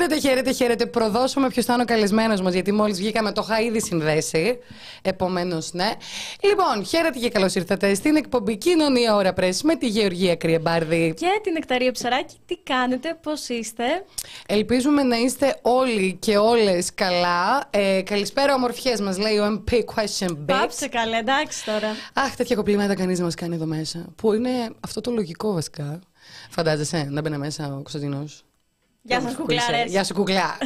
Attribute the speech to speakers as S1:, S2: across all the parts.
S1: Χαίρετε, χαίρετε, χαίρετε. Προδώσουμε ποιος θα είναι ο καλεσμένος μας, γιατί μόλις βγήκαμε το είχα ήδη συνδέσει. Επομένως, ναι. Λοιπόν, χαίρετε και καλώς ήρθατε στην εκπομπή Κοινωνία Ωρα Πρέσ με τη Γεωργία Κρυεμπάρδη.
S2: Και την Εκταρία Ψαράκη. Τι κάνετε, πώς είστε;
S1: Ελπίζουμε να είστε όλοι και όλες καλά. Ε, καλησπέρα, ομορφιές, μας λέει ο MP Question Bits.
S2: Πάψε καλά, εντάξει τώρα.
S1: Αχ, τέτοια κοπλήματα κανείς δεν μας κάνει εδώ μέσα. Που είναι αυτό το λογικό βασικά. Φαντάζεσαι να μπαίνει μέσα ο Κωνσταντινός.
S2: Γεια σας κουκλάρες.
S1: Γεια σου κουκλά.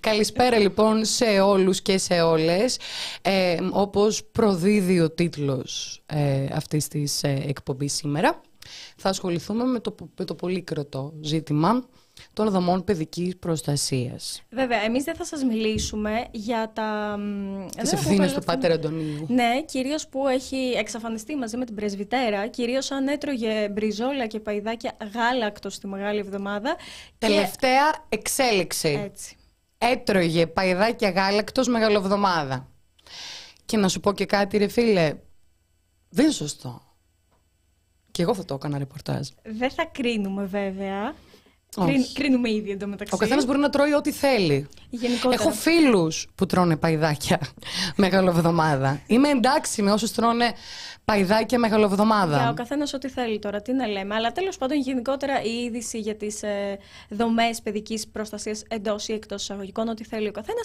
S1: Καλησπέρα λοιπόν σε όλους και σε όλες. Ε, όπως προδίδει ο τίτλος ε, αυτής της ε, εκπομπής σήμερα, θα ασχοληθούμε με το, με το πολύ κροτό ζήτημα των δομών παιδικής προστασίας.
S2: Βέβαια, εμείς δεν θα σας μιλήσουμε για τα...
S1: Τις ευθύνες του Πάτερ Αντωνίου.
S2: Ναι, κυρίως που έχει εξαφανιστεί μαζί με την πρεσβυτέρα, κυρίως αν έτρωγε μπριζόλα και παϊδάκια γάλακτο στη Μεγάλη Εβδομάδα.
S1: Τελευταία και... εξέλιξη.
S2: Έτσι.
S1: Έτρωγε παϊδάκια γάλακτος Μεγαλοβδομάδα. Και να σου πω και κάτι ρε φίλε, δεν είναι σωστό. Και εγώ θα το έκανα ρεπορτάζ.
S2: Δεν θα κρίνουμε βέβαια. Κρίν, κρίνουμε ήδη εντωμεταξύ.
S1: Ο καθένα μπορεί να τρώει ό,τι θέλει.
S2: Γενικότερα.
S1: Έχω φίλου που τρώνε παϊδάκια μεγαλοβδομάδα. Είμαι εντάξει με όσου τρώνε παϊδάκια μεγαλοβδομάδα.
S2: Για ο καθένα ό,τι θέλει τώρα, τι να λέμε. Αλλά τέλο πάντων, γενικότερα η είδηση για τι ε, δομέ παιδική προστασία εντό ή εκτό εισαγωγικών, ό,τι θέλει ο καθένα,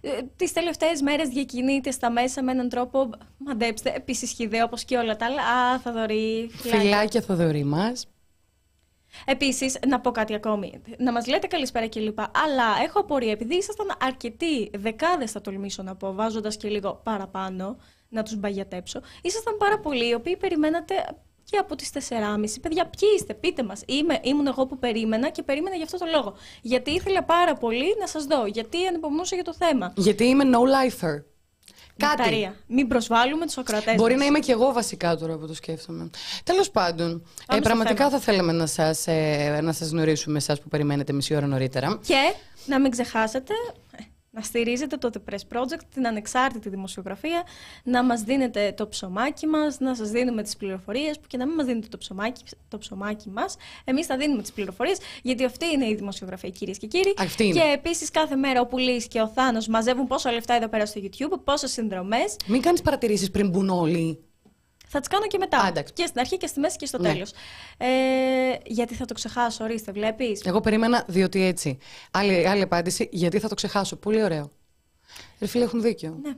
S2: ε, τι τελευταίε μέρε διακινείται στα μέσα με έναν τρόπο. Μαντέψτε, επίση χιδαίο όπω και όλα τα άλλα. Α, Θοδωρή.
S1: Φιλάκια, Θοδωρή μα.
S2: Επίσης, να πω κάτι ακόμη. Να μας λέτε καλησπέρα και λοιπά. Αλλά έχω απορία, επειδή ήσασταν αρκετοί, δεκάδες θα τολμήσω να πω, βάζοντας και λίγο παραπάνω, να τους μπαγιατέψω. Ήσασταν πάρα πολλοί, οι οποίοι περιμένατε και από τις 4.30. Παιδιά, ποιοι είστε, πείτε μας. Ήμουν εγώ που περίμενα και περίμενα για αυτό το λόγο. Γιατί ήθελα πάρα πολύ να σας δω. Γιατί ανυπομονούσα για το θέμα.
S1: Γιατί είμαι no lifer. Κάτι.
S2: Νεκταρία. Μην προσβάλλουμε τους ακροατέ.
S1: Μπορεί να είμαι και εγώ βασικά τώρα που το σκέφτομαι. Τέλος πάντων, ε, πραγματικά θα θέλαμε να σας ε, να σας γνωρίσουμε εσάς που περιμένετε μισή ώρα νωρίτερα.
S2: Και να μην ξεχάσετε να στηρίζετε το The Press Project, την ανεξάρτητη δημοσιογραφία, να μας δίνετε το ψωμάκι μας, να σας δίνουμε τις πληροφορίες, που και να μην μας δίνετε το ψωμάκι, το ψωμάκι μας, εμείς θα δίνουμε τις πληροφορίες, γιατί αυτή είναι η δημοσιογραφία κυρίες και κύριοι.
S1: Αυτή είναι.
S2: Και επίσης κάθε μέρα ο Πουλής και ο Θάνος μαζεύουν πόσα λεφτά εδώ πέρα στο YouTube, πόσες συνδρομές.
S1: Μην κάνεις παρατηρήσεις πριν μπουν όλοι.
S2: Θα τις κάνω και μετά.
S1: Α,
S2: και στην αρχή και στη μέση και στο
S1: Ναι.
S2: τέλος. Ε, γιατί θα το ξεχάσω, ορίστε, βλέπεις;
S1: Εγώ περίμενα διότι έτσι. Άλλη, άλλη απάντηση, γιατί θα το ξεχάσω. Πολύ ωραίο. Ρε φίλε, έχουν δίκιο.
S2: Ναι.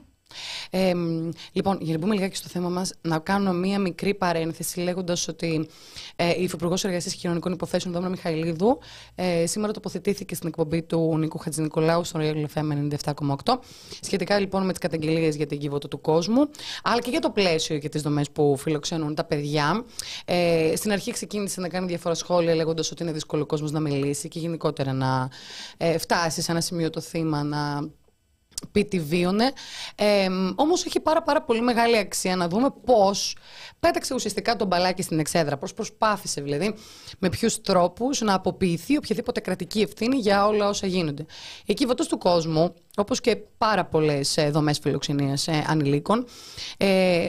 S1: Ε, μ, λοιπόν, για να μπούμε λιγάκι στο θέμα μας, να κάνω μία μικρή παρένθεση λέγοντας ότι ε, η Υφυπουργός Εργασίας και Κοινωνικών Υποθέσεων, Δόμνα Μιχαηλίδου, ε, σήμερα τοποθετήθηκε στην εκπομπή του Νίκου Χατζηνικολάου στο Real FM 97,8 σχετικά λοιπόν με τις καταγγελίες για την κυβωτό του κόσμου, αλλά και για το πλαίσιο και τις δομές που φιλοξενούν τα παιδιά. Ε, στην αρχή ξεκίνησε να κάνει διάφορα σχόλια λέγοντας ότι είναι δύσκολο ο κόσμος να μιλήσει και γενικότερα να ε, φτάσει σε ένα σημείο το θύμα να πει τι βίωνε. Ε, Όμως έχει πάρα, πάρα πολύ μεγάλη αξία να δούμε πώς πέταξε ουσιαστικά τον μπαλάκι στην εξέδρα. Πώς προσπάθησε δηλαδή με ποιους τρόπους να αποποιηθεί οποιαδήποτε κρατική ευθύνη για όλα όσα γίνονται. Η κυβωτό του κόσμου, όπως και πάρα πολλές δομές φιλοξενίας ε, ανηλίκων, ε,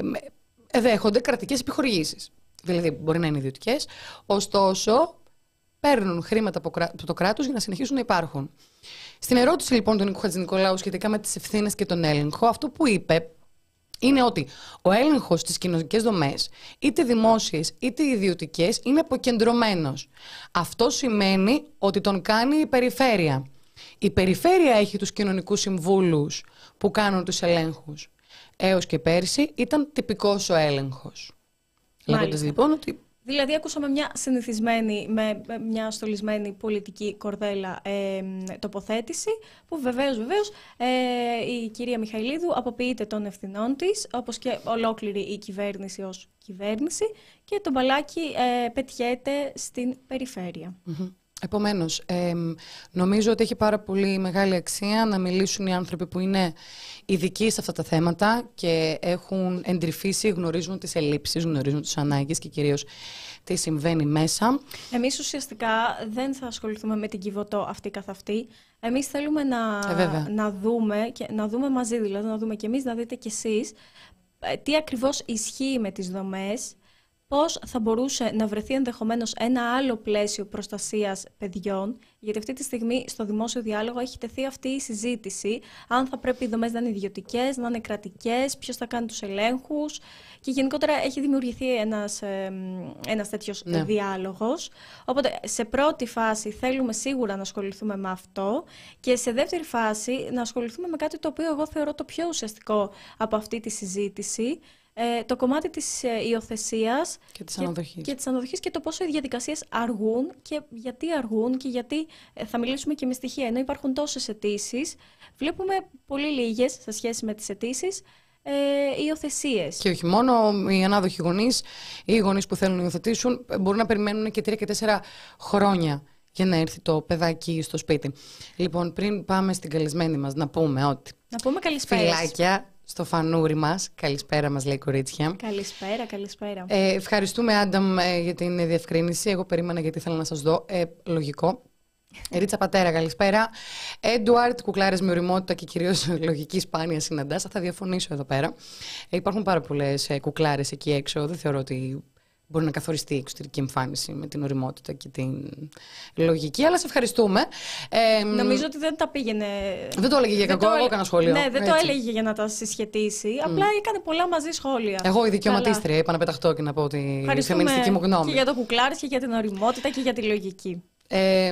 S1: δέχονται κρατικές επιχορηγήσεις. Δηλαδή, μπορεί να είναι ιδιωτικές, ωστόσο παίρνουν χρήματα από κρά- από το κράτος για να συνεχίσουν να υπάρχουν. Στην ερώτηση λοιπόν του Νίκου Χατζηνικολάου σχετικά με τις ευθύνες και τον έλεγχο, αυτό που είπε είναι ότι ο έλεγχος στις κοινωνικές δομές, είτε δημόσιες είτε ιδιωτικές, είναι αποκεντρωμένος. Αυτό σημαίνει ότι τον κάνει η περιφέρεια. Η περιφέρεια έχει τους κοινωνικούς συμβούλους που κάνουν τους ελέγχους. Έως και πέρσι ήταν τυπικός ο έλεγχος. Λέγοντας
S2: Μάλιστα.
S1: λοιπόν ότι
S2: Δηλαδή, ακούσαμε μια συνηθισμένη, με με μια στολισμένη πολιτική κορδέλα ε, τοποθέτηση, που βεβαίως, βεβαίως, ε, η κυρία Μιχαηλίδου αποποιείται των ευθυνών της, όπως και ολόκληρη η κυβέρνηση ως κυβέρνηση, και το μπαλάκι ε, πετιέται στην περιφέρεια.
S1: Μμμ. Επομένως, εμ, νομίζω ότι έχει πάρα πολύ μεγάλη αξία να μιλήσουν οι άνθρωποι που είναι ειδικοί σε αυτά τα θέματα και έχουν εντρυφήσει, γνωρίζουν τις ελλείψεις, γνωρίζουν τις ανάγκες και κυρίως τι συμβαίνει μέσα.
S2: Εμείς ουσιαστικά δεν θα ασχοληθούμε με την κυβωτό αυτή καθ' αυτή. Εμείς θέλουμε να,
S1: Ε, βέβαια.
S2: να δούμε, και, να δούμε μαζί, δηλαδή να δούμε και εμείς, να δείτε κι εσείς ε, τι ακριβώς ισχύει με τις δομές, πώς θα μπορούσε να βρεθεί ενδεχομένως ένα άλλο πλαίσιο προστασίας παιδιών, γιατί αυτή τη στιγμή στο δημόσιο διάλογο έχει τεθεί αυτή η συζήτηση, αν θα πρέπει οι δομές να είναι ιδιωτικές, να είναι κρατικές, ποιος θα κάνει τους ελέγχους και γενικότερα έχει δημιουργηθεί ένας, ε, ένας τέτοιος ναι. διάλογος. Οπότε σε πρώτη φάση θέλουμε σίγουρα να ασχοληθούμε με αυτό και σε δεύτερη φάση να ασχοληθούμε με κάτι το οποίο εγώ θεωρώ το πιο ουσιαστικό από αυτή τη συζήτηση, ε, το κομμάτι της ε, υιοθεσίας
S1: και της αναδοχής.
S2: Και, και και το πόσο οι διαδικασίες αργούν και γιατί αργούν και γιατί ε, θα μιλήσουμε και με στοιχεία. Ενώ υπάρχουν τόσες αιτήσεις, βλέπουμε πολύ λίγες σε σχέση με τις αιτήσεις ε, υιοθεσίες.
S1: Και όχι μόνο οι ανάδοχοι γονείς ή οι γονείς που θέλουν να υιοθετήσουν ε, μπορούν να περιμένουν και τρία και τέσσερα χρόνια για να έρθει το παιδάκι στο σπίτι. Λοιπόν, πριν πάμε στην καλεσμένη μας, να πούμε ότι.
S2: Να πούμε καλησπέρα.
S1: Φυλάκια στο φανούρι μας. Καλησπέρα μας, λέει κορίτσια.
S2: Καλησπέρα, καλησπέρα.
S1: Ε, ευχαριστούμε, Άνταμ, ε, για την διευκρίνηση. Εγώ περίμενα γιατί ήθελα να σας δω. Ε, λογικό. Ρίτσα Πατέρα, καλησπέρα. Έντουαρτ, κουκλάρες με οριμότητα και κυρίως λογική σπάνια συναντάς. Θα διαφωνήσω εδώ πέρα. Ε, υπάρχουν πάρα πολλές ε, κουκλάρες εκεί έξω. Δεν θεωρώ ότι μπορεί να καθοριστεί η εξωτερική εμφάνιση με την οριμότητα και την λογική. Αλλά σε ευχαριστούμε.
S2: Ε, Νομίζω ότι δεν τα πήγαινε.
S1: Δεν το έλεγε για κακό, εγώ έκανα σχόλιο.
S2: Ναι, δεν το έλεγε για να τα συσχετήσει. Απλά έκανε πολλά μαζί σχόλια.
S1: Εγώ η δικαιωματίστρια είπα να πεταχτώ και να πω τη φεμινιστική μου γνώμη.
S2: Και για το κουκλάρι και για την οριμότητα και για τη λογική.
S1: Ε,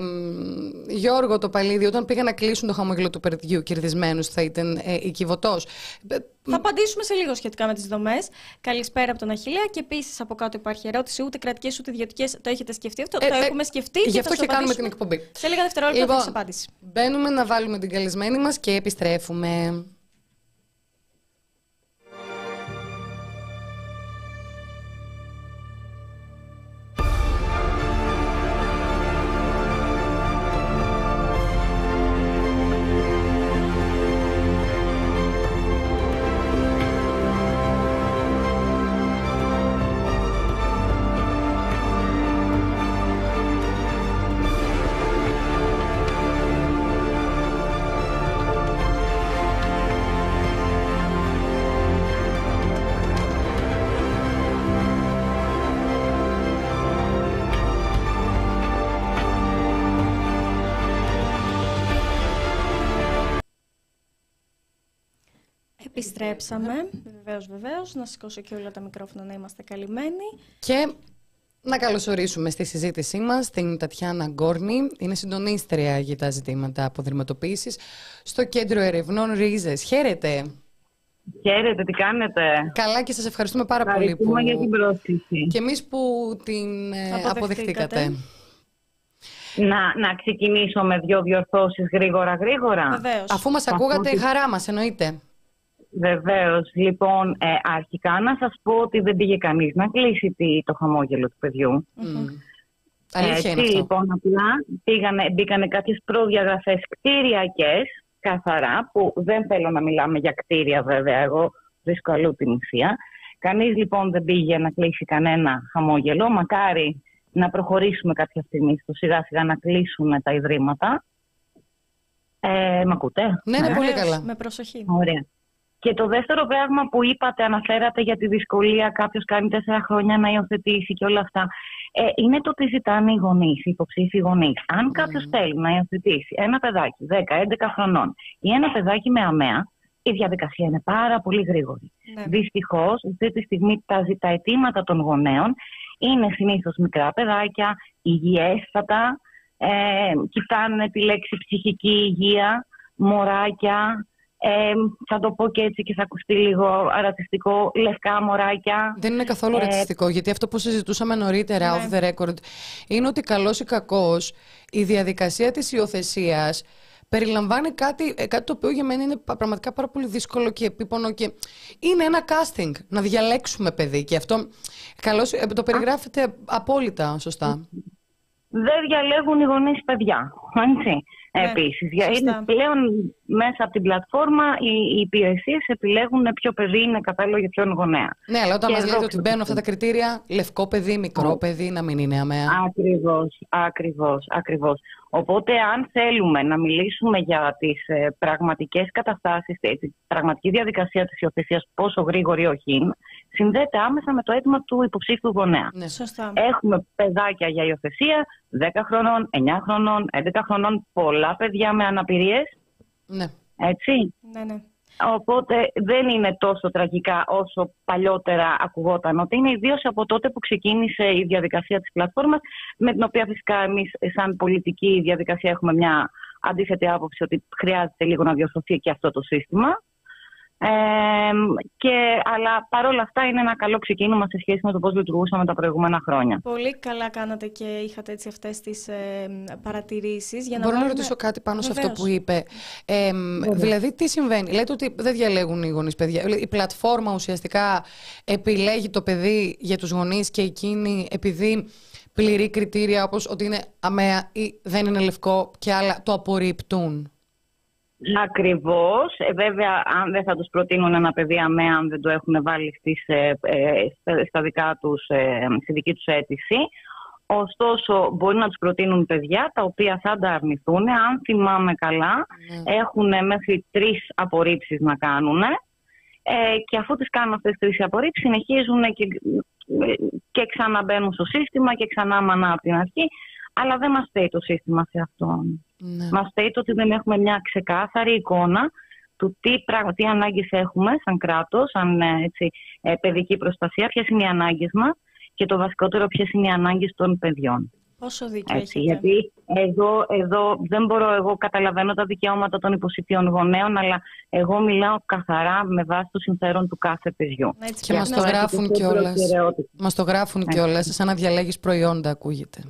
S1: Γιώργο το Παλίδι, όταν πήγαν να κλείσουν το χαμόγελο του παιδιού κερδισμένους, θα ήταν ε, οικειβωτό.
S2: Θα απαντήσουμε σε λίγο σχετικά με τις δομές. Καλησπέρα από τον Αχηλέα. Και επίσης από κάτω υπάρχει ερώτηση: ούτε κρατικές ούτε ιδιωτικές. Το έχετε σκεφτεί αυτό; Ε, το ε, έχουμε σκεφτεί.
S1: Γι' αυτό και κάνουμε την εκπομπή.
S2: Σε λίγα δευτερόλεπτα λοιπόν, θα απάντηση.
S1: Μπαίνουμε να βάλουμε την καλεσμένη μας και επιστρέφουμε.
S2: Επιστρέψαμε. Βεβαίως, βεβαίως. Να σηκώσω και όλα τα μικρόφωνα να είμαστε καλυμμένοι.
S1: Και να καλωσορίσουμε στη συζήτησή μας την Τατιάνα Γκόρνη. Είναι συντονίστρια για τα ζητήματα αποδρυματοποίηση στο Κέντρο Ερευνών Ρίζες. Χαίρετε.
S3: Χαίρετε, τι κάνετε;
S1: Καλά και σας ευχαριστούμε πάρα πολύ
S3: που... για την πρόσκληση.
S1: Και εμείς που την ε, αποδεχτήκατε.
S3: Να, να ξεκινήσω με δύο διορθώσεις γρήγορα γρήγορα.
S2: Βεβαίως.
S1: Αφού μας ακούγατε, η χαρά μας εννοείται.
S3: Βεβαίως. Λοιπόν, ε, αρχικά να σας πω ότι δεν πήγε κανείς να κλείσει το χαμόγελο του παιδιού.
S1: Mm.
S3: Έτσι, λοιπόν, απλά πήγανε, μπήκανε κάποιες προδιαγραφές κτηριακές, καθαρά, που δεν θέλω να μιλάμε για κτίρια βέβαια, εγώ βρίσκω αλλού την ουσία. Κανείς λοιπόν δεν πήγε να κλείσει κανένα χαμόγελο, μακάρι να προχωρήσουμε κάποια στιγμή στο σιγά σιγά να κλείσουν τα ιδρύματα. Ε, μ' ακούτε;
S1: Ναι, ναι, πολύ καλά.
S2: Με προσοχή.
S3: Ωραία. Και το δεύτερο πράγμα που είπατε, αναφέρατε για τη δυσκολία κάποιος κάνει τέσσερα χρόνια να υιοθετήσει και όλα αυτά, ε, είναι το ότι ζητάνε οι γονείς, οι υποψήφοι γονείς. Αν κάποιος θέλει να υιοθετήσει ένα παιδάκι 10-11 χρονών ή ένα παιδάκι με αμαία, η διαδικασία είναι πάρα πολύ γρήγορη. Ναι. Δυστυχώς, αυτή τη στιγμή τα, τα αιτήματα των γονέων είναι συνήθως μικρά παιδάκια, υγιέστατα, ε, κοιτάνε τη λέξη ψυχική υγεία, μωράκια, ε, θα το πω και έτσι και θα ακουστεί λίγο ρατσιστικό, λευκά μωράκια.
S1: Δεν είναι καθόλου ε, ρατσιστικό, γιατί αυτό που συζητούσαμε νωρίτερα, ναι. off the record, είναι ότι καλός ή κακός η διαδικασία της υιοθεσίας περιλαμβάνει κάτι, ε, κάτι το οποίο για μένα είναι πραγματικά πάρα πολύ δύσκολο και επίπονο και είναι ένα casting, να διαλέξουμε παιδί και αυτό καλώς, ε, το περιγράφεται απόλυτα σωστά.
S3: Δεν διαλέγουν οι γονείς παιδιά, έτσι. Ναι, Επίσης, είναι πλέον μέσα από την πλατφόρμα οι, οι υπηρεσίες επιλέγουν ποιο παιδί είναι κατάλληλο για ποιον γονέα.
S1: Ναι, αλλά όταν μας λέτε ότι μπαίνουν αυτά τα κριτήρια, λευκό παιδί, μικρό παιδί, να μην είναι αμαία.
S3: Ακριβώς, ακριβώς, ακριβώς. Οπότε, αν θέλουμε να μιλήσουμε για τις ε, πραγματικές καταστάσεις, τη πραγματική διαδικασία της υιοθεσίας, πόσο γρήγορη όχι είναι, συνδέεται άμεσα με το αίτημα του υποψήφιου γονέα.
S2: Ναι. Σωστά.
S3: Έχουμε παιδάκια για υιοθεσία 10 χρονών, 9 χρονών, 11 χρονών, πολλά παιδιά με αναπηρίες.
S1: Ναι.
S3: Έτσι.
S2: Ναι, ναι.
S3: Οπότε δεν είναι τόσο τραγικά όσο παλιότερα ακουγόταν ότι είναι, ιδίως από τότε που ξεκίνησε η διαδικασία της πλατφόρμας, με την οποία φυσικά εμείς σαν πολιτική διαδικασία έχουμε μια αντίθετη άποψη ότι χρειάζεται λίγο να διορθωθεί και αυτό το σύστημα. Ε, και, αλλά παρόλα αυτά είναι ένα καλό ξεκίνημα σε σχέση με το πώς λειτουργούσαμε τα προηγούμενα χρόνια.
S2: Πολύ καλά κάνατε και είχατε έτσι αυτές τις ε, παρατηρήσεις. Για να
S1: Μπορώ
S2: βάλουμε...
S1: να ρωτήσω κάτι πάνω σε αυτό που είπε. Ε, δηλαδή τι συμβαίνει; Λέτε ότι δεν διαλέγουν οι γονείς παιδιά. Η πλατφόρμα ουσιαστικά επιλέγει το παιδί για τους γονείς και εκείνοι επειδή πληρεί κριτήρια όπως ότι είναι αμαία ή δεν είναι λευκό και άλλα το απορριπτούν.
S3: Ακριβώς. Ε, βέβαια, αν δεν θα τους προτείνουν ένα παιδί αμαία, αν δεν το έχουν βάλει στις, ε, ε, στα δικά τους, ε, στη δική τους αίτηση. Ωστόσο, μπορεί να τους προτείνουν παιδιά τα οποία θα τα αρνηθούν. Αν θυμάμαι καλά,
S1: Ναι.
S3: έχουν μέχρι τρεις απορρίψεις να κάνουν. Ε, και αφού τις κάνουν αυτές τις τρεις απορρίψεις, συνεχίζουν και, και ξαναμπαίνουν στο σύστημα και ξανά μανά από την αρχή. Αλλά δεν μας φταίει το σύστημα σε αυτό.
S1: Ναι.
S3: Μας φταίει το ότι δεν έχουμε μια ξεκάθαρη εικόνα του τι, πράγμα, τι ανάγκες έχουμε σαν κράτος, σαν ε, έτσι, ε, παιδική προστασία, ποιες είναι οι ανάγκες μας και το βασικότερο ποιες είναι οι ανάγκες των παιδιών.
S2: Πόσο δίκιο
S3: Έτσι,
S2: έχετε;
S3: γιατί εδώ, εδώ δεν μπορώ, εγώ καταλαβαίνω τα δικαιώματα των υποψηφίων γονέων, αλλά εγώ μιλάω καθαρά με βάση το συμφέρον του κάθε παιδιού.
S2: Έτσι
S1: Και
S2: πρέπει
S1: μας
S2: να
S1: το
S2: το-
S1: γράφουν
S3: Αυτό είναι
S1: κιόλας.
S3: προτεραιότητα.
S1: Μας το γράφουν κιόλας, σαν να διαλέγεις προϊόντα ακούγεται.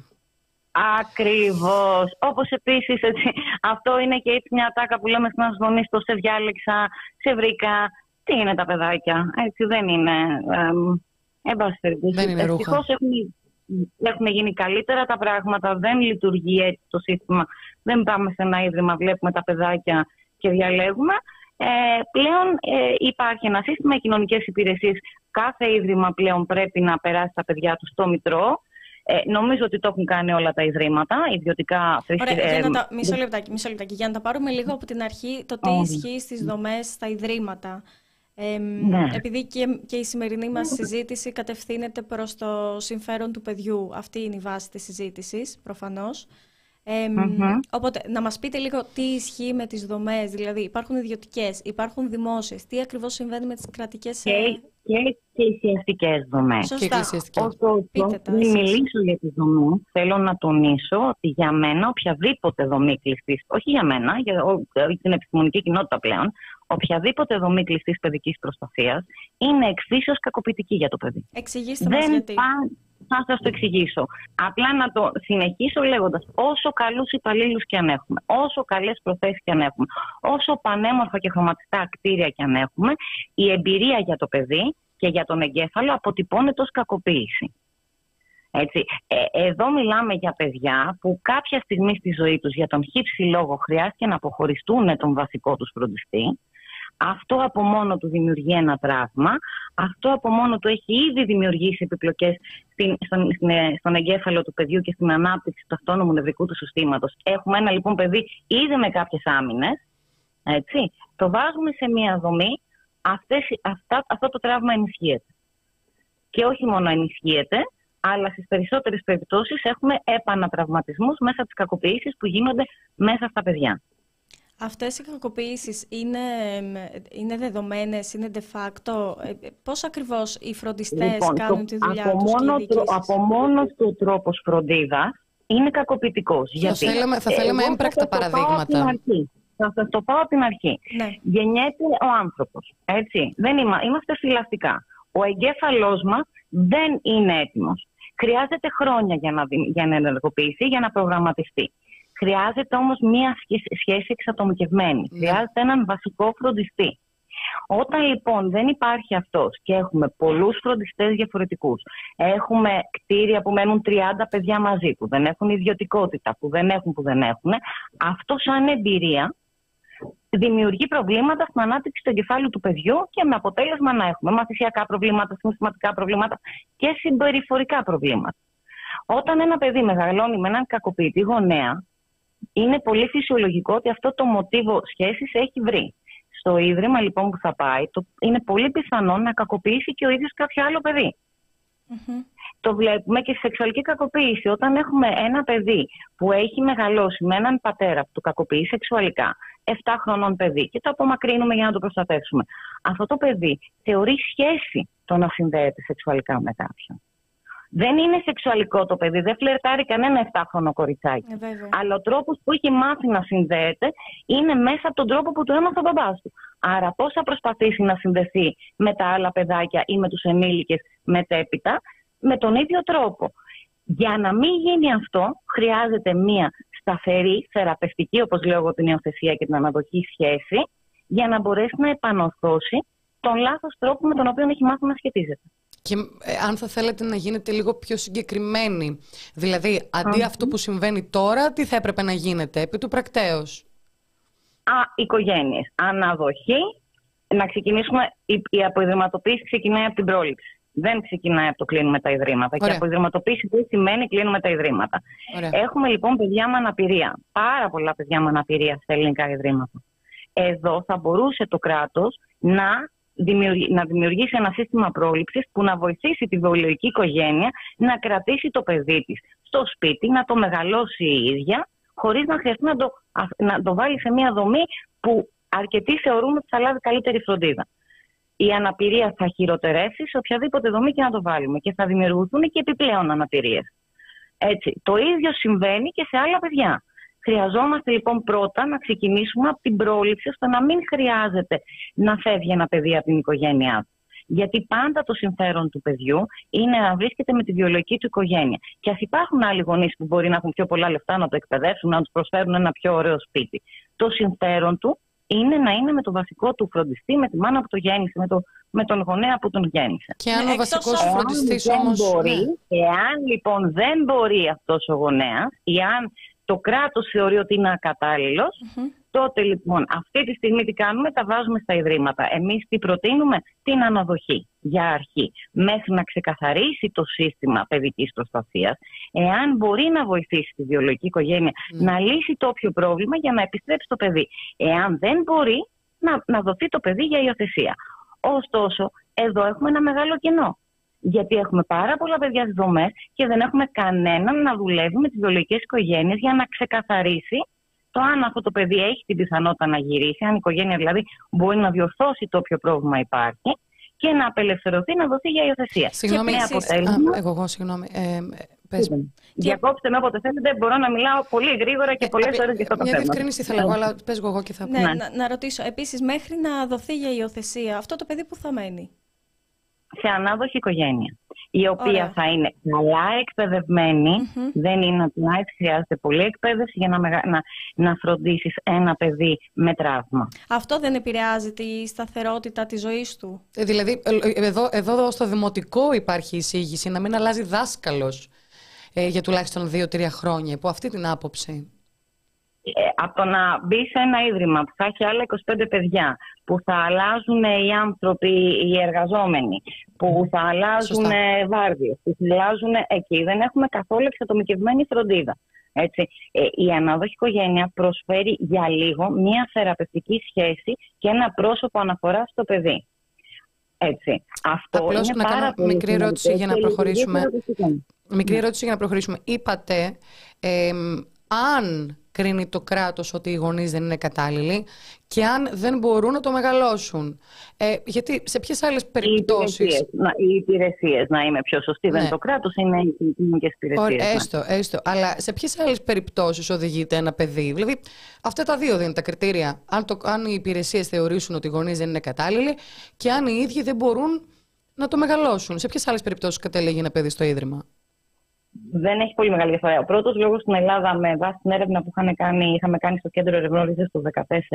S3: Ακριβώς. Όπως επίσης, αυτό είναι και έτσι μια τάκα που λέμε στην γονείς: Το σε διάλεξα, σε βρήκα. Τι είναι τα παιδάκια. Έτσι δεν είναι. εμ, Εν πάση περιπτώσει.
S1: Δεν είναι ρούχα.
S3: Ευτυχώς έχουν, έχουν γίνει καλύτερα τα πράγματα. Δεν λειτουργεί έτσι το σύστημα. Δεν πάμε σε ένα ίδρυμα, βλέπουμε τα παιδάκια και διαλέγουμε. Ε, πλέον ε, υπάρχει ένα σύστημα, οι κοινωνικές υπηρεσίες. Κάθε ίδρυμα πλέον πρέπει να περάσει τα παιδιά του στο Μητρό. Ε, νομίζω ότι το έχουν κάνει όλα τα ιδρύματα, ιδιωτικά
S2: Ωραία, για
S3: ε,
S2: να τα... μισό, λεπτάκι, μισό λεπτάκι. Για να τα πάρουμε λίγο από την αρχή, το τι
S3: Ωραία.
S2: ισχύει στις δομές, στα ιδρύματα. Ε,
S3: Ναι.
S2: Επειδή και, και η σημερινή μας συζήτηση κατευθύνεται προς το συμφέρον του παιδιού. Αυτή είναι η βάση της συζήτησης, προφανώς. Ε,
S3: Μμμ.
S2: Οπότε, να μας πείτε λίγο τι ισχύει με τις δομές, δηλαδή υπάρχουν ιδιωτικές, υπάρχουν δημόσιες, τι ακριβώς συμβαίνει με τις κρατικές...
S3: και,
S2: ε,
S3: και, και οικιακέ δομές.
S1: Και
S2: Σωστά.
S1: εκκλησιαστικές.
S3: Ωστόσο,
S2: Πείτε τα
S3: πριν
S2: εσείς.
S3: μιλήσω για τις δομές, θέλω να τονίσω ότι για μένα οποιαδήποτε δομή κλειστής, όχι για μένα, για ο- την επιστημονική κοινότητα πλέον, οποιαδήποτε δομή κλειστής παιδικής προστασίας είναι εξίσως κακοποιητική για το παιδί.
S2: Εξηγήστε μας
S3: Δεν
S2: γιατί.
S3: πά- θα σας το εξηγήσω. Απλά να το συνεχίσω λέγοντας όσο καλούς υπαλλήλους και αν έχουμε, όσο καλές προθέσεις και αν έχουμε, όσο πανέμορφα και χρωματιστά κτίρια και αν έχουμε, η εμπειρία για το παιδί και για τον εγκέφαλο αποτυπώνεται ως κακοποίηση. Έτσι. Ε, εδώ μιλάμε για παιδιά που κάποια στιγμή στη ζωή τους για τον χύψη λόγο χρειάστηκε να αποχωριστούν τον βασικό τους φροντιστή. Αυτό από μόνο του δημιουργεί ένα τραύμα. Αυτό από μόνο του έχει ήδη δημιουργήσει επιπλοκές στην, στον, στην, ε, στον εγκέφαλο του παιδιού και στην ανάπτυξη του αυτόνομου νευρικού του συστήματος. Έχουμε ένα λοιπόν παιδί ήδη με κάποιες άμυνες. Έτσι. Το βάζουμε σε μία δομή. Αυτές, αυτά, αυτό το τραύμα ενισχύεται. Και όχι μόνο ενισχύεται, αλλά στις περισσότερες περιπτώσεις έχουμε επανατραυματισμούς μέσα από τις κακοποιήσεις που γίνονται μέσα στα παιδιά.
S2: Αυτές οι κακοποιήσεις είναι, εμ, είναι δεδομένες, είναι de facto. Ε, ε, Πώς ακριβώς οι φροντιστές
S3: Λοιπόν,
S2: κάνουν
S3: το-
S2: τη δουλειά
S3: από
S2: τους και οι
S3: μόνο,
S2: διοικήσεις;
S3: από μόνος του τρόπος φροντίδας είναι κακοποιητικός. Γιατί
S1: θέλαμε- θα
S3: εγώ
S1: θέλαμε
S3: θα
S1: έμπρακτα
S3: σας το πάω από την
S1: παραδείγματα.
S3: αρχή. Θα σας το πάω από την αρχή.
S2: Ναι.
S3: Γεννιέται ο άνθρωπος. Έτσι. Δεν είμα, είμαστε φυλαστικά. Ο εγκέφαλός μας δεν είναι έτοιμος. Χρειάζεται χρόνια για να, δι- για να ενεργοποιηθεί, για να προγραμματιστεί. Χρειάζεται όμως μία σχέση, σχέση εξατομικευμένη.
S1: Ναι.
S3: Χρειάζεται έναν βασικό φροντιστή. Όταν λοιπόν δεν υπάρχει αυτός και έχουμε πολλούς φροντιστές διαφορετικούς, έχουμε κτίρια που μένουν 30 παιδιά μαζί, που δεν έχουν ιδιωτικότητα, που δεν έχουν, που δεν έχουν, αυτό σαν εμπειρία δημιουργεί προβλήματα στην ανάπτυξη του εγκεφάλου του παιδιού και με αποτέλεσμα να έχουμε μαθησιακά προβλήματα, συναισθηματικά προβλήματα και συμπεριφορικά προβλήματα. Όταν ένα παιδί μεγαλώνει με έναν κακοποιητή γονέα, είναι πολύ φυσιολογικό ότι αυτό το μοτίβο σχέσης έχει βρει. στο ίδρυμα λοιπόν που θα πάει, το, είναι πολύ πιθανό να κακοποιήσει και ο ίδιος κάποιο άλλο παιδί. Το βλέπουμε και στη σεξουαλική κακοποίηση. Όταν έχουμε ένα παιδί που έχει μεγαλώσει με έναν πατέρα που το κακοποιεί σεξουαλικά, 7 χρονών παιδί, και το απομακρύνουμε για να το προστατεύσουμε. Αυτό το παιδί θεωρεί σχέση το να συνδέεται σεξουαλικά με κάποιον. Δεν είναι σεξουαλικό το παιδί, δεν φλερτάρει κανένα 7χρονο κοριτσάκι.
S2: Ε, βέβαια.
S3: Αλλά ο τρόπος που έχει μάθει να συνδέεται είναι μέσα από τον τρόπο που του έμαθε ο μπαμπάς του. Άρα, πώς θα προσπαθήσει να συνδεθεί με τα άλλα παιδάκια ή με τους ενήλικες μετέπειτα, με τον ίδιο τρόπο. Για να μην γίνει αυτό, χρειάζεται μία σταθερή, θεραπευτική, όπως λέω εγώ, την υιοθεσία και την αναδοχή σχέση, για να μπορέσει να επανορθώσει τον λάθος τρόπο με τον οποίο έχει μάθει να σχετίζεται.
S1: Και ε, αν θα θέλετε να γίνετε λίγο πιο συγκεκριμένη, δηλαδή αντί αυτό που συμβαίνει τώρα, τι θα έπρεπε να γίνεται επί του πρακτέως;
S3: Α, οικογένειες. Αναδοχή. Να ξεκινήσουμε, η, η αποϊδρυματοποίηση ξεκινάει από την πρόληψη. Δεν ξεκινάει από το κλείνουμε τα ιδρύματα.
S1: Ωραία.
S3: Και αποϊδρυματοποίηση τι σημαίνει κλείνουμε τα ιδρύματα.
S1: Ωραία.
S3: Έχουμε λοιπόν παιδιά με αναπηρία. Πάρα πολλά παιδιά με αναπηρία στα ελληνικά ιδρύματα. Εδώ θα μπορούσε το κράτος να, δημιουργη- να δημιουργήσει ένα σύστημα πρόληψης που να βοηθήσει τη βιολογική οικογένεια να κρατήσει το παιδί της στο σπίτι, να το μεγαλώσει η ίδια, χωρίς να χρειαστεί να το, α- να το βάλει σε μια δομή που αρκετοί θεωρούν ότι θα λάβει καλύτερη φροντίδα. Η αναπηρία θα χειροτερεύσει σε οποιαδήποτε δομή και να το βάλουμε και θα δημιουργηθούν και επιπλέον αναπηρίες. Έτσι. Το ίδιο συμβαίνει και σε άλλα παιδιά. Χρειαζόμαστε λοιπόν πρώτα να ξεκινήσουμε από την πρόληψη ώστε να μην χρειάζεται να φεύγει ένα παιδί από την οικογένειά του. Γιατί πάντα το συμφέρον του παιδιού είναι να βρίσκεται με τη βιολογική του οικογένεια. Και ας υπάρχουν άλλοι γονείς που μπορεί να έχουν πιο πολλά λεφτά να το εκπαιδεύσουν, να τους προσφέρουν ένα πιο ωραίο σπίτι. Το συμφέρον του είναι να είναι με το βασικό του φροντιστή, με τη μάνα που το γέννησε, με, το, με τον γονέα που τον γέννησε.
S1: Και αν
S2: Ναι,
S1: ο
S2: εκτός
S1: βασικός
S2: αν
S1: φροντιστής
S3: δεν
S1: όμως...
S3: μπορεί,
S1: ναι.
S3: εάν λοιπόν δεν μπορεί αυτός ο γονέας, ή αν το κράτος θεωρεί ότι είναι ακατάλληλος, τότε λοιπόν αυτή τη στιγμή τι κάνουμε, τα βάζουμε στα ιδρύματα. Εμείς τι προτείνουμε, την αναδοχή για αρχή, μέχρι να ξεκαθαρίσει το σύστημα παιδικής προστασίας, εάν μπορεί να βοηθήσει τη βιολογική οικογένεια να λύσει το όποιο πρόβλημα για να επιστρέψει το παιδί. Εάν δεν μπορεί, να, να δοθεί το παιδί για υιοθεσία. Ωστόσο, εδώ έχουμε ένα μεγάλο κενό. Γιατί έχουμε πάρα πολλά παιδιά στις δομές και δεν έχουμε κανέναν να δουλεύει με τις βιολογικές οικογένειες για να ξεκαθαρίσει το αν αυτό το παιδί έχει την πιθανότητα να γυρίσει, αν η οικογένεια δηλαδή μπορεί να διορθώσει το όποιο πρόβλημα υπάρχει και να απελευθερωθεί να δοθεί για υιοθεσία.
S1: Συγγνώμη,
S3: με
S2: επίσης-
S3: αποτέλεσμα.
S1: Α, εγώ, εγώ, συγγνώμη. Ε, πες.
S3: Διακόψτε με όποτε θέλετε, μπορώ να μιλάω πολύ γρήγορα και πολλές
S1: Ε,
S3: ώρες για αυτό το
S1: Μια
S3: θέμα.
S1: διευκρίνηση ήθελα εγώ, αλλά πες εγώ και θα πω.
S2: Ναι,
S3: Ναι.
S2: Να, να ρωτήσω. Επίσης, μέχρι να δοθεί για υιοθεσία, αυτό το παιδί που θα μένει;
S3: Σε ανάδοχη οικογένεια, η οποία
S2: Ωραία.
S3: θα είναι καλά εκπαιδευμένη,
S2: Μμμ.
S3: δεν είναι ότι να έτσι χρειάζεται πολλή εκπαίδευση για να, μεγα... να, να φροντίσεις ένα παιδί με τραύμα.
S2: Αυτό δεν επηρεάζει τη σταθερότητα της ζωής του.
S1: Ε, Δηλαδή, ε, εδώ, εδώ στο δημοτικό υπάρχει εισήγηση να μην αλλάζει δάσκαλος ε, για τουλάχιστον δύο-τρία χρόνια. Υπό αυτή την άποψη.
S3: Ε, από το να μπει σε ένα ίδρυμα που θα έχει άλλα 25 παιδιά, που θα αλλάζουν οι άνθρωποι, οι εργαζόμενοι, που θα αλλάζουν
S1: Σωστά.
S3: βάρδιες, που θα αλλάζουν εκεί, δεν έχουμε καθόλου εξατομικευμένη φροντίδα. Έτσι. Ε, η ανάδοχη οικογένεια προσφέρει για λίγο μία θεραπευτική σχέση και ένα πρόσωπο αναφοράς στο παιδί. Έτσι. Αυτό
S1: Απλώς
S3: είναι
S1: να
S3: πάρα
S1: κάνω
S3: πολύ
S1: μικρή
S3: σημαντικό
S1: ερώτηση για να
S3: και λειτουργεί
S1: προχωρήσουμε.
S3: θεραπευτικά.
S1: Μικρή
S3: Ναι.
S1: ερώτηση για να προχωρήσουμε. Είπατε, εμ, αν κρίνει το κράτος ότι οι γονείς δεν είναι κατάλληλοι και αν δεν μπορούν να το μεγαλώσουν. Ε, γιατί σε ποιες άλλες
S3: Οι
S1: περιπτώσεις...
S3: υπηρεσίες, να, οι υπηρεσίες, να είμαι πιο σωστή, δεν
S1: Ναι.
S3: είναι το κράτος, είναι οι κοινωνικές υπηρεσίες.
S1: Ωραία,
S3: ναι.
S1: έστω, έστω. Αλλά σε ποιες άλλες περιπτώσεις οδηγείται ένα παιδί; Δηλαδή, αυτά τα δύο δεν είναι τα κριτήρια. Αν, το, αν οι υπηρεσίες θεωρήσουν ότι οι γονείς δεν είναι κατάλληλοι και αν οι ίδιοι δεν μπορούν να το μεγαλώσουν. Σε ποιες άλλες περιπτώσεις κατέληγε ένα παιδί στο ίδρυμα;
S3: Δεν έχει πολύ μεγάλη διαφορά. Ο πρώτος λόγος στην Ελλάδα, με βάση την έρευνα που είχαμε κάνει, είχαμε κάνει στο κέντρο ερευνών το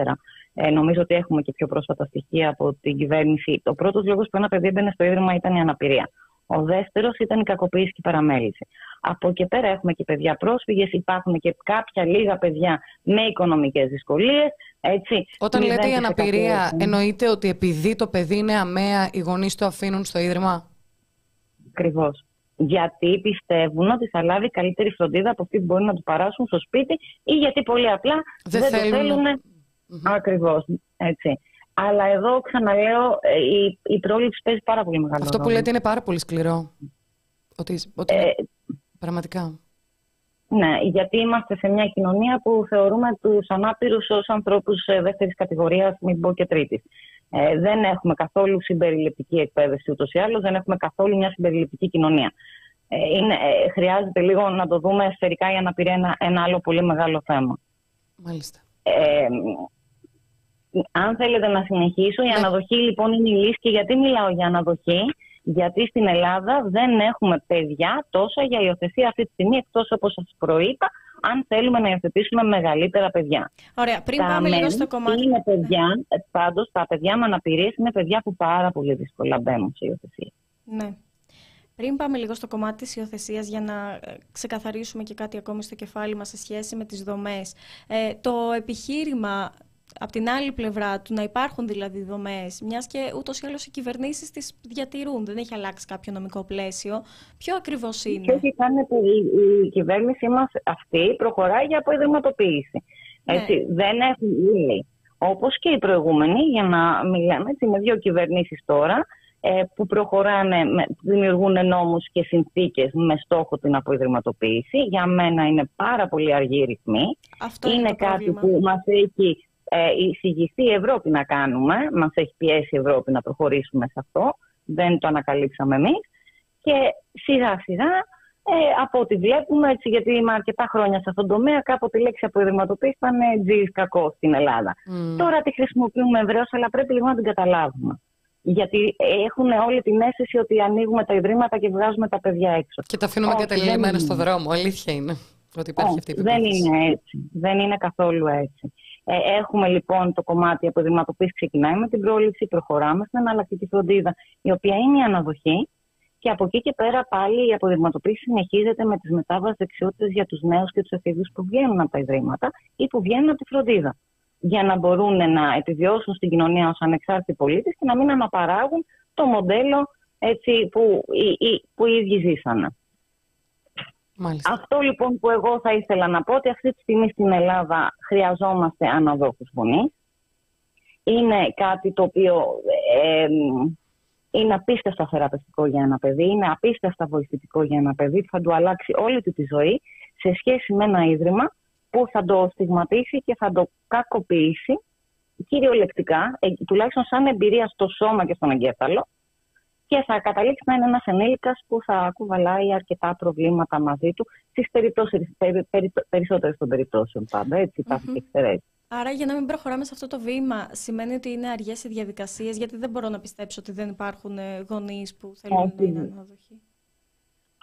S3: 2014, ε, νομίζω ότι έχουμε και πιο πρόσφατα στοιχεία από την κυβέρνηση. Ο πρώτος λόγος που ένα παιδί έμπαινε στο ίδρυμα ήταν η αναπηρία. Ο δεύτερος ήταν η κακοποίηση και η παραμέληση. Από εκεί πέρα έχουμε και παιδιά πρόσφυγες, υπάρχουν και κάποια λίγα παιδιά με οικονομικές δυσκολίες.
S1: Όταν λέτε η αναπηρία, εννοείται ότι επειδή το παιδί είναι αμαία, οι γονείς το αφήνουν στο ίδρυμα;
S3: Ακριβώς. Γιατί πιστεύουν ότι θα λάβει καλύτερη φροντίδα από αυτή που μπορεί να του παράσουν στο σπίτι ή γιατί πολύ απλά
S1: Δεν
S3: δεν,
S1: θέλουν
S3: το
S1: να-
S3: θέλουν. Ακριβώς. Έτσι. Αλλά εδώ ξαναλέω, ε, η, η πρόληψη παίζει πάρα πολύ μεγάλο
S1: Αυτό που λέτε είναι πάρα πολύ σκληρό. Ότι, ότι ε, πραγματικά.
S3: Ναι, γιατί είμαστε σε μια κοινωνία που θεωρούμε τους ανάπηρους ως ανθρώπους δεύτερης κατηγορίας, μην πω και τρίτης. Ε, δεν έχουμε καθόλου συμπεριληπτική εκπαίδευση ούτως ή άλλως, δεν έχουμε καθόλου μια συμπεριληπτική κοινωνία. Ε, είναι, ε, χρειάζεται λίγο να το δούμε σφαιρικά η αναπηρία ένα, ένα άλλο πολύ μεγάλο θέμα.
S1: Μάλιστα.
S3: Ε, αν θέλετε να συνεχίσω, η ναι. αναδοχή λοιπόν είναι η λύση και γιατί μιλάω για αναδοχή, γιατί στην Ελλάδα δεν έχουμε παιδιά τόσα για υιοθεσία αυτή τη στιγμή, εκτός όπως σας προείπα, αν θέλουμε να υιοθετήσουμε μεγαλύτερα παιδιά.
S2: Ωραία, πριν τα πάμε λίγο στο κομμάτι...
S3: Είναι παιδιά, πάντως τα παιδιά με αναπηρίες είναι παιδιά που πάρα πολύ δύσκολα μπαίνουν σε υιοθεσία.
S2: Ναι. Πριν πάμε λίγο στο κομμάτι της υιοθεσίας για να ε, ξεκαθαρίσουμε και κάτι ακόμη στο κεφάλι μας σε σχέση με τις δομές. Ε, το επιχείρημα από την άλλη πλευρά του να υπάρχουν δηλαδή δομές, μιας και ούτως ή άλλως οι κυβερνήσεις τις διατηρούν, δεν έχει αλλάξει κάποιο νομικό πλαίσιο. Ποιο ακριβώς είναι;
S3: Και έχει κάνει η, η κυβέρνησή μας αυτή προχωράει για αποϊδρυματοποίηση. Ναι. Έτσι, δεν έχουν λέει, όπως και οι προηγούμενοι, για να μιλάμε έτσι, με δύο κυβερνήσεις τώρα, ε, που προχωράνε, δημιουργούν νόμους και συνθήκες με στόχο την αποϊδρυματοποίηση. Για μένα είναι πάρα πολύ αργή ρυθμή.
S2: Αυτό
S3: είναι,
S2: είναι
S3: κάτι που μας έχει ε, εισηγηθεί η Ευρώπη να κάνουμε. Μας έχει πιέσει η Ευρώπη να προχωρήσουμε σε αυτό. Δεν το ανακαλύψαμε εμείς. Και σιγά σιγά ε, από ό,τι βλέπουμε, έτσι, γιατί είμαι αρκετά χρόνια σε αυτόν τον τομέα, κάποτε η λέξη αποδηματοποίηση ήταν τζι κακό στην Ελλάδα. Τώρα τη χρησιμοποιούμε ευρέως, αλλά πρέπει λίγο να την καταλάβουμε. Γιατί έχουν όλη την αίσθηση ότι ανοίγουμε τα ιδρύματα και βγάζουμε τα παιδιά έξω.
S1: Και τα αφήνουμε κατελημένα στο δρόμο. Αλήθεια είναι. Ότι υπάρχει αυτή η
S3: δεν είναι έτσι. Δεν είναι καθόλου έτσι. Ε, έχουμε λοιπόν το κομμάτι από δημοτοποίηση, ξεκινάει με την πρόληψη, προχωράμε στην εναλλακτική φροντίδα, η οποία είναι η αναδοχή. Και από εκεί και πέρα πάλι η αποδηματοποίηση συνεχίζεται με τις μετάβασει δεξιότητες για τους νέους και τους εφηβείου που βγαίνουν από τα ιδρύματα ή που βγαίνουν από τη φροντίδα. Για να μπορούν να επιβιώσουν στην κοινωνία ως ανεξάρτητοι πολίτες και να μην αναπαράγουν το μοντέλο έτσι, που, που οι ίδιοι ζήσανε. Αυτό λοιπόν που εγώ θα ήθελα να πω ότι αυτή τη στιγμή στην Ελλάδα χρειαζόμαστε αναδόχους γονείς. Είναι κάτι το οποίο ε, είναι απίστευτα θεραπευτικό για ένα παιδί, είναι απίστευτα βοηθητικό για ένα παιδί που θα του αλλάξει όλη του τη ζωή σε σχέση με ένα ίδρυμα που θα το στιγματίσει και θα το κακοποιήσει κυριολεκτικά, ε, τουλάχιστον σαν εμπειρία στο σώμα και στον εγκέφαλο, και θα καταλήξει να είναι ένα ενήλικα που θα κουβαλάει αρκετά προβλήματα μαζί του στις περισσότερες των περιπτώσεων πάντα. Έτσι υπάρχουν και εξαιρέσει.
S2: Άρα, για να μην προχωράμε σε αυτό το βήμα, σημαίνει ότι είναι αργές οι διαδικασίες, γιατί δεν μπορώ να πιστέψω ότι δεν υπάρχουν ε, γονείς που θέλουν να είναι ανάδοχοι;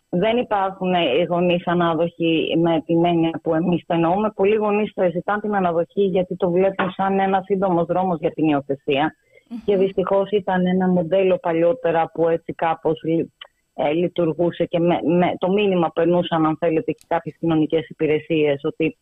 S3: Δεν υπάρχουν ε, γονείς ανάδοχοι με την έννοια που εμείς το εννοούμε. Πολλοί γονείς ζητάνε την αναδοχή γιατί το βλέπουν σαν ένα σύντομος δρόμος για την υιοθεσία και δυστυχώς ήταν ένα μοντέλο παλιότερα που έτσι κάπως ε, λειτουργούσε και με, με, το μήνυμα περνούσαν αν θέλετε και κάποιες κοινωνικές υπηρεσίες ότι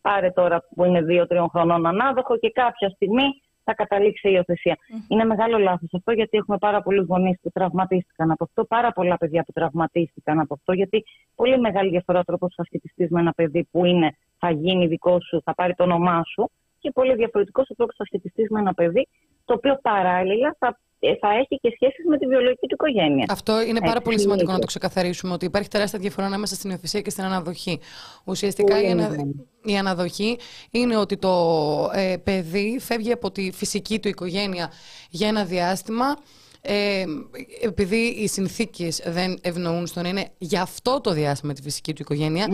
S3: πάρε τώρα που είναι δύο-τριών χρονών ανάδοχο και κάποια στιγμή θα καταλήξει η υιοθεσία. Είναι μεγάλο λάθος αυτό γιατί έχουμε πάρα πολλούς γονείς που τραυματίστηκαν από αυτό, πάρα πολλά παιδιά που τραυματίστηκαν από αυτό, γιατί πολύ μεγάλη διαφορά τρόπος θα σχετιστεί με ένα παιδί που είναι, θα γίνει δικό σου, θα πάρει το όνομά σου και πολύ διαφορετικός ο τρόπος θα σχετιστεί με ένα παιδί το οποίο παράλληλα θα, ε, θα έχει και σχέσεις με τη βιολογική του οικογένεια.
S1: Αυτό είναι πάρα πολύ σημαντικό να το ξεκαθαρίσουμε, ότι υπάρχει τεράστια διαφορά ανάμεσα στην υιοθεσία και στην αναδοχή. Ουσιαστικά η, ανα... η αναδοχή είναι ότι το ε, παιδί φεύγει από τη φυσική του οικογένεια για ένα διάστημα. Ε, επειδή οι συνθήκες δεν ευνοούν στον είναι για αυτό το διάστημα τη φυσική του οικογενεια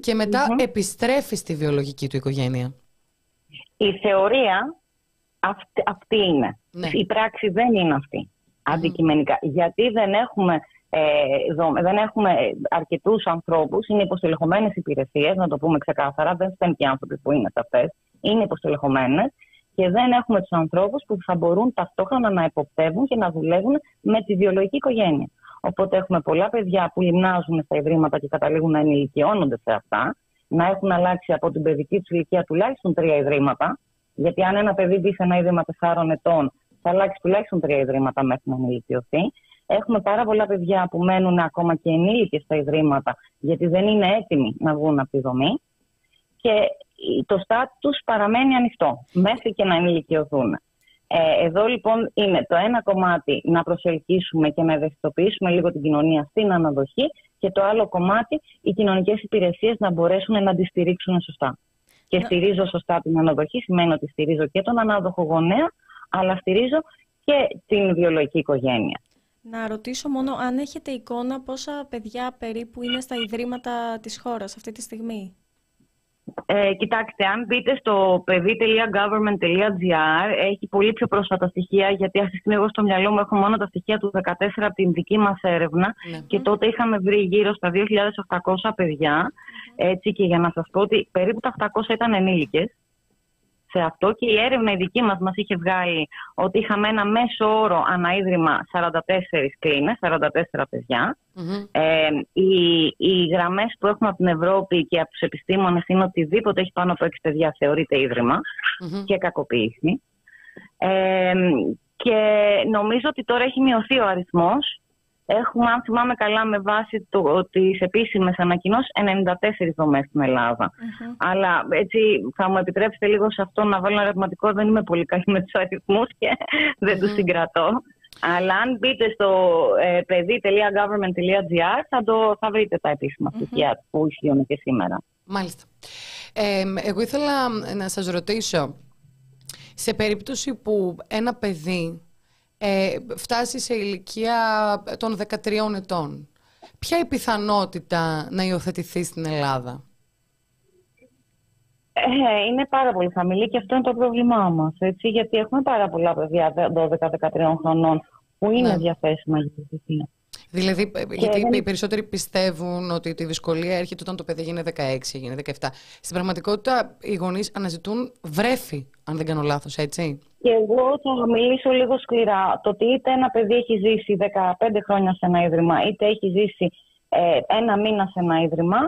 S1: και μετα επιστρέφει στη βιολογική του οικογένεια.
S3: Η θεωρία αυτή, αυτή είναι. Ναι. Η πράξη δεν είναι αυτή αντικειμενικά. Γιατί δεν έχουμε, ε, δεν έχουμε αρκετούς ανθρώπους, είναι υποστελεχωμένες υπηρεσίες, να το πούμε ξεκάθαρα, δεν φταίνουν και οι άνθρωποι που είναι σε αυτές, είναι υποστελεχωμένες και δεν έχουμε τους ανθρώπους που θα μπορούν ταυτόχρονα να υποπτεύουν και να δουλεύουν με τη βιολογική οικογένεια. Οπότε έχουμε πολλά παιδιά που λιμνάζουν στα ιδρύματα και καταλήγουν να ενηλικιώνονται σε αυτά, να έχουν αλλάξει από την παιδική τους ηλικία τουλάχιστον τρία ιδρύματα, γιατί αν ένα παιδί μπει σε ένα ίδρυμα 4 ετών, θα αλλάξει τουλάχιστον τρία ιδρύματα μέχρι να ενηλικιωθεί. Έχουμε πάρα πολλά παιδιά που μένουν ακόμα και ενήλικες στα ιδρύματα, γιατί δεν είναι έτοιμοι να βγουν από τη δομή. Και το στάτου παραμένει ανοιχτό μέχρι και να ενηλικιωθούν. Ε, εδώ λοιπόν είναι το ένα κομμάτι να προσελκύσουμε και να ευαισθητοποιήσουμε λίγο την κοινωνία στην αναδοχή και το άλλο κομμάτι οι κοινωνικές υπηρεσίες να μπορέσουν να τη στηρίξουν σωστά. Και στηρίζω σωστά την αναδοχή σημαίνει ότι στηρίζω και τον ανάδοχο γονέα αλλά στηρίζω και την βιολογική οικογένεια.
S2: Να ρωτήσω μόνο αν έχετε εικόνα πόσα παιδιά περίπου είναι στα ιδρύματα της χώρας αυτή τη στιγμή;
S3: Ε, κοιτάξτε, αν μπείτε στο παιδί.government.gr έχει πολύ πιο πρόσφατα στοιχεία γιατί αυτή τη στιγμή εγώ στο μυαλό μου έχω μόνο τα στοιχεία του 2014 από την δική μας έρευνα ναι. και τότε είχαμε βρει γύρω στα 2.800 παιδιά. Έτσι και για να σας πω ότι περίπου τα 800 ήταν ενήλικες σε αυτό και η έρευνα η δική μας μας είχε βγάλει ότι είχαμε ένα μέσο όρο αναείδρυμα 44 κλίνες, 44 παιδιά. Ε, οι, οι γραμμές που έχουμε από την Ευρώπη και από τους επιστήμονες είναι οτιδήποτε έχει πάνω από 6 παιδιά θεωρείται και κακοποίηση. Ε, και νομίζω ότι τώρα έχει μειωθεί ο αριθμός Έχουμε, αν θυμάμαι καλά, με βάση τις επίσημες ανακοινώσεις, 94 δομές στην ελλαδα Αλλά έτσι θα μου επιτρέψετε λίγο σε αυτό να βάλω ένα ερωτηματικό. Δεν είμαι πολύ καλή με τους αριθμούς και δεν τους συγκρατώ. Αλλά αν μπείτε στο ε, παιδί.government.gr θα, θα βρείτε τα επίσημα στοιχεία που ισχύουν και σήμερα.
S1: Μάλιστα. Ε, εγώ ήθελα να σας ρωτήσω, σε περίπτωση που ένα παιδί ε, φτάσει σε ηλικία των 13 ετών. Ποια η πιθανότητα να υιοθετηθεί στην Ελλάδα;
S3: Ε, είναι πάρα πολύ χαμηλή και αυτό είναι το πρόβλημά μας, έτσι, γιατί έχουμε πάρα πολλά παιδιά 12-13 χρονών που είναι ναι. διαθέσιμα για τη
S1: Δηλαδή, ε, γιατί οι περισσότεροι πιστεύουν ότι τη δυσκολία έρχεται όταν το παιδί γίνεται 16, γίνεται 17. Στην πραγματικότητα, οι γονείς αναζητούν βρέφη, αν δεν κάνω λάθος, έτσι.
S3: Και εγώ θα μιλήσω λίγο σκληρά. Το ότι είτε ένα παιδί έχει ζήσει 15 χρόνια σε ένα ίδρυμα, είτε έχει ζήσει ε, ένα μήνα σε ένα ίδρυμα,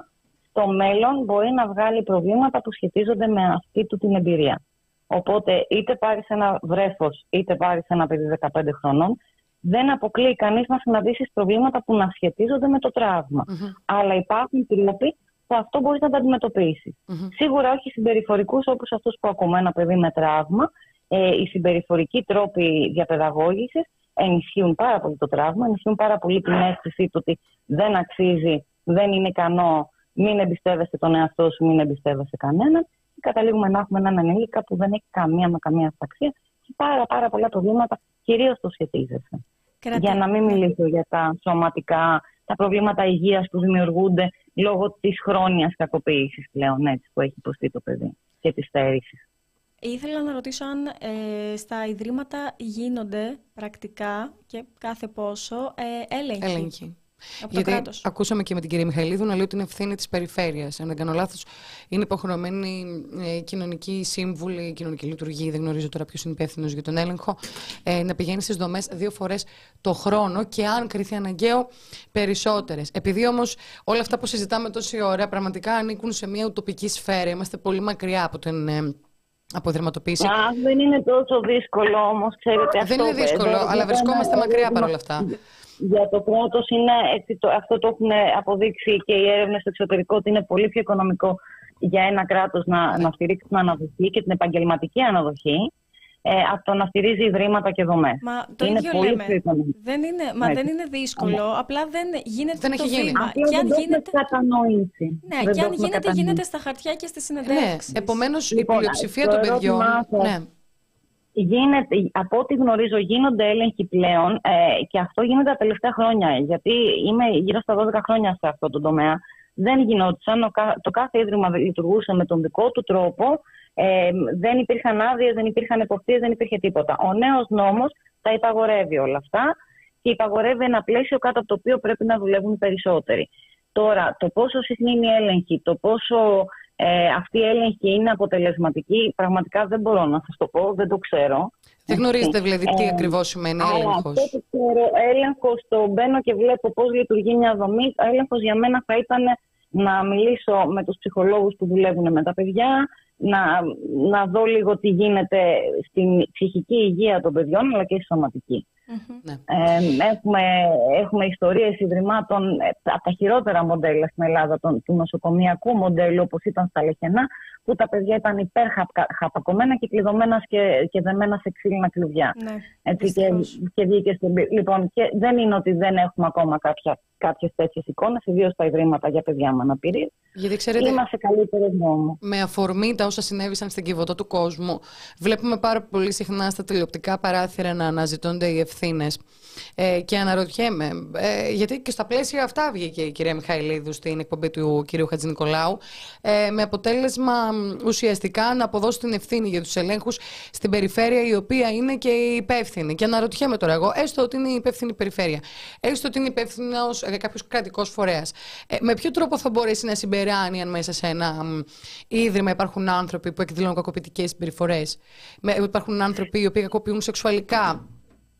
S3: στο μέλλον μπορεί να βγάλει προβλήματα που σχετίζονται με αυτή του την εμπειρία. Οπότε, είτε πάρεις ένα βρέφος, είτε πάρεις ένα παιδί 15 χρονών, δεν αποκλείει κανείς να συναντήσεις προβλήματα που να σχετίζονται με το τραυμα Αλλά υπάρχουν τρόποι που αυτό μπορείς να τα αντιμετωπισει Σίγουρα όχι συμπεριφορικούς όπως αυτούς που ακούμε ένα παιδί με τραύμα. Ε, οι συμπεριφορικοί τρόποι διαπαιδαγώγησης ενισχύουν πάρα πολύ το τραύμα, ενισχύουν πάρα πολύ την αίσθηση του ότι δεν αξίζει, δεν είναι ικανό, μην εμπιστεύεσαι τον εαυτό σου, μην εμπιστεύεσαι κανέναν. Και καταλήγουμε να έχουμε έναν ενήλικα που δεν έχει καμία με καμία αυταξία και πάρα, πάρα πολλά προβλήματα, κυρίως το σχετίζεσαι. Για να μην μιλήσω για τα σωματικά, τα προβλήματα υγείας που δημιουργούνται λόγω της χρόνιας κακοποίησης πλέον έτσι, που έχει υποστεί το παιδί και της στέρησης.
S2: Ήθελα να ρωτήσω αν ε, στα ιδρύματα γίνονται πρακτικά και κάθε πόσο ε, έλεγχοι.
S1: έλεγχοι. Γιατί ακούσαμε και με την κυρία Μιχαηλίδου να λέει ότι είναι ευθύνη της περιφέρειας. Αν δεν κάνω λάθος, είναι υποχρεωμένη η ε, κοινωνική σύμβουλη, η κοινωνική λειτουργία, δεν γνωρίζω τώρα ποιος είναι υπεύθυνος για τον έλεγχο, ε, να πηγαίνει στις δομές δύο φορές το χρόνο και αν κρυθεί αναγκαίο, περισσότερες. Επειδή όμως όλα αυτά που συζητάμε τόση ώρα πραγματικά ανήκουν σε μια ουτοπική σφαίρα, είμαστε πολύ μακριά από την ε, αποδερματοποίηση.
S3: Α, δεν είναι τόσο δύσκολο όμως, ξέρετε.
S1: Δεν είναι δύσκολο, αλλά βρισκόμαστε μακριά παρόλα αυτά
S3: για το κράτο είναι, αυτό το έχουν αποδείξει και οι έρευνες στο εξωτερικό, ότι είναι πολύ πιο οικονομικό για ένα κράτος να, να στηρίξει την αναδοχή και την επαγγελματική αναδοχή ε, από το να στηρίζει ιδρύματα και δομές.
S2: Μα το είναι ίδιο πολύ λέμε. Δεν είναι, μα δεν είναι δύσκολο, απλά δεν γίνεται
S1: δεν
S2: το
S1: έχει γίνει.
S2: βήμα.
S3: Απλά και αν δεν γίνεται, κατανοήσει.
S2: Ναι, δεν και αν γίνεται, γίνεται στα χαρτιά και στι συνεδρίες.
S1: Ναι, επομένως λοιπόν, η πλειοψηφία των παιδιών. Ναι.
S3: Γίνεται, από ό,τι γνωρίζω γίνονται έλεγχοι πλέον ε, και αυτό γίνεται τα τελευταία χρόνια. Γιατί είμαι γύρω στα 12 χρόνια σε αυτό το τομέα. Δεν γινόντουσαν. Το κάθε ίδρυμα λειτουργούσε με τον δικό του τρόπο. Ε, δεν υπήρχαν άδειες, δεν υπήρχαν εποπτείες, δεν υπήρχε τίποτα. Ο νέος νόμος τα υπαγορεύει όλα αυτά και υπαγορεύει ένα πλαίσιο κάτω από το οποίο πρέπει να δουλεύουν οι περισσότεροι. Τώρα, το πόσο συχνή είναι η έλεγχη, το πόσο ε, αυτή η έλεγχη είναι αποτελεσματική, πραγματικά δεν μπορώ να σας το πω, δεν το ξέρω.
S1: Δεν γνωρίζετε δηλαδή τι ε, ακριβώς σημαίνει έλεγχος.
S3: Αυτό που ξέρω, έλεγχος, το μπαίνω και βλέπω πώς λειτουργεί μια δομή. Έλεγχος για μένα θα ήταν να μιλήσω με τους ψυχολόγους που δουλεύουν με τα παιδιά, να, να δω λίγο τι γίνεται στην ψυχική υγεία των παιδιών αλλά και στη σωματική. Ναι. Ε, έχουμε, έχουμε ιστορίες ιδρυμάτων ε, από τα χειρότερα μοντέλα στην Ελλάδα τον, του νοσοκομιακού μοντέλου όπως ήταν στα Λεχενά που τα παιδιά ήταν υπερχαπακωμένα και κλειδωμένα και, και δεμένας σε ξύλινα κλουβιά. Ναι, Έτσι, και, και βγήκε Λοιπόν, και δεν είναι ότι δεν έχουμε ακόμα κάποια, κάποιες τέτοιες εικόνες, ιδίως στα ιδρύματα για παιδιά με αναπηρία.
S1: Γιατί ξέρετε,
S3: Είμαστε καλύτερο δρόμο.
S1: Με αφορμή τα όσα συνέβησαν στην κυβωτό του κόσμου, βλέπουμε πάρα πολύ συχνά στα τηλεοπτικά παράθυρα να αναζητώνται οι ευθύνες. Ε, και αναρωτιέμαι, ε, γιατί και στα πλαίσια αυτά βγήκε η κυρία Μιχαηλίδου στην εκπομπή του κυρίου Χατζη Νικολάου, ε, με αποτέλεσμα ουσιαστικά να αποδώσει την ευθύνη για τους ελέγχους στην περιφέρεια η οποία είναι και η υπεύθυνη. Και αναρωτιέμαι τώρα εγώ, έστω ότι είναι η υπεύθυνη περιφέρεια, έστω ότι είναι υπεύθυνος ε, κάποιος κρατικός φορέας, ε, με ποιο τρόπο θα μπορέσει να συμπεράνει αν μέσα σε ένα ίδρυμα υπάρχουν άνθρωποι που εκδηλώνουν κακοποιητικές συμπεριφορές, υπάρχουν άνθρωποι οι οποίοι κακοποιούν σεξουαλικά;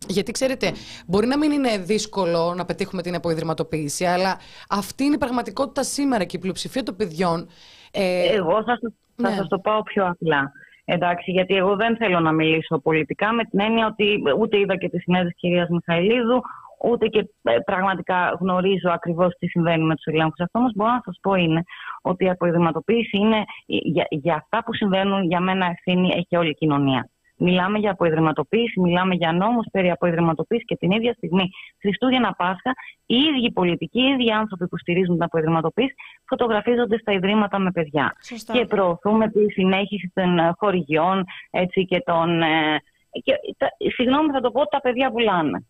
S1: Γιατί ξέρετε, μπορεί να μην είναι δύσκολο να πετύχουμε την αποϊδρυματοποίηση, αλλά αυτή είναι η πραγματικότητα σήμερα και η πλειοψηφία των παιδιών.
S3: Ε... Εγώ θα, θα ναι. σας το πάω πιο απλά. Εντάξει, γιατί εγώ δεν θέλω να μιλήσω πολιτικά με την έννοια ότι ούτε είδα και τη συνέντευξη της κυρίας Μιχαηλίδου, ούτε και ε, πραγματικά γνωρίζω ακριβώς τι συμβαίνει με τους ελέγχους. Αυτό όμως μπορώ να σας πω είναι ότι η αποϊδρυματοποίηση είναι για, για αυτά που συμβαίνουν για μένα ευθύνη έχει όλη η κοινωνία. Μιλάμε για αποϊδρυματοποίηση, μιλάμε για νόμους περί αποϊδρυματοποίησης και την ίδια στιγμή Χριστούγεννα Πάσχα, οι ίδιοι πολιτικοί, οι ίδιοι άνθρωποι που στηρίζουν την αποϊδρυματοποίηση φωτογραφίζονται στα ιδρύματα με παιδιά. Και προωθούμε τη συνέχιση των ε, χορηγιών έτσι, και των. Ε, και, τα, συγγνώμη, θα το πω, τα παιδιά πουλάνε.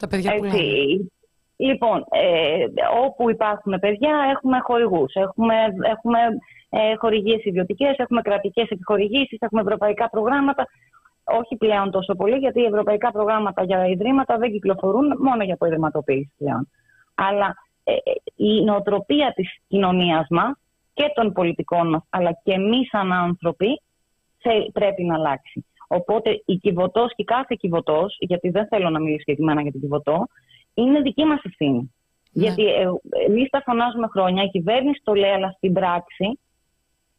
S1: Τα παιδιά πουλάνε.
S3: Λοιπόν, ε, όπου υπάρχουν παιδιά έχουμε χορηγούς, έχουμε, έχουμε ε, χορηγίες ιδιωτικές, έχουμε κρατικές επιχορηγήσεις, έχουμε ευρωπαϊκά προγράμματα. Όχι πλέον τόσο πολύ, γιατί οι ευρωπαϊκά προγράμματα για ιδρύματα δεν κυκλοφορούν μόνο για αποϊδρυματοποίηση πλέον. Αλλά ε, ε, η νοοτροπία της κοινωνίας μας και των πολιτικών μας, αλλά και εμείς σαν άνθρωποι, πρέπει να αλλάξει. Οπότε η κυβωτός και κάθε κυβωτός, γιατί δεν θέλω να μιλήσω συγκεκριμένα για την κυβωτό, είναι δική μας ευθύνη. Ναι. Γιατί ε, εμείς τα φωνάζουμε χρόνια, η κυβέρνηση το λέει, αλλά στην πράξη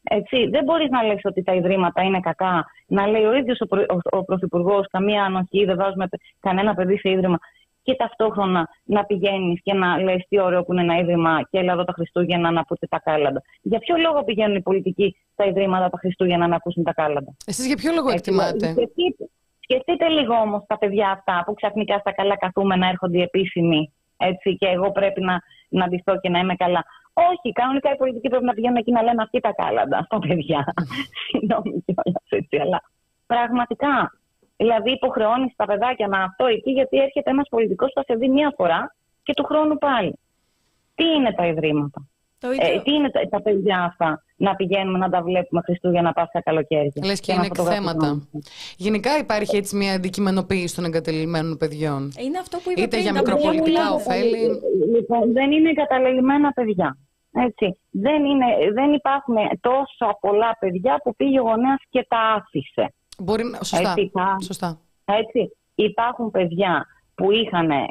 S3: έτσι, δεν μπορείς να λες ότι τα ιδρύματα είναι κακά. Να λέει ο ίδιος ο, ο, ο Πρωθυπουργός, καμία ανοχή, δεν βάζουμε κανένα παιδί σε ίδρυμα. Και ταυτόχρονα να πηγαίνεις και να λες τι ωραίο που είναι ένα ίδρυμα και έλα εδώ τα Χριστούγεννα να ακούτε τα κάλαντα. Για ποιο λόγο πηγαίνουν οι πολιτικοί στα ιδρύματα τα Χριστούγεννα να ακούσουν τα κάλαντα;
S1: Εσείς για ποιο λόγο εκτιμάτε;
S3: Σκεφτείτε, σκεφτείτε λίγο όμως τα παιδιά αυτά που ξαφνικά στα καλά καθούμενα έρχονται οι επίσημοι. Έτσι, και εγώ πρέπει να, να ντυθώ και να είμαι καλά. Όχι, κανονικά οι πολιτικοί πρέπει να πηγαίνουν εκεί να λένε αυτή τα κάλαντα στα παιδιά. Συγγνώμη κιόλας έτσι, αλλά πραγματικά. Δηλαδή, υποχρεώνεις τα παιδάκια να αυτό εκεί, γιατί έρχεται ένας πολιτικός που θα σε δει μία φορά και του χρόνου πάλι. Τι είναι τα ιδρύματα; Ε, τι είναι τα, τα παιδιά αυτά να πηγαίνουμε να τα βλέπουμε Χριστούγεννα, Πάσχα, καλοκαίρι;
S1: Λες και, και είναι εκθέματα. Γενικά υπάρχει έτσι μια αντικειμενοποίηση των εγκατελειμμένων παιδιών.
S2: Είναι αυτό που είπα
S1: Είτε για μικροπολιτικά ωφέλη.
S3: Λοιπόν, δεν είναι εγκαταλελειμμένα παιδιά. Έτσι. Δεν, είναι, δεν υπάρχουν τόσα πολλά παιδιά που πήγε ο γονέας και τα άφησε.
S1: Μπορεί, σωστά. Έτσι, σωστά.
S3: Έτσι. Υπάρχουν παιδιά που είχαν, ε,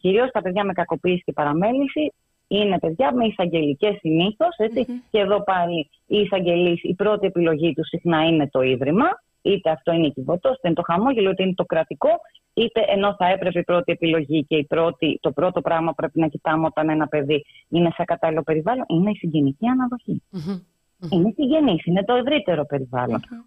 S3: κυρίως τα παιδιά με κακοποίηση και παραμέληση, είναι παιδιά με εισαγγελικές συνήθως. Και εδώ πάλι οι εισαγγελείς, η πρώτη επιλογή τους συχνά είναι το ίδρυμα. Είτε αυτό είναι κυβωτό, είτε είναι το χαμόγελο, είτε είναι το κρατικό, είτε ενώ θα έπρεπε η πρώτη επιλογή και η πρώτη, το πρώτο πράγμα που πρέπει να κοιτάμε όταν ένα παιδί είναι σε κατάλληλο περιβάλλον είναι η συγγενική αναδοχή. Είναι συγγενή, είναι το ευρύτερο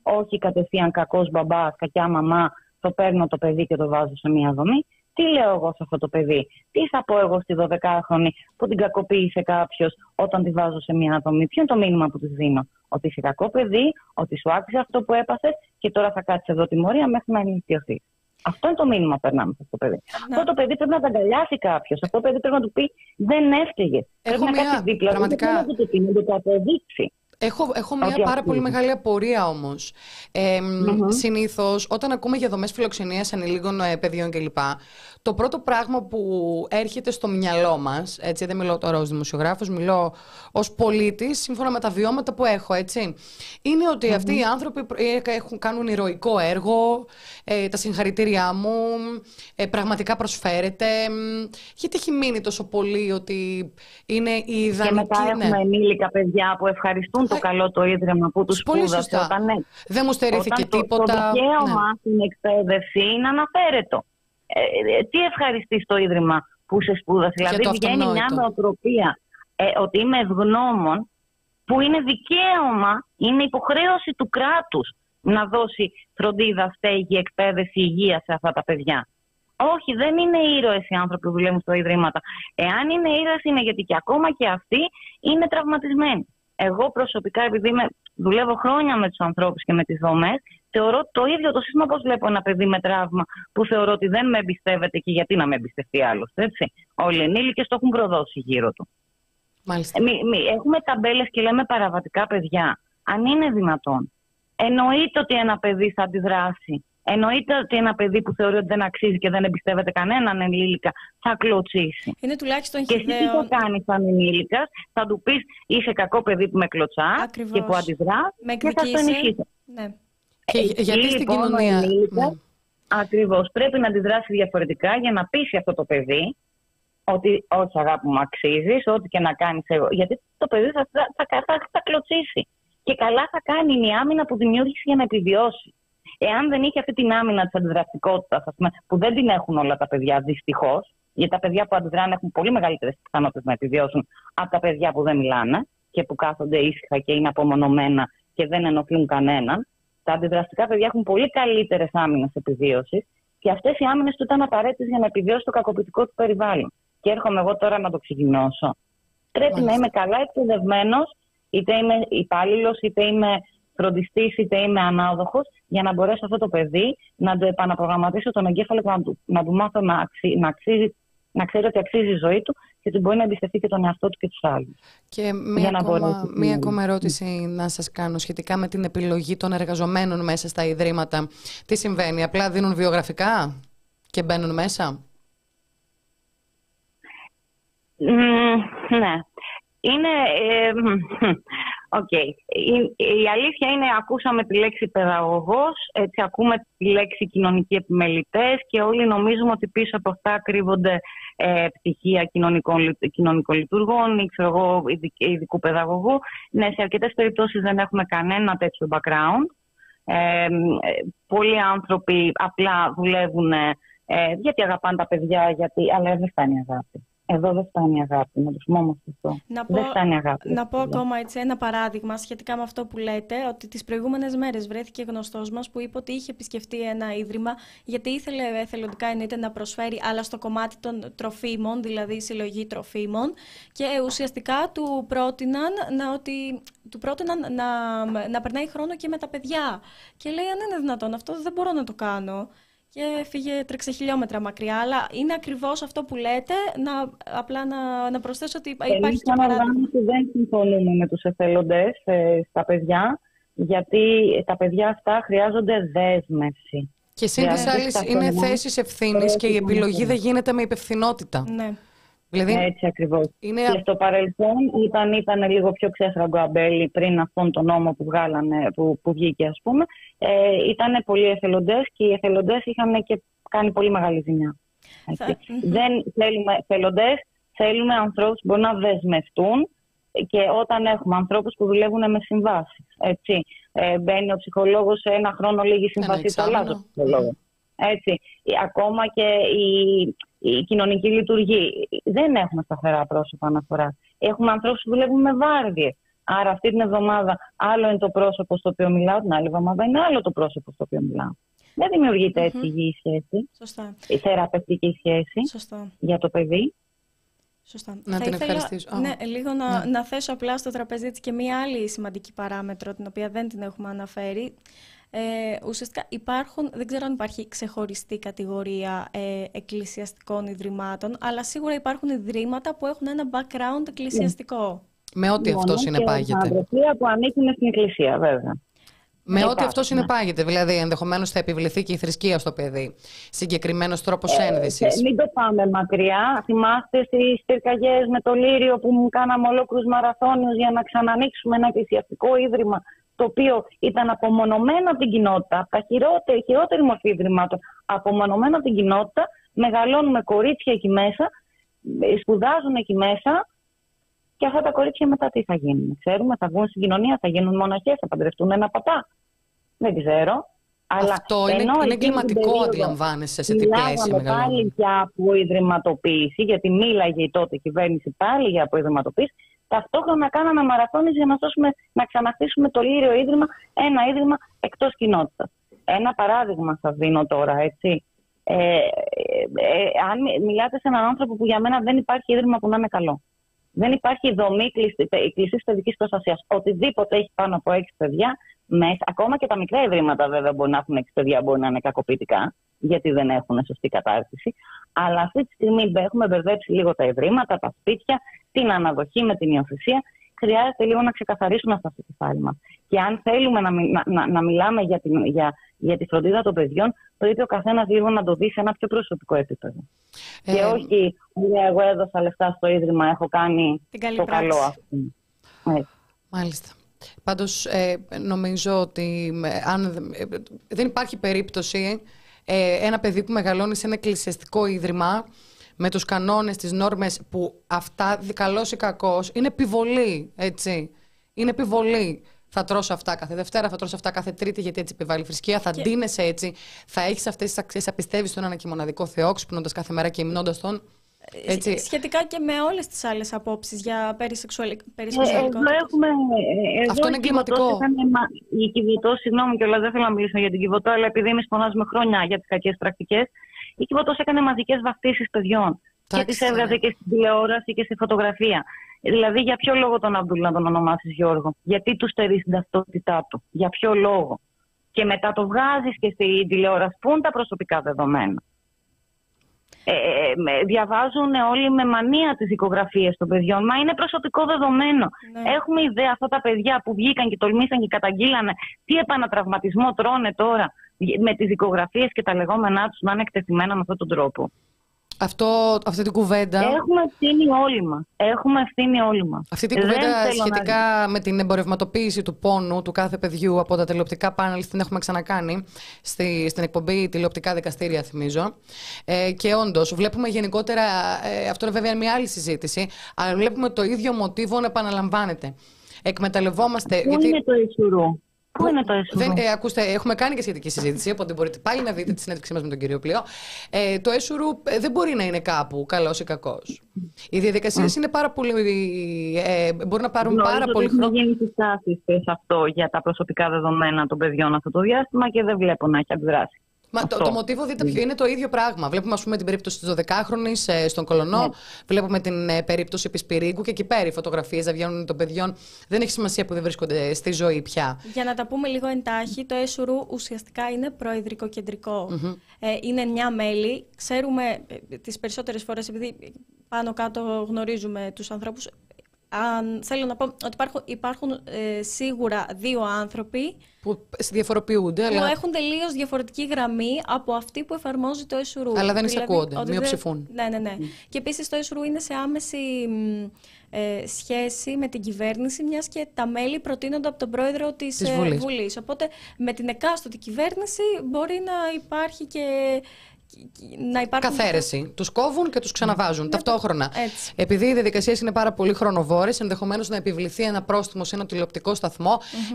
S3: Όχι κατευθείαν κακός μπαμπάς, κακιά μαμά, το παίρνω το παιδί και το βάζω σε μία δομή. Τι λέω εγώ σε αυτό το παιδί, τι θα πω εγώ στη 12χρονη που την κακοποίησε κάποιος όταν τη βάζω σε μια δομή, ποιο είναι το μήνυμα που της δίνω; Ότι είσαι κακό παιδί, ότι σου άξιζε αυτό που έπασε και τώρα θα κάτσεις εδώ τιμωρία μέχρι να ενηλικιωθεί. Αυτό είναι το μήνυμα που περνάμε σε αυτό το παιδί. Αυτό το παιδί πρέπει να τα αγκαλιάσει κάποιος. Αυτό το παιδί πρέπει να του πει δεν έφταιγες. Πρέπει να κάτσεις δίπλα του, να το το αποδείξει.
S1: Έχω, έχω μια πάρα πολύ μεγάλη απορία όμως. Ε, mm Συνήθως, όταν ακούμε για δομές φιλοξενίας ανηλίκων ε, παιδιών κλπ., το πρώτο πράγμα που έρχεται στο μυαλό μας, έτσι δεν μιλώ τώρα ως δημοσιογράφος, μιλώ ως πολίτης, σύμφωνα με τα βιώματα που έχω, έτσι, είναι αυτοί οι άνθρωποι ε, έχουν, κάνουν ηρωικό έργο, ε, τα συγχαρητήριά μου, ε, πραγματικά προσφέρεται. Γιατί έχει μείνει τόσο πολύ ότι είναι η ιδανική...
S3: Και μετά
S1: ναι.
S3: έχουμε ενήλικα παιδιά που ευχαριστούν το καλό το ίδρυμα που τους σπούδασε.
S1: Όταν, ναι, δεν μου στερήθηκε
S3: όταν
S1: τίποτα.
S3: Το, το δικαίωμα ναι. στην εκπαίδευση είναι αναφέρετο. Ε, ε, τι ευχαριστείς το Ίδρυμα που σε σπούδασε; Δηλαδή βγαίνει μια νοοτροπία ε, ότι είμαι ευγνώμων που είναι δικαίωμα, είναι υποχρέωση του κράτους να δώσει φροντίδα, στέγη, εκπαίδευση, υγεία σε αυτά τα παιδιά. Όχι, δεν είναι ήρωες οι άνθρωποι που δουλεύουν στο Ιδρύματα. Εάν είναι ήρωες, είναι γιατί και ακόμα και αυτοί είναι τραυματισμένοι. Εγώ προσωπικά, επειδή είμαι, δουλεύω χρόνια με τους ανθρώπους και με τις δομές, θεωρώ το ίδιο το σύστημα όπω βλέπω ένα παιδί με τραύμα που θεωρώ ότι δεν με εμπιστεύεται και γιατί να με εμπιστευτεί άλλωστε. Όλοι οι ενήλικες το έχουν προδώσει γύρω του.
S1: Μάλιστα.
S3: Μη, μη, έχουμε ταμπέλες και λέμε παραβατικά παιδιά. Αν είναι δυνατόν. Εννοείται ότι ένα παιδί θα αντιδράσει. Εννοείται ότι ένα παιδί που θεωρεί ότι δεν αξίζει και δεν εμπιστεύεται κανέναν ενήλικα θα κλωτσίσει.
S2: Είναι τουλάχιστον
S3: Και εσύ τι θα κάνεις σαν ενήλικας, θα του πεις είσαι κακό παιδί που με κλωτσάς και που αντιδράς και θα το ενισχύσεις.
S2: Ναι.
S1: Και γιατί στην λοιπόν, κοινωνία. Ναι.
S3: Ακριβώς. Πρέπει να αντιδράσει διαφορετικά για να πείσει αυτό το παιδί ότι όχι αγάπη μου αξίζεις, ό,τι και να κάνεις εγώ. Γιατί το παιδί θα, θα, θα, θα, θα κλωτσίσει. Και καλά θα κάνει η άμυνα που δημιούργησε για να επιβιώσει. Εάν δεν είχε αυτή την άμυνα της αντιδραστικότητας, που δεν την έχουν όλα τα παιδιά, δυστυχώς, γιατί τα παιδιά που αντιδράνε έχουν πολύ μεγαλύτερες πιθανότητες να επιβιώσουν από τα παιδιά που δεν μιλάνε και που κάθονται ήσυχα και είναι απομονωμένα και δεν ενοχλούν κανέναν. Τα αντιδραστικά παιδιά έχουν πολύ καλύτερες άμυνες επιβίωσης και αυτές οι άμυνες του ήταν απαραίτητες για να επιβιώσει το κακοποιητικό του περιβάλλον και έρχομαι εγώ τώρα να το ξεκινήσω. Πρέπει να είμαι καλά εκπαιδευμένος, είτε είμαι υπάλληλος, είτε είμαι φροντιστής, είτε είμαι ανάδοχος, για να μπορέσω αυτό το παιδί να το επαναπρογραμματίσω τον εγκέφαλο και να του, να του μάθω να, αξί, να, αξίζει, να ξέρει ότι αξίζει η ζωή του και ότι μπορεί να εμπιστευτεί και τον εαυτό του και τους άλλους.
S1: Και μία, ακόμα, μία ακόμα ερώτηση να σας κάνω σχετικά με την επιλογή των εργαζομένων μέσα στα ιδρύματα. Τι συμβαίνει, απλά δίνουν βιογραφικά και μπαίνουν μέσα;
S3: Ναι. Είναι. okay. η, αλήθεια είναι, ακούσαμε τη λέξη παιδαγωγός, έτσι ακούμε τη λέξη κοινωνικοί επιμελητές και όλοι νομίζουμε ότι πίσω από αυτά κρύβονται ε, πτυχία κοινωνικών, κοινωνικών λειτουργών ή ξέρω εγώ, ειδικού παιδαγωγού. Ναι, σε αρκετές περιπτώσεις δεν έχουμε κανένα τέτοιο background. Ε, πολλοί άνθρωποι απλά δουλεύουν ε, γιατί αγαπάνε τα παιδιά, γιατί, αλλά δεν φτάνει αγάπη. Εδώ δεν φτάνει αγάπη, να το πούμε όμως αυτό.
S2: Να πω,
S3: δεν φτάνει αγάπη.
S2: Να πω ακόμα έτσι ένα παράδειγμα σχετικά με αυτό που λέτε, ότι τις προηγούμενες μέρες βρέθηκε γνωστός μας που είπε ότι είχε επισκεφτεί ένα ίδρυμα γιατί ήθελε εθελοντικά εννοείται να προσφέρει, αλλά στο κομμάτι των τροφίμων, δηλαδή συλλογή τροφίμων και ουσιαστικά του πρότειναν να, ότι, του πρότειναν να, να περνάει χρόνο και με τα παιδιά. Και λέει αν είναι δυνατόν αυτό δεν μπορώ να το κάνω και φύγε τρέξε χιλιόμετρα μακριά. Αλλά είναι ακριβώς αυτό που λέτε, να, απλά να, να προσθέσω ότι υπάρχει Εμείς και παράδειγμα.
S3: δεν συμφωνούμε με τους εθελοντές ε, στα παιδιά, γιατί τα παιδιά αυτά χρειάζονται δέσμευση.
S1: Και σύν τη άλλη είναι θέσεις ευθύνης και η επιλογή δεν γίνεται με υπευθυνότητα.
S2: Ναι.
S3: Δηλαδή, Έτσι ακριβώς. Είναι... Και στο παρελθόν ήταν, ήταν λίγο πιο ξέφραγκο αμπέλι πριν αυτόν τον νόμο που, βγάλανε, που, που βγήκε, ας πούμε. Ε, ήταν πολλοί εθελοντές και οι εθελοντές είχαν και κάνει πολύ μεγάλη ζημιά. Δεν θέλουμε εθελοντές, θέλουμε ανθρώπους που μπορούν να δεσμευτούν και όταν έχουμε ανθρώπους που δουλεύουν με συμβάσεις. Ε, μπαίνει ο ψυχολόγος σε ένα χρόνο λίγη συμβασή, το αλλάζω ψυχολόγο. Έτσι. Ακόμα και η, η κοινωνική λειτουργία. Δεν έχουμε σταθερά πρόσωπα αναφορά. Έχουμε ανθρώπους που δουλεύουν με βάρδιε. Άρα αυτή την εβδομάδα άλλο είναι το πρόσωπο στο οποίο μιλάω, την άλλη εβδομάδα είναι άλλο το πρόσωπο στο οποίο μιλάω. Δεν δημιουργείται έτσι mm-hmm. υγιή σχέση.
S2: Σωστά.
S3: Η θεραπευτική σχέση
S2: Σωστά.
S3: για το παιδί.
S2: Σωστά.
S1: Να
S2: Θα
S1: την
S2: ήθελα,
S1: ευχαριστήσω.
S2: Ναι, λίγο να,
S1: ναι.
S2: να θέσω απλά στο τραπέζι και μία άλλη σημαντική παράμετρο, την οποία δεν την έχουμε αναφέρει. Ε, ουσιαστικά υπάρχουν, δεν ξέρω αν υπάρχει ξεχωριστή κατηγορία ε, εκκλησιαστικών ιδρυμάτων, αλλά σίγουρα υπάρχουν ιδρύματα που έχουν ένα background εκκλησιαστικό.
S1: Με ό,τι αυτός συνεπάγεται.
S3: Με που ανήκουν στην εκκλησία, βέβαια.
S1: Με ό,τι αυτός συνεπάγεται. Δηλαδή, ενδεχομένως θα επιβληθεί και η θρησκεία στο παιδί. Συγκεκριμένος τρόπος ε, ένδυσης.
S3: μην το πάμε μακριά. Θυμάστε στις πυρκαγιές με το Λύριο που μου κάναμε ολόκληρους μαραθώνιους για να ξανανοίξουμε ένα εκκλησιαστικό ίδρυμα το οποίο ήταν απομονωμένο από την κοινότητα, από τα χειρότερη, χειρότερη μορφή ιδρυμάτων, απομονωμένο από την κοινότητα, μεγαλώνουμε κορίτσια εκεί μέσα, σπουδάζουν εκεί μέσα και αυτά τα κορίτσια μετά τι θα γίνουν. Ξέρουμε, θα βγουν στην κοινωνία, θα γίνουν μοναχές, θα παντρευτούν ένα παπά. Δεν ξέρω.
S1: Αλλά Αυτό είναι, είναι εγκληματικό, αντιλαμβάνεσαι σε τι πλαίσιο
S3: πάλι για αποϊδρυματοποίηση, γιατί μίλαγε η τότε κυβέρνηση πάλι για αποϊδρυματοποίηση. Ταυτόχρονα κάναμε μαραθώνες για να, σώσουμε, να ξαναχτίσουμε το Λύριο Ίδρυμα, ένα ίδρυμα εκτός κοινότητας. Ένα παράδειγμα σας δίνω τώρα, έτσι. Ε, ε, ε, αν μιλάτε σε έναν άνθρωπο που για μένα δεν υπάρχει ίδρυμα που να είναι καλό. Δεν υπάρχει δομή κλειστή παιδική προστασίας. Οτιδήποτε έχει πάνω από έξι παιδιά, μέσα, ακόμα και τα μικρά ιδρύματα βέβαια μπορεί να έχουν έξι παιδιά, μπορεί να είναι κακοποιητικά, γιατί δεν έχουν σωστή κατάρτιση. Αλλά αυτή τη στιγμή έχουμε μπερδέψει λίγο τα ιδρύματα, τα σπίτια, την αναδοχή με την υιοθεσία. Χρειάζεται λίγο να ξεκαθαρίσουμε αυτά στο κεφάλι μα. Και αν θέλουμε να, να, να μιλάμε για, την, για, για τη φροντίδα των παιδιών, πρέπει ο καθένας λίγο να το δει σε ένα πιο προσωπικό επίπεδο. Ε, και όχι, εγώ έδωσα λεφτά στο ίδρυμα, έχω κάνει το καλό αυτό.
S1: Μάλιστα. Πάντως ε, νομίζω ότι ε, αν, ε, δεν υπάρχει περίπτωση ένα παιδί που μεγαλώνει σε ένα εκκλησιαστικό ίδρυμα με τους κανόνες, τις νόρμες που αυτά καλός ή κακός είναι επιβολή, έτσι. Είναι επιβολή. Θα τρώσω αυτά κάθε Δευτέρα, θα τρώσω αυτά κάθε Τρίτη, γιατί έτσι επιβάλλει η θρησκεία. Θα και... ντύνεσαι έτσι. Θα έχεις αυτές τις αξίες. Θα πιστεύεις στον ένα και μοναδικό Θεό, ξυπνώντας κάθε μέρα και υμνώντας τον.
S2: Έτσι. Σχετικά και με όλες τις άλλες απόψεις για περισεξουαλικότητα.
S3: Ε, έχουμε, ε,
S1: Αυτό είναι εγκληματικό.
S3: Η Κιβωτό, συγγνώμη κιόλας, δεν θέλω να μιλήσω για την Κιβωτό, αλλά επειδή εμείς φωνάζουμε χρόνια για τις κακές πρακτικές, η Κιβωτός έκανε μαζικές βαφτίσεις παιδιών. Και τις έβγαζε και στην τηλεόραση και στη φωτογραφία. Δηλαδή, για ποιο λόγο τον Αμπτούλ να τον ονομάσεις Γιώργο, Γιατί του στερείς την ταυτότητά του, Για ποιο λόγο; Και μετά το βγάζεις και στην τηλεόραση. Πού είναι τα προσωπικά δεδομένα; Ε, ε, ε διαβάζουν όλοι με μανία τις δικογραφίες των παιδιών. Μα είναι προσωπικό δεδομένο. Ναι. Έχουμε ιδέα αυτά τα παιδιά που βγήκαν και τολμήσαν και καταγγείλανε τι επανατραυματισμό τρώνε τώρα με τις δικογραφίες και τα λεγόμενά τους να είναι εκτεθειμένα με αυτόν τον τρόπο.
S1: Αυτό, αυτή την κουβέντα.
S3: Έχουμε ευθύνη όλοι μας. Έχουμε ευθύνη όλοι μας.
S1: Αυτή την κουβέντα σχετικά με την εμπορευματοποίηση του πόνου του κάθε παιδιού από τα τηλεοπτικά πάνελ την έχουμε ξανακάνει στη, στην εκπομπή τηλεοπτικά δικαστήρια, θυμίζω. Ε, και όντως, βλέπουμε γενικότερα. Ε, αυτό είναι βέβαια μια άλλη συζήτηση. Αλλά βλέπουμε το ίδιο μοτίβο να επαναλαμβάνεται. Εκμεταλλευόμαστε.
S3: Πού γιατί... είναι το Ισουρού. Πού είναι το έσουρο. Δεν,
S1: ε, ακούστε, έχουμε κάνει και σχετική συζήτηση, οπότε μπορείτε πάλι να δείτε τη συνέντευξή μας με τον κύριο Πλειό. Ε, το έσουρου ε, δεν μπορεί να είναι κάπου καλός ή κακός. Οι διαδικασίες είναι πάρα πολύ. Ε, μπορεί να πάρουν Γνωρίζω πάρα πολύ χρόνο.
S3: Έχουν γίνει συστάσεις σε αυτό για τα προσωπικά δεδομένα των παιδιών αυτό το διάστημα και δεν βλέπω να έχει αντιδράσει.
S1: Μα το, το μοτίβο, δείτε ποιο είναι το ίδιο πράγμα. Βλέπουμε, ας πούμε, την περίπτωση της 12χρονη ε, στον Κολονό. Ναι. Βλέπουμε την ε, περίπτωση Πισπυρίγκου και εκεί πέρα οι φωτογραφίες δεν βγαίνουν των παιδιών. Δεν έχει σημασία που δεν βρίσκονται στη ζωή πια.
S2: Για να τα πούμε λίγο εντάχει, το ΕΣΟΡΟΥ ουσιαστικά είναι προεδρικό Ε, είναι μια μέλη. Ξέρουμε ε, τις περισσότερες φορές, επειδή πάνω κάτω γνωρίζουμε τους ανθρώπους, αν, θέλω να πω ότι υπάρχουν, υπάρχουν ε, σίγουρα δύο άνθρωποι
S1: που διαφοροποιούνται.
S2: Που έχουν τελείως διαφορετική γραμμή από αυτή που εφαρμόζει το ΕΣΟΡΟΥ.
S1: Αλλά δεν δηλαδή, εισακούονται, μειοψηφούν.
S2: Ναι, ναι, ναι. Mm. Και επίσης το ΕΣΟΡΟΥ είναι σε άμεση ε, σχέση με την κυβέρνηση, μιας και τα μέλη προτείνονται από τον πρόεδρο της ε, Βουλής. Οπότε με την εκάστοτε κυβέρνηση μπορεί να υπάρχει και
S1: να υπάρχουν. Καθαίρεση. Τους κόβουν και τους ξαναβάζουν ναι, ταυτόχρονα. Έτσι. Επειδή οι διαδικασίες είναι πάρα πολύ χρονοβόρες, ενδεχομένως να επιβληθεί ένα πρόστιμο σε ένα τηλεοπτικό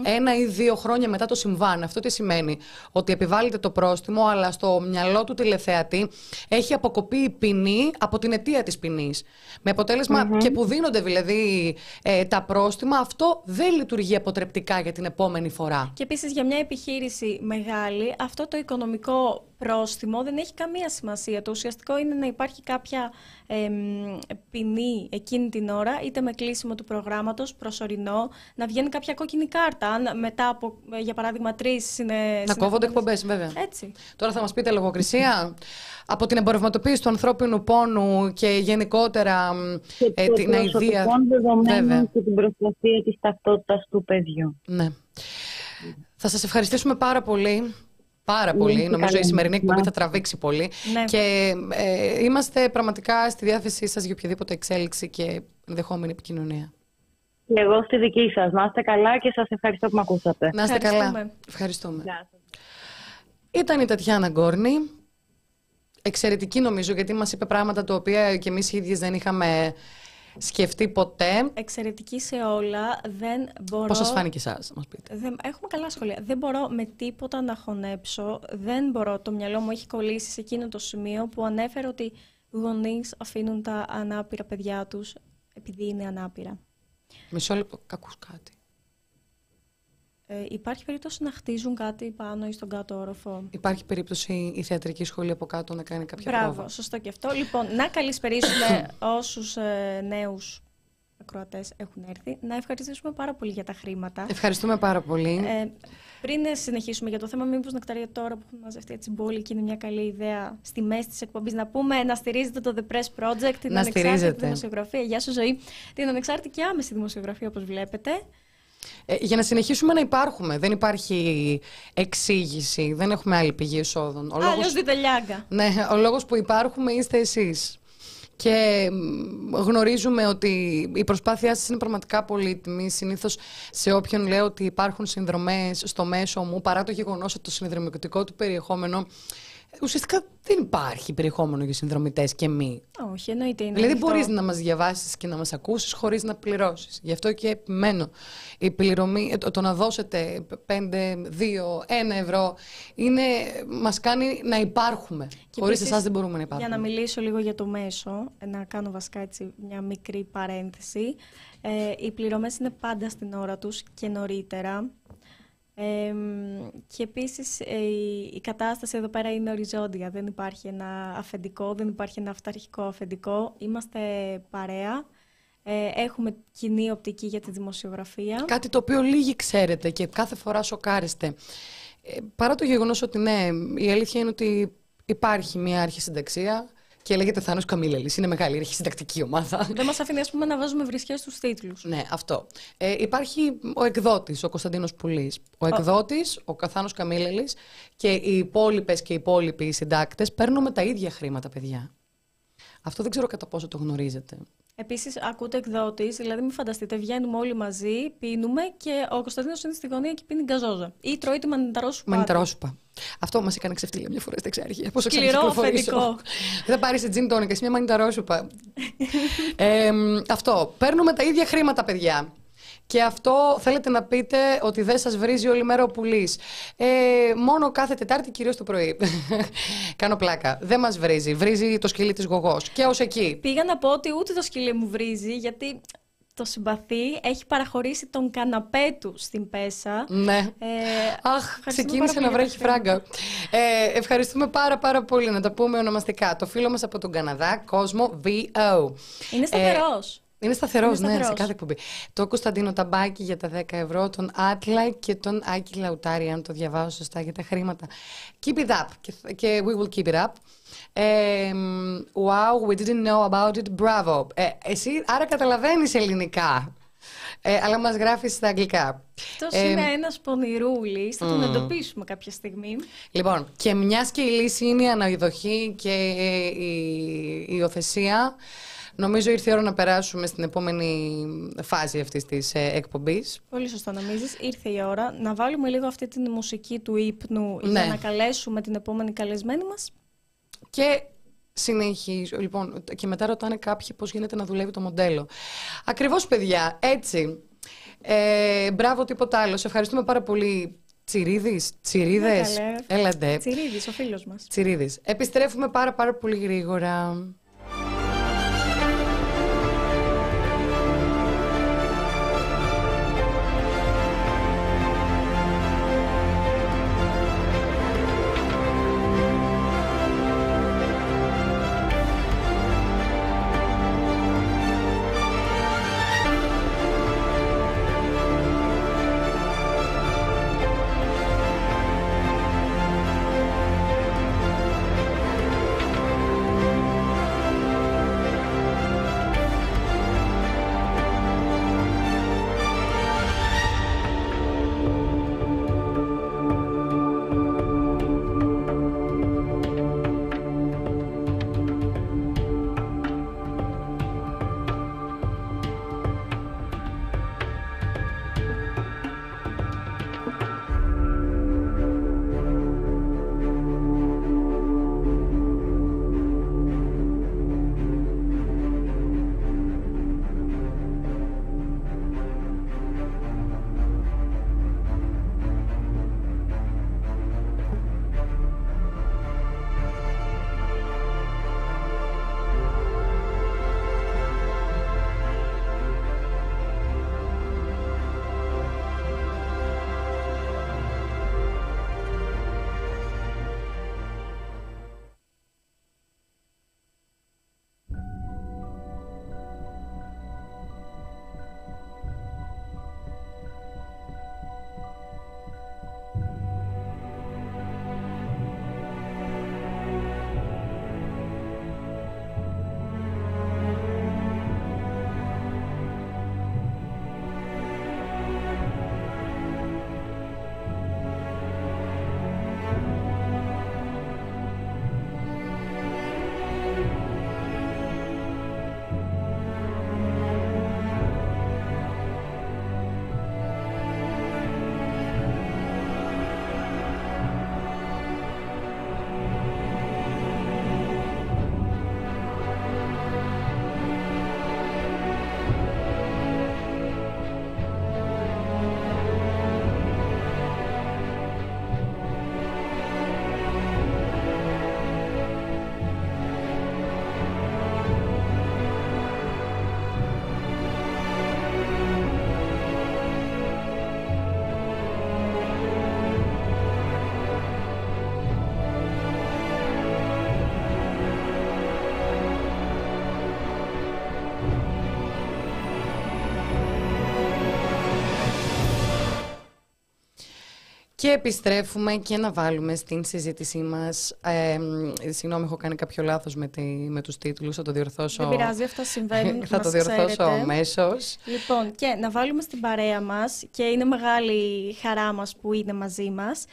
S1: ένα ή δύο χρόνια μετά το συμβάν. Αυτό τι σημαίνει, Ότι επιβάλλεται το πρόστιμο, αλλά στο μυαλό του τηλεθεατή έχει αποκοπεί η ποινή από την αιτία της ποινής. Με αποτελεσμα και που δίνονται δηλαδή ε, τα πρόστιμα, αυτό δεν λειτουργεί αποτρεπτικά για την επόμενη φορά.
S2: Και επίσης για μια επιχείρηση μεγάλη, αυτό το οικονομικό πρόστιμο δεν έχει καμία σημασία. Το ουσιαστικό είναι να υπάρχει κάποια ε, ποινή εκείνη την ώρα, είτε με κλείσιμο του προγράμματος, προσωρινό, να βγαίνει κάποια κόκκινη κάρτα. Αν μετά από, για παράδειγμα, τρεις είναι.
S1: Να κόβονται εκπομπές, βέβαια.
S2: Έτσι.
S1: Τώρα θα μας πείτε λογοκρισία. από την εμπορευματοποίηση του ανθρώπινου πόνου και γενικότερα
S3: και ε, την αηδία. Βέβαια. και την προστασία της ταυτότητας του παιδιού.
S1: Ναι. Θα σας ευχαριστήσουμε πάρα πολύ πάρα πολύ. Νομίζω η σημερινή εκπομπή θα τραβήξει πολύ. Ναι. Και ε, είμαστε πραγματικά στη διάθεσή σας για οποιαδήποτε εξέλιξη και ενδεχόμενη επικοινωνία.
S3: Και εγώ στη δική σας. Να είστε καλά και σας ευχαριστώ που με ακούσατε.
S1: Να είστε καλά. Ευχαριστούμε. Ήταν η Τατιάνα Γκόρνη. Εξαιρετική νομίζω γιατί μας είπε πράγματα τα οποία και εμείς οι ίδιες δεν είχαμε σκεφτεί ποτέ.
S2: Εξαιρετική σε όλα. Δεν μπορώ...
S1: Πώς σας φάνηκε εσάς, να μας πείτε.
S2: Δεν... Έχουμε καλά σχόλια. Δεν μπορώ με τίποτα να χωνέψω. Δεν μπορώ. Το μυαλό μου έχει κολλήσει σε εκείνο το σημείο που ανέφερε ότι γονείς αφήνουν τα ανάπηρα παιδιά τους επειδή είναι ανάπηρα.
S1: Μισό λεπτό, κακούς κάτι.
S2: Ε, υπάρχει περίπτωση να χτίζουν κάτι πάνω ή στον κάτω όροφο;
S1: Υπάρχει περίπτωση η θεατρική σχολή από κάτω να κάνει κάποια
S2: Μπράβο,
S1: πρόβα.
S2: σωστό και αυτό. Λοιπόν, να καλησπερίσουμε όσους ε, νέους ακροατές έχουν έρθει. Να ευχαριστήσουμε πάρα πολύ για τα χρήματα.
S1: Ευχαριστούμε πάρα πολύ.
S2: Ε, πριν συνεχίσουμε για το θέμα, μήπως Νεκταρία τώρα που έχουμε μαζευτεί έτσι μπόλι και είναι μια καλή ιδέα στη μέση της εκπομπής να πούμε να στηρίζετε το The Press Project, την
S1: Να
S2: ανεξάρτητη
S1: στηρίζετε.
S2: δημοσιογραφία. Γεια σου ζωή. Την ανεξάρτητη και άμεση δημοσιογραφία όπως βλέπετε.
S1: Ε, για να συνεχίσουμε να υπάρχουμε. Δεν υπάρχει εξήγηση, δεν έχουμε άλλη πηγή εσόδων. Ο
S2: Αλλιώς
S1: λόγος,
S2: δείτε λιάγκα.
S1: ναι, ο λόγος που υπάρχουμε είστε εσείς. Και μ, γνωρίζουμε ότι η προσπάθειά σας είναι πραγματικά πολύτιμη. Συνήθως σε όποιον λέω ότι υπάρχουν συνδρομές στο μέσο μου, παρά το γεγονός ότι το συνδρομητικό του περιεχόμενο ουσιαστικά δεν υπάρχει περιεχόμενο για συνδρομητές και μη.
S2: Όχι, εννοείται είναι
S1: Δηλαδή
S2: ανοιχτό.
S1: μπορείς να μας διαβάσεις και να μας ακούσεις χωρίς να πληρώσεις. Γι' αυτό και επιμένω. Η πληρωμή, ε, το, το να δώσετε 5, 2, 1 ευρώ είναι, μας κάνει να υπάρχουμε.
S2: Και
S1: χωρίς
S2: επίσης,
S1: εσάς δεν μπορούμε να υπάρχουμε.
S2: Για να μιλήσω λίγο για το μέσο, να κάνω βασικά έτσι μια μικρή παρένθεση. Ε, οι πληρωμές είναι πάντα στην ώρα τους και νωρίτερα. Ε, και επίσης ε, η, η κατάσταση εδώ πέρα είναι οριζόντια. Δεν υπάρχει ένα αφεντικό, δεν υπάρχει ένα αυταρχικό αφεντικό. Είμαστε παρέα. Ε, έχουμε κοινή οπτική για τη δημοσιογραφία.
S1: Κάτι το οποίο λίγοι ξέρετε και κάθε φορά σοκάριστε. Ε, παρά το γεγονός ότι ναι, η αλήθεια είναι ότι υπάρχει μια αρχισυνταξία και λέγεται Θάνος Καμίλελης. Είναι μεγάλη η αρχισυντακτική ομάδα.
S2: Δεν μας αφήνει ας πούμε, να βάζουμε βρισιές στους τίτλους.
S1: Ναι, αυτό. Ε, υπάρχει ο εκδότης, ο Κωνσταντίνος Πουλής. Ο εκδότης, ο Καθάνος Καμίλελης και οι υπόλοιπες και οι υπόλοιποι συντάκτες παίρνουμε τα ίδια χρήματα, παιδιά. Αυτό δεν ξέρω κατά πόσο το γνωρίζετε.
S2: Επίσης, ακούτε εκδότης, δηλαδή μην φανταστείτε, βγαίνουμε όλοι μαζί, πίνουμε και ο Κωνσταντίνος είναι στη γωνία και πίνει γκαζόζα. Ή τρώει τη μανιταρόσουπα.
S1: Μανιταρόσουπα. Αυτό μας έκανε ξεφτύλια μια φορά στα εξάρχεια. Πόσο
S2: Σκληρό αφεντικό.
S1: Δεν θα πάρει τζιν τόνικα, μια μανιταρόσουπα. ε, αυτό. Παίρνουμε τα ίδια χρήματα, παιδιά. Και αυτό θέλετε να πείτε ότι δεν σας βρίζει όλη μέρα ο πουλής. Ε, μόνο κάθε Τετάρτη, κυρίως το πρωί. Κάνω πλάκα. Δεν μας βρίζει. Βρίζει το σκυλί της γογός. Και ως εκεί.
S2: Πήγα να πω ότι ούτε το σκυλί μου βρίζει, γιατί το συμπαθεί, έχει παραχωρήσει τον καναπέ του στην Πέσα.
S1: Ναι.
S2: Ε,
S1: Αχ,
S2: ευχαριστούμε
S1: ξεκίνησε
S2: πάρα
S1: να
S2: πολύ
S1: βρέχει
S2: για τα
S1: φράγκα. Ε, ευχαριστούμε πάρα πάρα πολύ να τα πούμε ονομαστικά. Το φίλο μας από τον Καναδά, κόσμο VO.
S2: Είναι σταθερός.
S1: Είναι σταθερός,
S2: Είναι
S1: ναι, σε
S2: σταθερός.
S1: κάθε εκπομπή. Το Κωνσταντίνο Ταμπάκη για τα 10 ευρώ, τον Άτλα και τον Άκη Λαουτάρη, αν το διαβάζω σωστά, για τα χρήματα. Keep it up. Και, και we will keep it up. Ε, wow, we didn't know about it. Bravo. Ε, εσύ άρα καταλαβαίνεις ελληνικά. Ε, αλλά μας γράφεις στα αγγλικά.
S2: Αυτό είναι ένας πονηρούλης. Θα τον εντοπίσουμε κάποια στιγμή.
S1: Λοιπόν, και μιας και η λύση είναι η αναδοχή και η η υιοθεσία, νομίζω ήρθε η ώρα να περάσουμε στην επόμενη φάση αυτής της ε, εκπομπής.
S2: Πολύ σωστά νομίζεις. Ήρθε η ώρα να βάλουμε λίγο αυτή την μουσική του ύπνου
S1: Ναι.
S2: για να καλέσουμε την επόμενη καλεσμένη μας.
S1: Και συνεχίζω. Λοιπόν, και μετά ρωτάνε κάποιοι πώς γίνεται να δουλεύει το μοντέλο. Ακριβώς, παιδιά, έτσι. Ε, μπράβο, τίποτα άλλο. Σε ευχαριστούμε πάρα πολύ. Τσιρίδης, Τσιρίδες,
S2: Ναι, καλέ.
S1: έλαντε.
S2: Τσιρίδης, ο φίλος μας.
S1: Τσιρίδης. Επιστρέφουμε πάρα πάρα πολύ γρήγορα. Και επιστρέφουμε και να βάλουμε στην συζήτησή μας. Ε, συγγνώμη, έχω κάνει κάποιο λάθος με, τη, με τους τίτλους, θα το διορθώσω.
S2: Δεν πειράζει, αυτά συμβαίνουν.
S1: θα το διορθώσω αμέσως.
S2: Λοιπόν, και να βάλουμε στην παρέα μας, και είναι μεγάλη χαρά μας που είναι μαζί μας,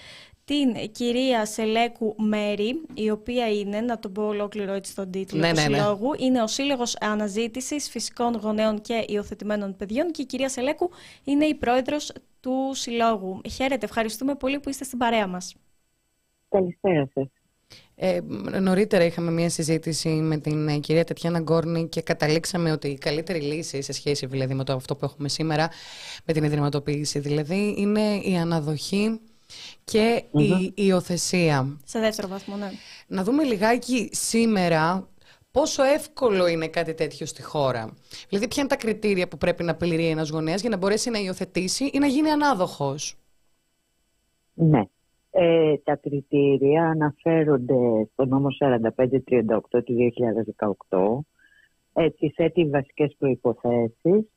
S2: την κυρία Σελέκου Μέρη, η οποία είναι, να το πω ολόκληρο έτσι στον τίτλο ναι, του ναι, ναι. συλλόγου, είναι ο Σύλλογος Αναζήτησης Φυσικών Γονέων και Υιοθετημένων Παιδιών και η κυρία Σελέκου είναι η πρόεδρος του Συλλόγου. Χαίρετε, ευχαριστούμε πολύ που είστε στην παρέα μας.
S4: Καλησπέρα σας.
S1: Ε, νωρίτερα είχαμε μια συζήτηση με την ε, κυρία Τετιάνα Γκόρνη και καταλήξαμε ότι η καλύτερη λύση σε σχέση δηλαδή, με το αυτό που έχουμε σήμερα με την ιδρυματοποίηση δηλαδή είναι η αναδοχή και η υιοθεσία.
S2: Σε δεύτερο βαθμό, ναι.
S1: Να δούμε λιγάκι σήμερα πόσο εύκολο είναι κάτι τέτοιο στη χώρα; Δηλαδή, ποια είναι τα κριτήρια που πρέπει να πληρεί ένας γονέας για να μπορέσει να υιοθετήσει ή να γίνει ανάδοχος;
S4: Ναι. Ε, τα κριτήρια αναφέρονται στο νόμο 4538 του 2018 έτσι, σε τι βασικές προϋποθέσεις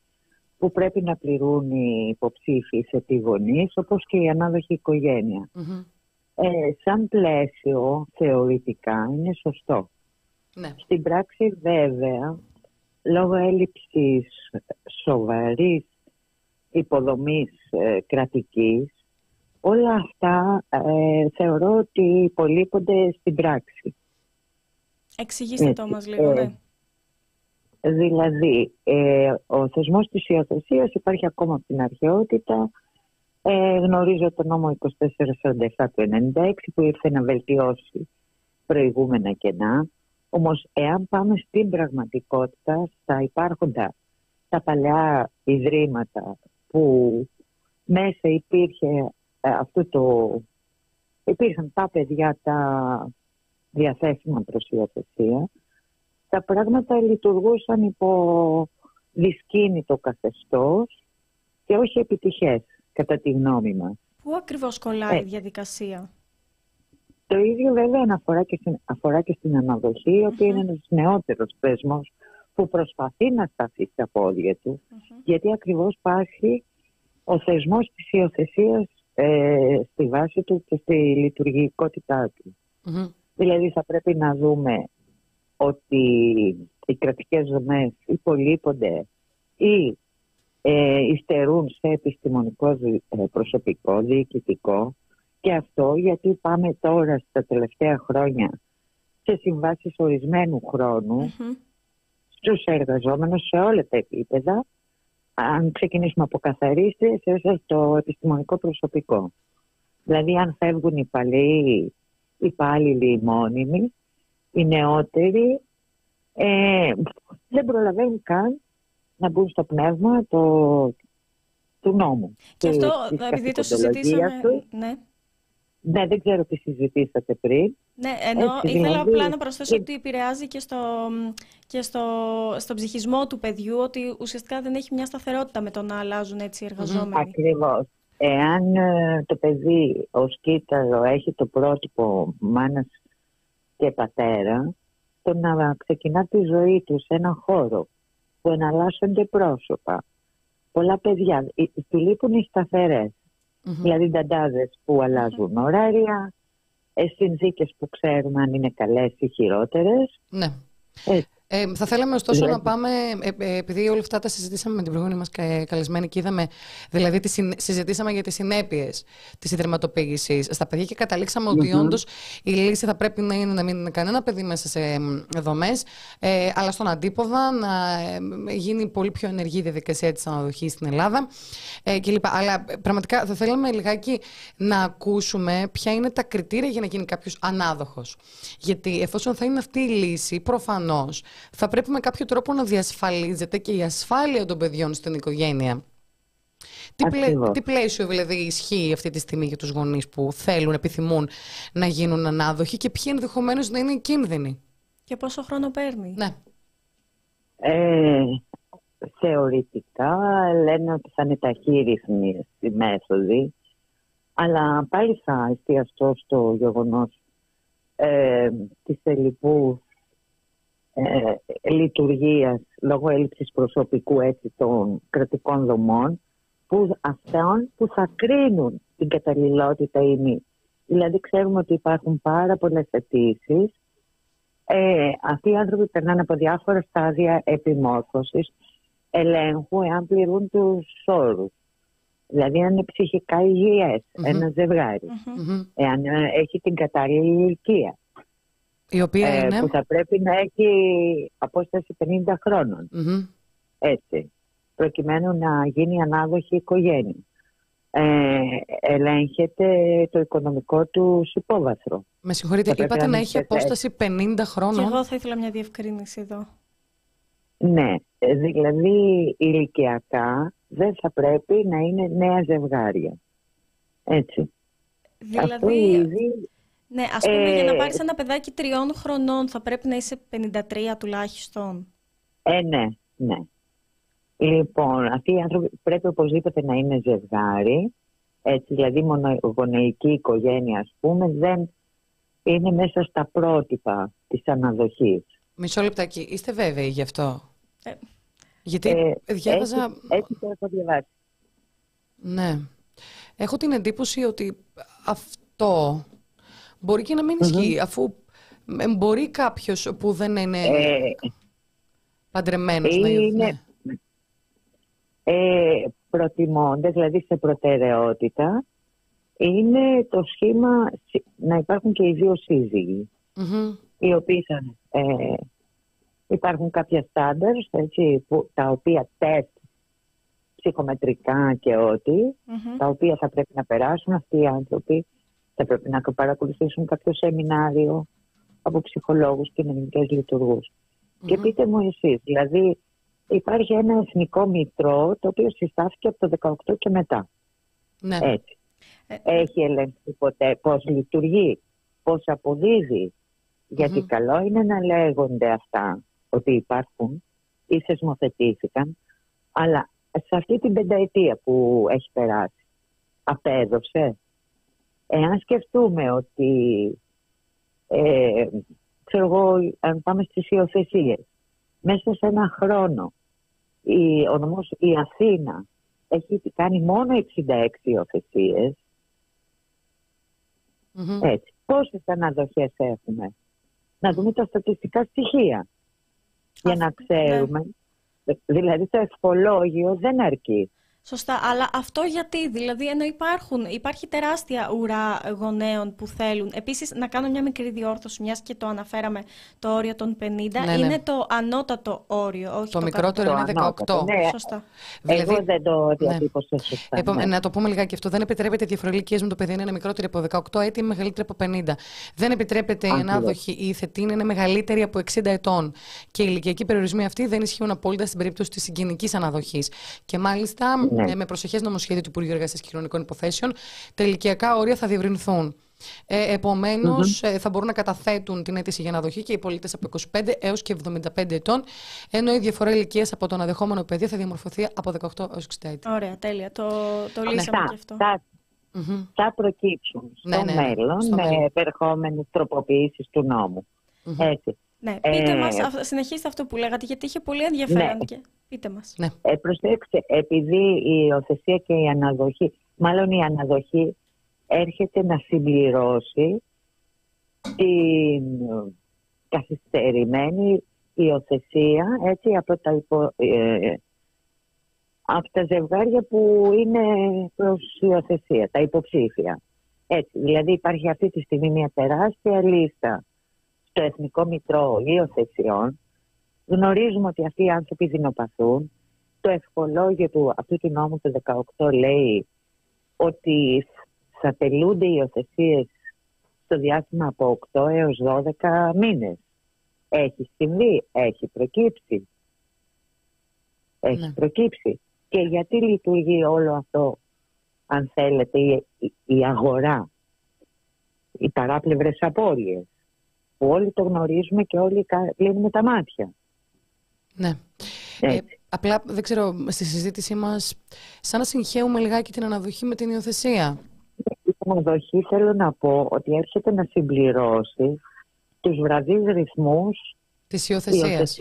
S4: που πρέπει να πληρούν οι υποψήφοι σε τη γονείς όπως και η ανάδοχη Ε, σαν πλαίσιο θεωρητικά είναι σωστό. Ναι. Στην πράξη βέβαια λόγω έλλειψης σοβαρής υποδομής ε, κρατικής όλα αυτά ε, θεωρώ ότι υπολείπονται στην πράξη.
S2: Εξηγήστε το μας λίγο, ναι.
S4: Δηλαδή, ε, ο θεσμός της υιοθεσίας υπάρχει ακόμα από την αρχαιότητα. Ε, γνωρίζω το νόμο 2447 του 1996 που ήρθε να βελτιώσει προηγούμενα κενά. Όμως, εάν πάμε στην πραγματικότητα, στα υπάρχοντα τα παλιά ιδρύματα που μέσα υπήρχε ε, αυτό το... Υπήρχαν τα παιδιά τα διαθέσιμα προς υιοθεσία τα πράγματα λειτουργούσαν υπό δυσκίνητο καθεστώς και όχι επιτυχές, κατά τη γνώμη μας.
S2: Πού ακριβώς κολλάει η ε. διαδικασία;
S4: Το ίδιο βέβαια αφορά και στην, αφορά και στην αναδοχή, η οποία είναι ένας νεότερος θεσμός που προσπαθεί να σταθεί στα πόδια του, γιατί ακριβώς υπάρχει ο θεσμός της υιοθεσίας ε, στη βάση του και στη λειτουργικότητά του. Δηλαδή θα πρέπει να δούμε ότι οι κρατικές δομές υπολείπονται ή ε, υστερούν σε επιστημονικό ε, προσωπικό, διοικητικό και αυτό γιατί πάμε τώρα στα τελευταία χρόνια σε συμβάσεις ορισμένου χρόνου mm-hmm. στους εργαζόμενους σε όλα τα επίπεδα αν ξεκινήσουμε από καθαρίστρια σε το επιστημονικό προσωπικό. Δηλαδή αν φεύγουν οι παλαιοί υπάλληλοι μόνιμοι οι νεότεροι ε, δεν προλαβαίνουν καν να μπουν στο πνεύμα το, του νόμου.
S2: Και αυτό, επειδή το συζητήσαμε... ναι.
S4: Ναι, δεν ξέρω τι συζητήσατε πριν.
S2: Ναι, ενώ Έτσι, ήθελα δηλαδή, απλά να προσθέσω ότι επηρεάζει και, στο, και στο, στο ψυχισμό του παιδιού, ότι ουσιαστικά δεν έχει μια σταθερότητα με το να αλλάζουν έτσι οι εργαζόμενοι.
S4: Ακριβώς. Εάν ε, το παιδί ως κύτταρο έχει το πρότυπο μάνας και πατέρα το να ξεκινά τη ζωή του σε έναν χώρο που εναλλάσσονται πρόσωπα. Πολλά παιδιά, του λείπουν οι σταθερέ. Δηλαδή νταντάδες που αλλάζουν mm-hmm. ωράρια, ε, συνθήκες που ξέρουμε αν είναι καλές ή χειρότερες.
S1: Ναι. Ε, θα θέλαμε ωστόσο να πάμε, ε, ε, επειδή όλα αυτά τα συζητήσαμε με την προηγούμενη μας καλεσμένη και είδαμε, δηλαδή τη συζητήσαμε για τις συνέπειες της ιδρυματοποίησης στα παιδιά και καταλήξαμε mm-hmm. ότι όντως η λύση θα πρέπει να είναι να μην είναι κανένα παιδί μέσα σε δομές, ε, αλλά στον αντίποδα να γίνει πολύ πιο ενεργή η διαδικασία της αναδοχής στην Ελλάδα ε, κλπ. Αλλά πραγματικά θα θέλαμε λιγάκι να ακούσουμε ποια είναι τα κριτήρια για να γίνει κάποιος ανάδοχος. Γιατί εφόσον θα είναι αυτή η λύση, προφανώς θα πρέπει με κάποιο τρόπο να διασφαλίζεται και η ασφάλεια των παιδιών στην οικογένεια. Τι, πλαίσιο, τι πλαίσιο δηλαδή ισχύει αυτή τη στιγμή για τους γονείς που θέλουν, επιθυμούν να γίνουν ανάδοχοι και ποιοι ενδεχομένως να είναι οι κίνδυνοι;
S2: Και πόσο χρόνο παίρνει;
S1: Ναι.
S4: Ε, θεωρητικά λένε ότι θα είναι ταχύρυθμη στη μέθοδη αλλά πάλι θα εστιαστώ στο γεγονός ε, της ε, λειτουργίας λόγω έλλειψης προσωπικού έτσι των κρατικών δομών που αυτών που θα κρίνουν την καταλληλότητα ή μη. Δηλαδή ξέρουμε ότι υπάρχουν πάρα πολλές αιτήσει. Ε, αυτοί οι άνθρωποι περνάνε από διάφορα στάδια επιμόρφωσης, ελέγχου εάν πληρούν τους όρους. Δηλαδή αν είναι ψυχικά ένα ζευγάρι, εάν ε, έχει την κατάλληλη ηλικία.
S1: Η οποία
S4: ε,
S1: είναι...
S4: Που θα πρέπει να έχει απόσταση 50 χρονων Έτσι. Προκειμένου να γίνει ανάδοχη οικογένεια. Ε, ελέγχεται το οικονομικό του υπόβαθρο.
S1: Με συγχωρείτε, είπατε να, έχει απόσταση 50 χρόνων; Και
S2: εγώ θα ήθελα μια διευκρίνηση εδώ.
S4: Ναι, δηλαδή ηλικιακά δεν θα πρέπει να είναι νέα ζευγάρια. Έτσι.
S2: Δηλαδή, ναι, ας πούμε για να ε, πάρεις ένα παιδάκι τριών χρονών θα πρέπει να είσαι 53 τουλάχιστον.
S4: Ε, ναι, ναι. Λοιπόν, αυτοί οι άνθρωποι πρέπει οπωσδήποτε να είναι ζευγάρι. Έτσι, δηλαδή μονογονεϊκή οικογένεια, ας πούμε, δεν είναι μέσα στα πρότυπα της αναδοχής.
S1: Μισό λεπτάκι, είστε βέβαιοι γι' αυτό; Ε, Γιατί ε, διάβαζα...
S4: Έτσι, έτσι το έχω διαβάσει.
S1: Ναι. Έχω την εντύπωση ότι αυτό μπορεί και να μην ισχύει, αφού μπορεί κάποιος που δεν είναι ε, παντρεμένος να
S4: είναι, ε, προτιμώντας, δηλαδή σε προτεραιότητα, είναι το σχήμα να υπάρχουν και οι δύο σύζυγοι, οι οποίοι θα, ε, υπάρχουν κάποια στάνταρ, τα οποία τεστ ψυχομετρικά και οτι τα οποία θα πρέπει να περάσουν αυτοί οι άνθρωποι, θα πρέπει να παρακολουθήσουν κάποιο σεμινάριο από ψυχολόγους, κοινωνικές Και πείτε μου εσείς, δηλαδή υπάρχει ένα εθνικό μητρό το οποίο συστάθηκε από το 18 και μετά.
S1: Ναι.
S4: Έτσι. Ε, Έχει ελέγξει ποτέ πώς λειτουργεί, πώς Γιατί καλό είναι να λέγονται αυτά ότι υπάρχουν ή θεσμοθετήθηκαν, αλλά σε αυτή την πενταετία που έχει περάσει απέδωσε; Εάν σκεφτούμε ότι, ε, ξέρω εγώ, αν πάμε στις υιοθεσίες, μέσα σε ένα χρόνο η, ο νομός, η Αθήνα έχει κάνει μόνο 66 υιοθεσίες. Mm-hmm. Έτσι. Πόσες αναδοχές έχουμε; Να δούμε τα στατιστικά στοιχεία. Για να ναι. ξέρουμε. Δηλαδή το ευχολόγιο δεν αρκεί.
S2: Σωστά, αλλά αυτό γιατί, δηλαδή ενώ υπάρχουν, υπάρχει τεράστια ουρά γονέων που θέλουν. Επίσης να κάνω μια μικρή διόρθωση, μιας και το αναφέραμε το όριο των 50, ναι, ναι. είναι το ανώτατο όριο, όχι
S1: το,
S2: το
S1: μικρότερο είναι 18.
S4: Ναι.
S2: Σωστά.
S4: Δηλαδή, Εγώ δεν το διατύπωσα σωστά.
S1: Επο... Ναι. Να το πούμε λιγάκι αυτό. Δεν επιτρέπεται διαφορετικέ με το παιδί να είναι μικρότερο από 18 έτη ή μεγαλύτερη από 50. Δεν επιτρέπεται η ανάδοχη ή η θετή να είναι μεγαλύτερη από 60 ετών. Και οι ηλικιακοί περιορισμοί αυτοί δεν ισχύουν απόλυτα στην περίπτωση της συγγενικής αναδοχής. Και μάλιστα ναι. με προσεχές νομοσχέδιο του Υπουργείου Εργασίας και Κοινωνικών Υποθέσεων, τα ηλικιακά όρια θα διευρυνθούν. Ε, Επομένως, ε, θα μπορούν να καταθέτουν την αίτηση για αναδοχή και οι πολίτες από 25 έως και 75 ετών, ενώ η διαφορά ηλικίας από το αναδεχόμενο παιδί θα διαμορφωθεί από 18 έως 60 έτη.
S2: Ωραία, τέλεια. Το, το λύσαμε
S4: και αυτό. Θα, mm-hmm. θα προκύψουν ναι, στο ναι, ναι, μέλλον στο με επερχόμενες τροποποιήσεις του νόμου. Mm-hmm. Έτσι.
S2: Ναι, πείτε ε, μας, συνεχίστε αυτό που λέγατε, γιατί είχε πολύ ενδιαφέρον ναι. και πείτε μας.
S4: Ναι. Ε, προσέξτε, επειδή η υιοθεσία και η αναδοχή, μάλλον η αναδοχή έρχεται να συμπληρώσει την καθυστερημένη υιοθεσία έτσι, από, τα υπο, ε, από τα ζευγάρια που είναι προς υιοθεσία, τα υποψήφια. Έτσι, δηλαδή υπάρχει αυτή τη στιγμή μια τεράστια λίστα στο Εθνικό Μητρό Υιοθεσιών. Γνωρίζουμε ότι αυτοί οι άνθρωποι δεινοπαθούν. Το ευχολόγιο του αυτού του νόμου του 18 λέει ότι θα τελούνται οι υιοθεσίες στο διάστημα από 8 έως 12 μήνες. Έχει συμβεί, έχει προκύψει. Έχει ναι. προκύψει. Και γιατί λειτουργεί όλο αυτό, αν θέλετε, η, αγορά, οι παράπλευρες απώλειες, που όλοι το γνωρίζουμε και όλοι κλείνουμε τα μάτια.
S1: Ναι. Ε, απλά δεν ξέρω, στη συζήτησή μας, σαν να συγχαίουμε λιγάκι την αναδοχή με την υιοθεσία
S4: αποδοχή θέλω να πω ότι έρχεται να συμπληρώσει τους βραδείς ρυθμούς
S1: της υιοθεσίας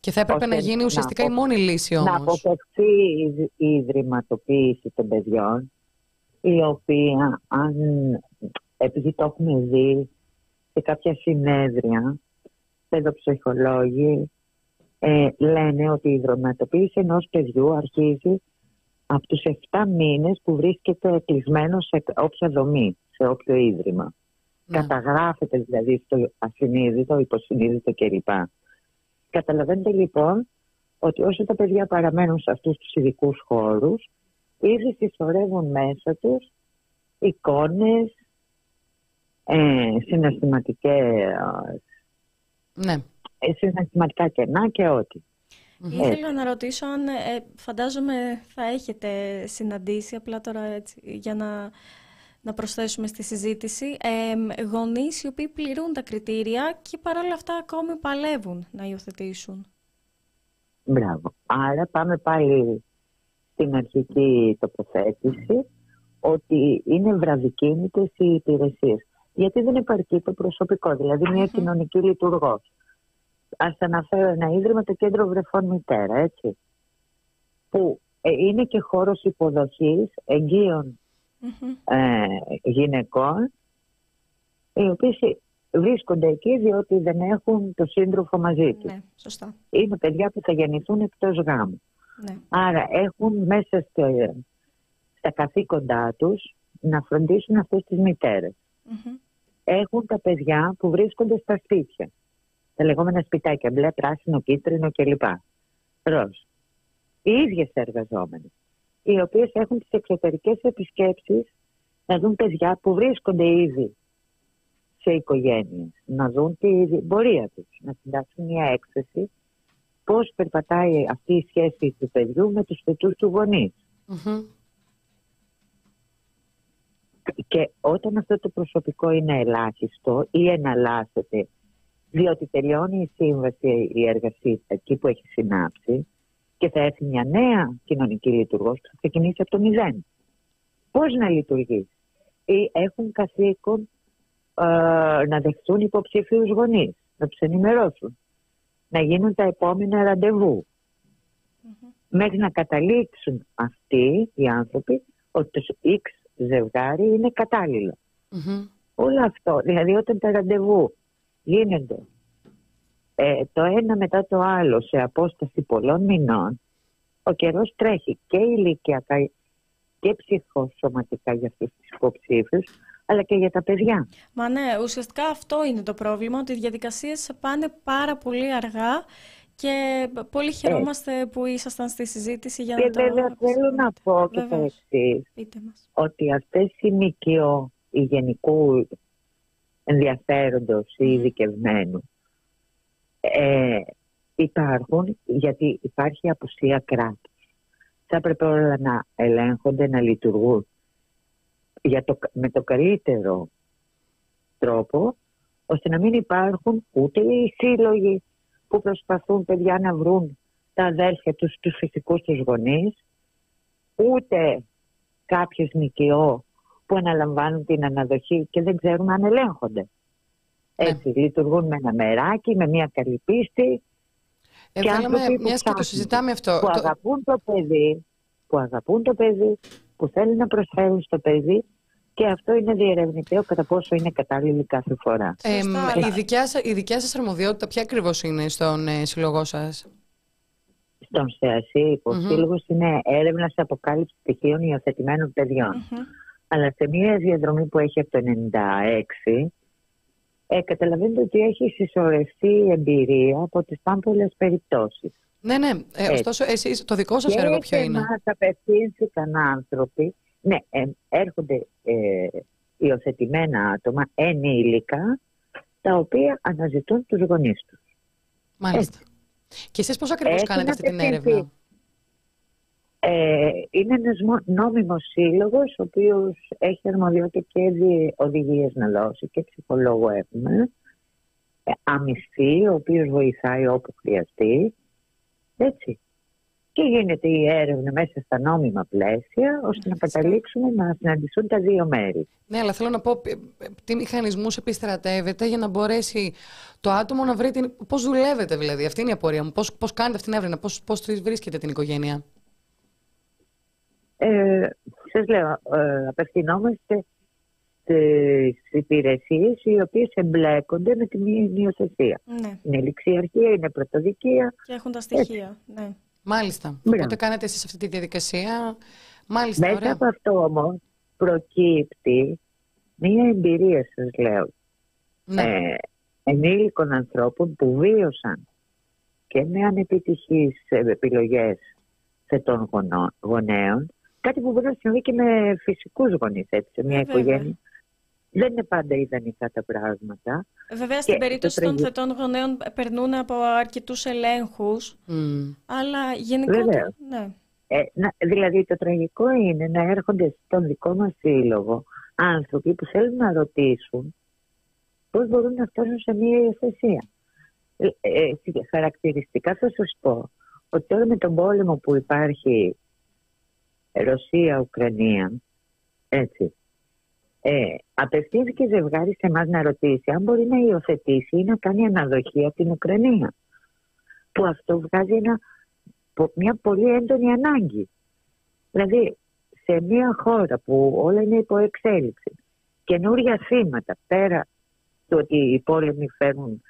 S1: Και θα έπρεπε να γίνει ουσιαστικά η μόνη λύση όμως.
S4: Να αποφευθεί η ιδρυματοποίηση των παιδιών η οποία αν, επειδή το έχουμε δει σε κάποια συνέδρια, παιδοψυχολόγοι ε, λένε ότι η δροματοποίηση ενός παιδιού αρχίζει από τους 7 μήνες που βρίσκεται κλεισμένο σε όποια δομή, σε όποιο ίδρυμα. Ναι. Καταγράφεται δηλαδή στο ασυνείδητο, υποσυνείδητο κλπ. Καταλαβαίνετε λοιπόν ότι όσο τα παιδιά παραμένουν σε αυτούς τους ειδικούς χώρους, ήδη συσσωρεύουν μέσα τους εικόνες, ε, συναισθηματικές, ναι. ε, συναισθηματικά κενά και ό,τι.
S2: Ήθελα να ρωτήσω αν ε, φαντάζομαι θα έχετε συναντήσει, απλά τώρα έτσι, για να, να προσθέσουμε στη συζήτηση, ε, γονείς οι οποίοι πληρούν τα κριτήρια και παρόλα αυτά ακόμη παλεύουν να υιοθετήσουν.
S4: Μπράβο. Άρα πάμε πάλι στην αρχική τοποθέτηση ότι είναι βραδικίνητες οι υπηρεσίες. Γιατί δεν υπάρχει το προσωπικό, δηλαδή μια κοινωνική λειτουργός. Ας αναφέρω ένα ίδρυμα, το Κέντρο Βρεφών Μητέρα, έτσι, που ε, είναι και χώρος υποδοχής εγγύων ε, γυναικών, οι οποίες βρίσκονται εκεί διότι δεν έχουν το σύντροφο μαζί τους.
S2: Ναι, σωστά.
S4: Είναι παιδιά που θα γεννηθούν εκτός γάμου. Ναι. Άρα έχουν μέσα στο, στα καθήκοντά τους να φροντίσουν αυτές τις μητέρες. Έχουν τα παιδιά που βρίσκονται στα σπίτια. Τα λεγόμενα σπιτάκια, μπλε, πράσινο, κίτρινο κλπ. Ροζ. Οι ίδιες εργαζόμενες, οι οποίες έχουν τις εξωτερικές επισκέψεις να δουν παιδιά που βρίσκονται ήδη σε οικογένειες, να δουν τη πορεία τους, να συντάξουν μια έκθεση πώς περπατάει αυτή η σχέση του παιδιού με τους φετούς του γονεις Και όταν αυτό το προσωπικό είναι ελάχιστο ή εναλλάσσεται, διότι τελειώνει η σύμβαση, η εργασία εκεί που έχει συνάψει και θα έρθει μια νέα κοινωνική λειτουργός που θα ξεκινήσει από το μηδέν. Πώς να λειτουργήσει. Ή έχουν καθήκον ε, να δεχτούν υποψήφιους γονείς, να τους ενημερώσουν, να γίνουν τα επόμενα ραντεβού. Μέχρι να καταλήξουν αυτοί οι άνθρωποι ότι το X ζευγάρι είναι Όλο αυτό, δηλαδή όταν τα ραντεβού γίνονται ε, το ένα μετά το άλλο σε απόσταση πολλών μηνών, ο καιρός τρέχει και ηλικιακά και ψυχοσωματικά για αυτούς τους υποψήφιους, αλλά και για τα παιδιά.
S2: Μα ναι, ουσιαστικά αυτό είναι το πρόβλημα, ότι οι διαδικασίες πάνε πάρα πολύ αργά και πολύ χαιρόμαστε που ήσασταν στη συζήτηση για
S4: και
S2: να το...
S4: Και βέβαια θέλω να πω και το εξής ότι αυτές οι ΜΚΟ, οι γενικού ενδιαφέροντος ή ειδικευμένου, ε, υπάρχουν γιατί υπάρχει απουσία κράτους. Θα πρέπει όλα να ελέγχονται, να λειτουργούν. Για το, με το καλύτερο τρόπο, ώστε να μην υπάρχουν ούτε οι σύλλογοι που προσπαθούν παιδιά να βρουν τα αδέρφια τους, τους φυσικούς τους γονείς, ούτε κάποιες νοικιό που αναλαμβάνουν την αναδοχή και δεν ξέρουν αν ελέγχονται. Ναι. Έτσι, λειτουργούν με ένα μεράκι, με μια καλή πίστη.
S1: Ε, και άνθρωποι που, και το συζητάμε αυτό.
S4: Που, αγαπούν το παιδί, που αγαπούν το παιδί, που θέλουν να προσφέρουν στο παιδί και αυτό είναι διερευνητέο κατά πόσο είναι κατάλληλη κάθε φορά.
S1: Ε, η, δικιά σας, η δικιά σας αρμοδιότητα ποια ακριβώς είναι στον ε, σύλλογό σας;
S4: Στον ΣΕΑΣΥ, υποσύλλογος mm-hmm. είναι έρευνας σε αποκάλυψης στοιχείων υιοθετημένων παιδιών. Mm-hmm. Αλλά σε μια διαδρομή που έχει από το 1996, ε, καταλαβαίνετε ότι έχει συσσωρευτεί εμπειρία από τις πάμπολες περιπτώσεις.
S1: Ναι, ναι. Ε, ωστόσο, εσείς, το δικό σας έργο ποιο είναι;
S4: Και απευθύνθηκαν άνθρωποι, ναι, ε, έρχονται ε, υιοθετημένα άτομα, ενήλικα, τα οποία αναζητούν τους γονείς τους.
S1: Μάλιστα. Και εσείς πώς ακριβώς κάνετε αυτή την έρευνα;
S4: Ε, είναι ένας νόμιμος σύλλογος ο οποίος έχει αρμοδιότητα και οδηγίες να δώσει και ψυχολόγο έχουμε ε, αμυστή ο οποίος βοηθάει όπου χρειαστεί έτσι και γίνεται η έρευνα μέσα στα νόμιμα πλαίσια ώστε να καταλήξουμε να συναντηθούν τα δύο μέρη.
S1: Ναι, αλλά θέλω να πω τι μηχανισμούς επιστρατεύεται για να μπορέσει το άτομο να βρει την... πώς δουλεύετε δηλαδή. Αυτή είναι η απορία μου. Πώς, πώς κάνετε αυτή την έρευνα, πώς, πώς βρίσκετε την οικογένεια;
S4: Ε, σας λέω, ε, απευθυνόμαστε στις υπηρεσίες οι οποίες εμπλέκονται με την υιοθεσία.
S2: Ναι.
S4: Είναι ληξιαρχία, είναι πρωτοδικεία.
S2: Και έχουν τα στοιχεία. Ναι.
S1: Μάλιστα.
S4: Μπράβο.
S1: Οπότε κάνετε εσείς αυτή τη διαδικασία. Μάλιστα,
S4: Μέσα
S1: ωραία.
S4: από αυτό όμως προκύπτει μία εμπειρία σας λέω
S1: Ναι.
S4: ε, ενήλικων ανθρώπων που βίωσαν και με ανεπιτυχείς ε, επιλογές θετών γονό- γονέων κάτι που μπορεί να συμβεί και με φυσικούς γονείς έτσι, σε μια
S2: Ε, βέβαια.
S4: οικογένεια. Δεν είναι πάντα ιδανικά τα πράγματα.
S2: Βέβαια, στην
S4: Και
S2: περίπτωση
S4: το
S2: των
S4: τραγικό-
S2: θετών γονέων περνούν από αρκετούς ελέγχους,
S1: Μμ.
S2: αλλά γενικά...
S4: Βεβαίως.
S2: Ναι.
S4: Ε, να, δηλαδή το τραγικό είναι να έρχονται στον δικό μας σύλλογο άνθρωποι που θέλουν να ρωτήσουν πώς μπορούν να φτάσουν σε μια υιοθεσία. Ε, ε, χαρακτηριστικά θα σας πω ότι τώρα με τον πόλεμο που υπάρχει Ρωσία-Ουκρανία έτσι ε, απευθύνθηκε ζευγάρι σε εμάς να ρωτήσει αν μπορεί να υιοθετήσει ή να κάνει αναδοχή από την Ουκρανία που αυτό βγάζει ένα πο- μια πολύ έντονη ανάγκη. Δηλαδή, σε μια χώρα που όλα είναι υπό εξέλιξη, καινούρια θύματα, πέρα του ότι οι πόλεμοι φέρνουν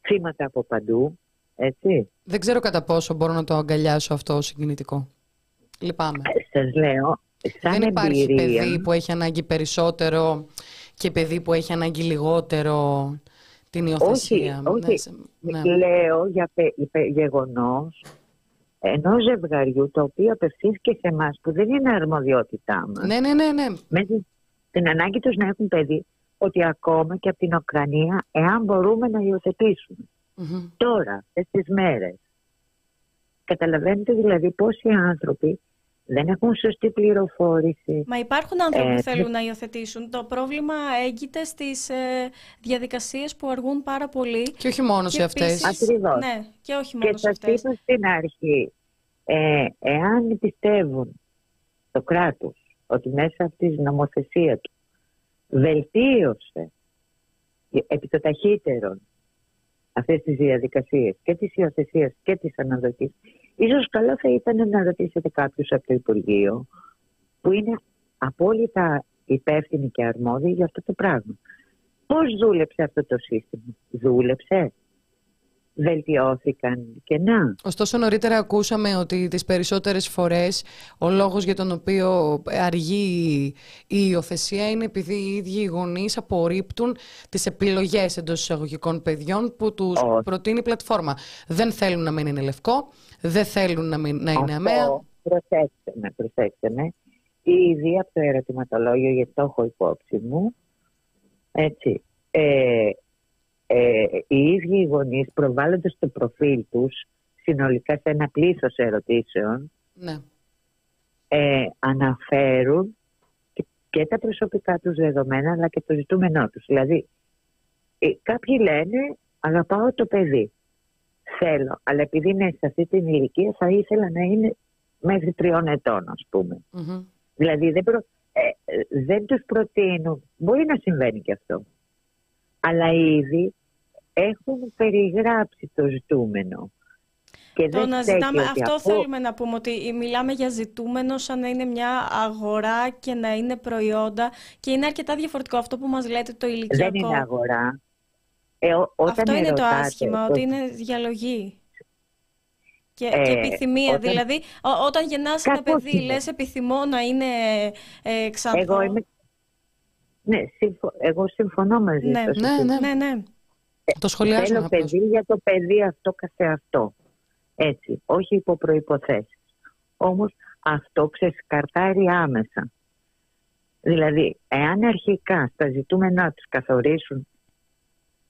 S4: θύματα από παντού, έτσι.
S1: Δεν ξέρω κατά πόσο μπορώ να το αγκαλιάσω αυτό ως συγκινητικό. Λυπάμαι.
S4: Ε, Σας λέω, σαν
S1: Δεν υπάρχει
S4: εμπειρία,
S1: παιδί που έχει ανάγκη περισσότερο και παιδί που έχει ανάγκη λιγότερο την υιοθεσία.
S4: όχι.
S1: Ναι, σε- ναι.
S4: λέω για πε- πε- γεγονός ενός ζευγαριού το οποίο απευθύνθηκε σε εμάς που δεν είναι αρμοδιότητά μας.
S1: ναι, ναι, ναι, ναι.
S4: με την- την ανάγκη τους να έχουν παιδί ότι ακόμα και από την Ουκρανία εάν μπορούμε να υιοθετήσουμε
S1: Μμμ.
S4: τώρα, αυτές τις μέρες καταλαβαίνετε δηλαδή πόσοι άνθρωποι δεν έχουν σωστή πληροφόρηση
S2: Μα υπάρχουν άνθρωποι
S4: Ε,
S2: που θέλουν να υιοθετήσουν. Το πρόβλημα έγκυται στις ε, διαδικασίες που αργούν πάρα πολύ.
S1: Και όχι μόνος σε αυτές.
S2: επίσης-
S4: Ακριβώς.
S2: Ναι, και όχι μόνος
S4: και
S2: σε
S4: σας
S2: αυτές.
S4: είπα στην αρχή ε, εάν πιστεύουν το κράτος ότι μέσα από της νομοθεσίας του βελτίωσε επί το ταχύτερον αυτές τις διαδικασίες και της υιοθεσίας και της αναδοχής ίσως καλό θα ήταν να ρωτήσετε κάποιους από το Υπουργείο που είναι απόλυτα υπεύθυνοι και αρμόδιοι για αυτό το πράγμα. Πώς δούλεψε αυτό το σύστημα; Δούλεψε. Βελτιώθηκαν και να.
S1: Ωστόσο νωρίτερα ακούσαμε ότι τις περισσότερες φορές ο λόγος για τον οποίο αργεί η υιοθεσία είναι επειδή οι ίδιοι οι γονείς απορρίπτουν τις επιλογές εντός εισαγωγικών παιδιών που τους
S4: Όχι.
S1: προτείνει η πλατφόρμα. Δεν θέλουν να μην είναι λευκό, δεν θέλουν να, μην, να είναι αμαία.
S4: Αυτό, προσέξτε με, προσέξτε με. Ήδη από το ερωτηματολόγιο, γιατί το έχω υπόψη μου, έτσι, ε, ε, οι ίδιοι οι γονείς προβάλλοντας το προφίλ τους συνολικά σε ένα πλήθος ερωτήσεων
S1: Ναι.
S4: ε, αναφέρουν και, και τα προσωπικά τους δεδομένα αλλά και το ζητούμενό τους. Δηλαδή, ε, κάποιοι λένε αγαπάω το παιδί. Θέλω, αλλά επειδή είναι σε αυτή την ηλικία θα ήθελα να είναι μέχρι τριών ετών ας πούμε.
S1: Μμμ.
S4: Δηλαδή δεν, προ, ε, ε, δεν τους προτείνουν, μπορεί να συμβαίνει και αυτό, αλλά ήδη έχουν περιγράψει το ζητούμενο. Και
S2: Το
S4: δεν
S2: να
S4: στέκει
S2: ζητάμε,
S4: ότι
S2: αυτό
S4: αφού-
S2: θέλουμε να πούμε, ότι μιλάμε για ζητούμενο σαν να είναι μια αγορά και να είναι προϊόντα και είναι αρκετά διαφορετικό αυτό που μας λέτε το ηλικιακό.
S4: Δεν είναι αγορά. Ε, ό- όταν
S2: Αυτό είναι το
S4: ερωτάτε,
S2: άσχημα,
S4: το-
S2: ότι είναι διαλογή. Και,
S4: Ε,
S2: και επιθυμία.
S4: όταν-
S2: Δηλαδή, ό- όταν γεννάς ένα
S4: Κακώς
S2: παιδί,
S4: είναι.
S2: λες επιθυμώ να είναι ε, ξανθό.
S4: Εγώ είμαι... Ναι, συμφω... εγώ συμφωνώ μαζί
S2: Ναι,
S4: σας.
S1: ναι,
S4: ότι
S1: ναι.
S2: Ναι, ναι.
S1: Το σχολιάζουμε
S4: Θέλω
S1: απλώς.
S4: παιδί για το παιδί αυτό καθεαυτό. Έτσι, όχι υπό προϋποθέσεις. Όμως αυτό ξεσκαρτάρει άμεσα. Δηλαδή, εάν αρχικά στα ζητούμενά τους καθορίσουν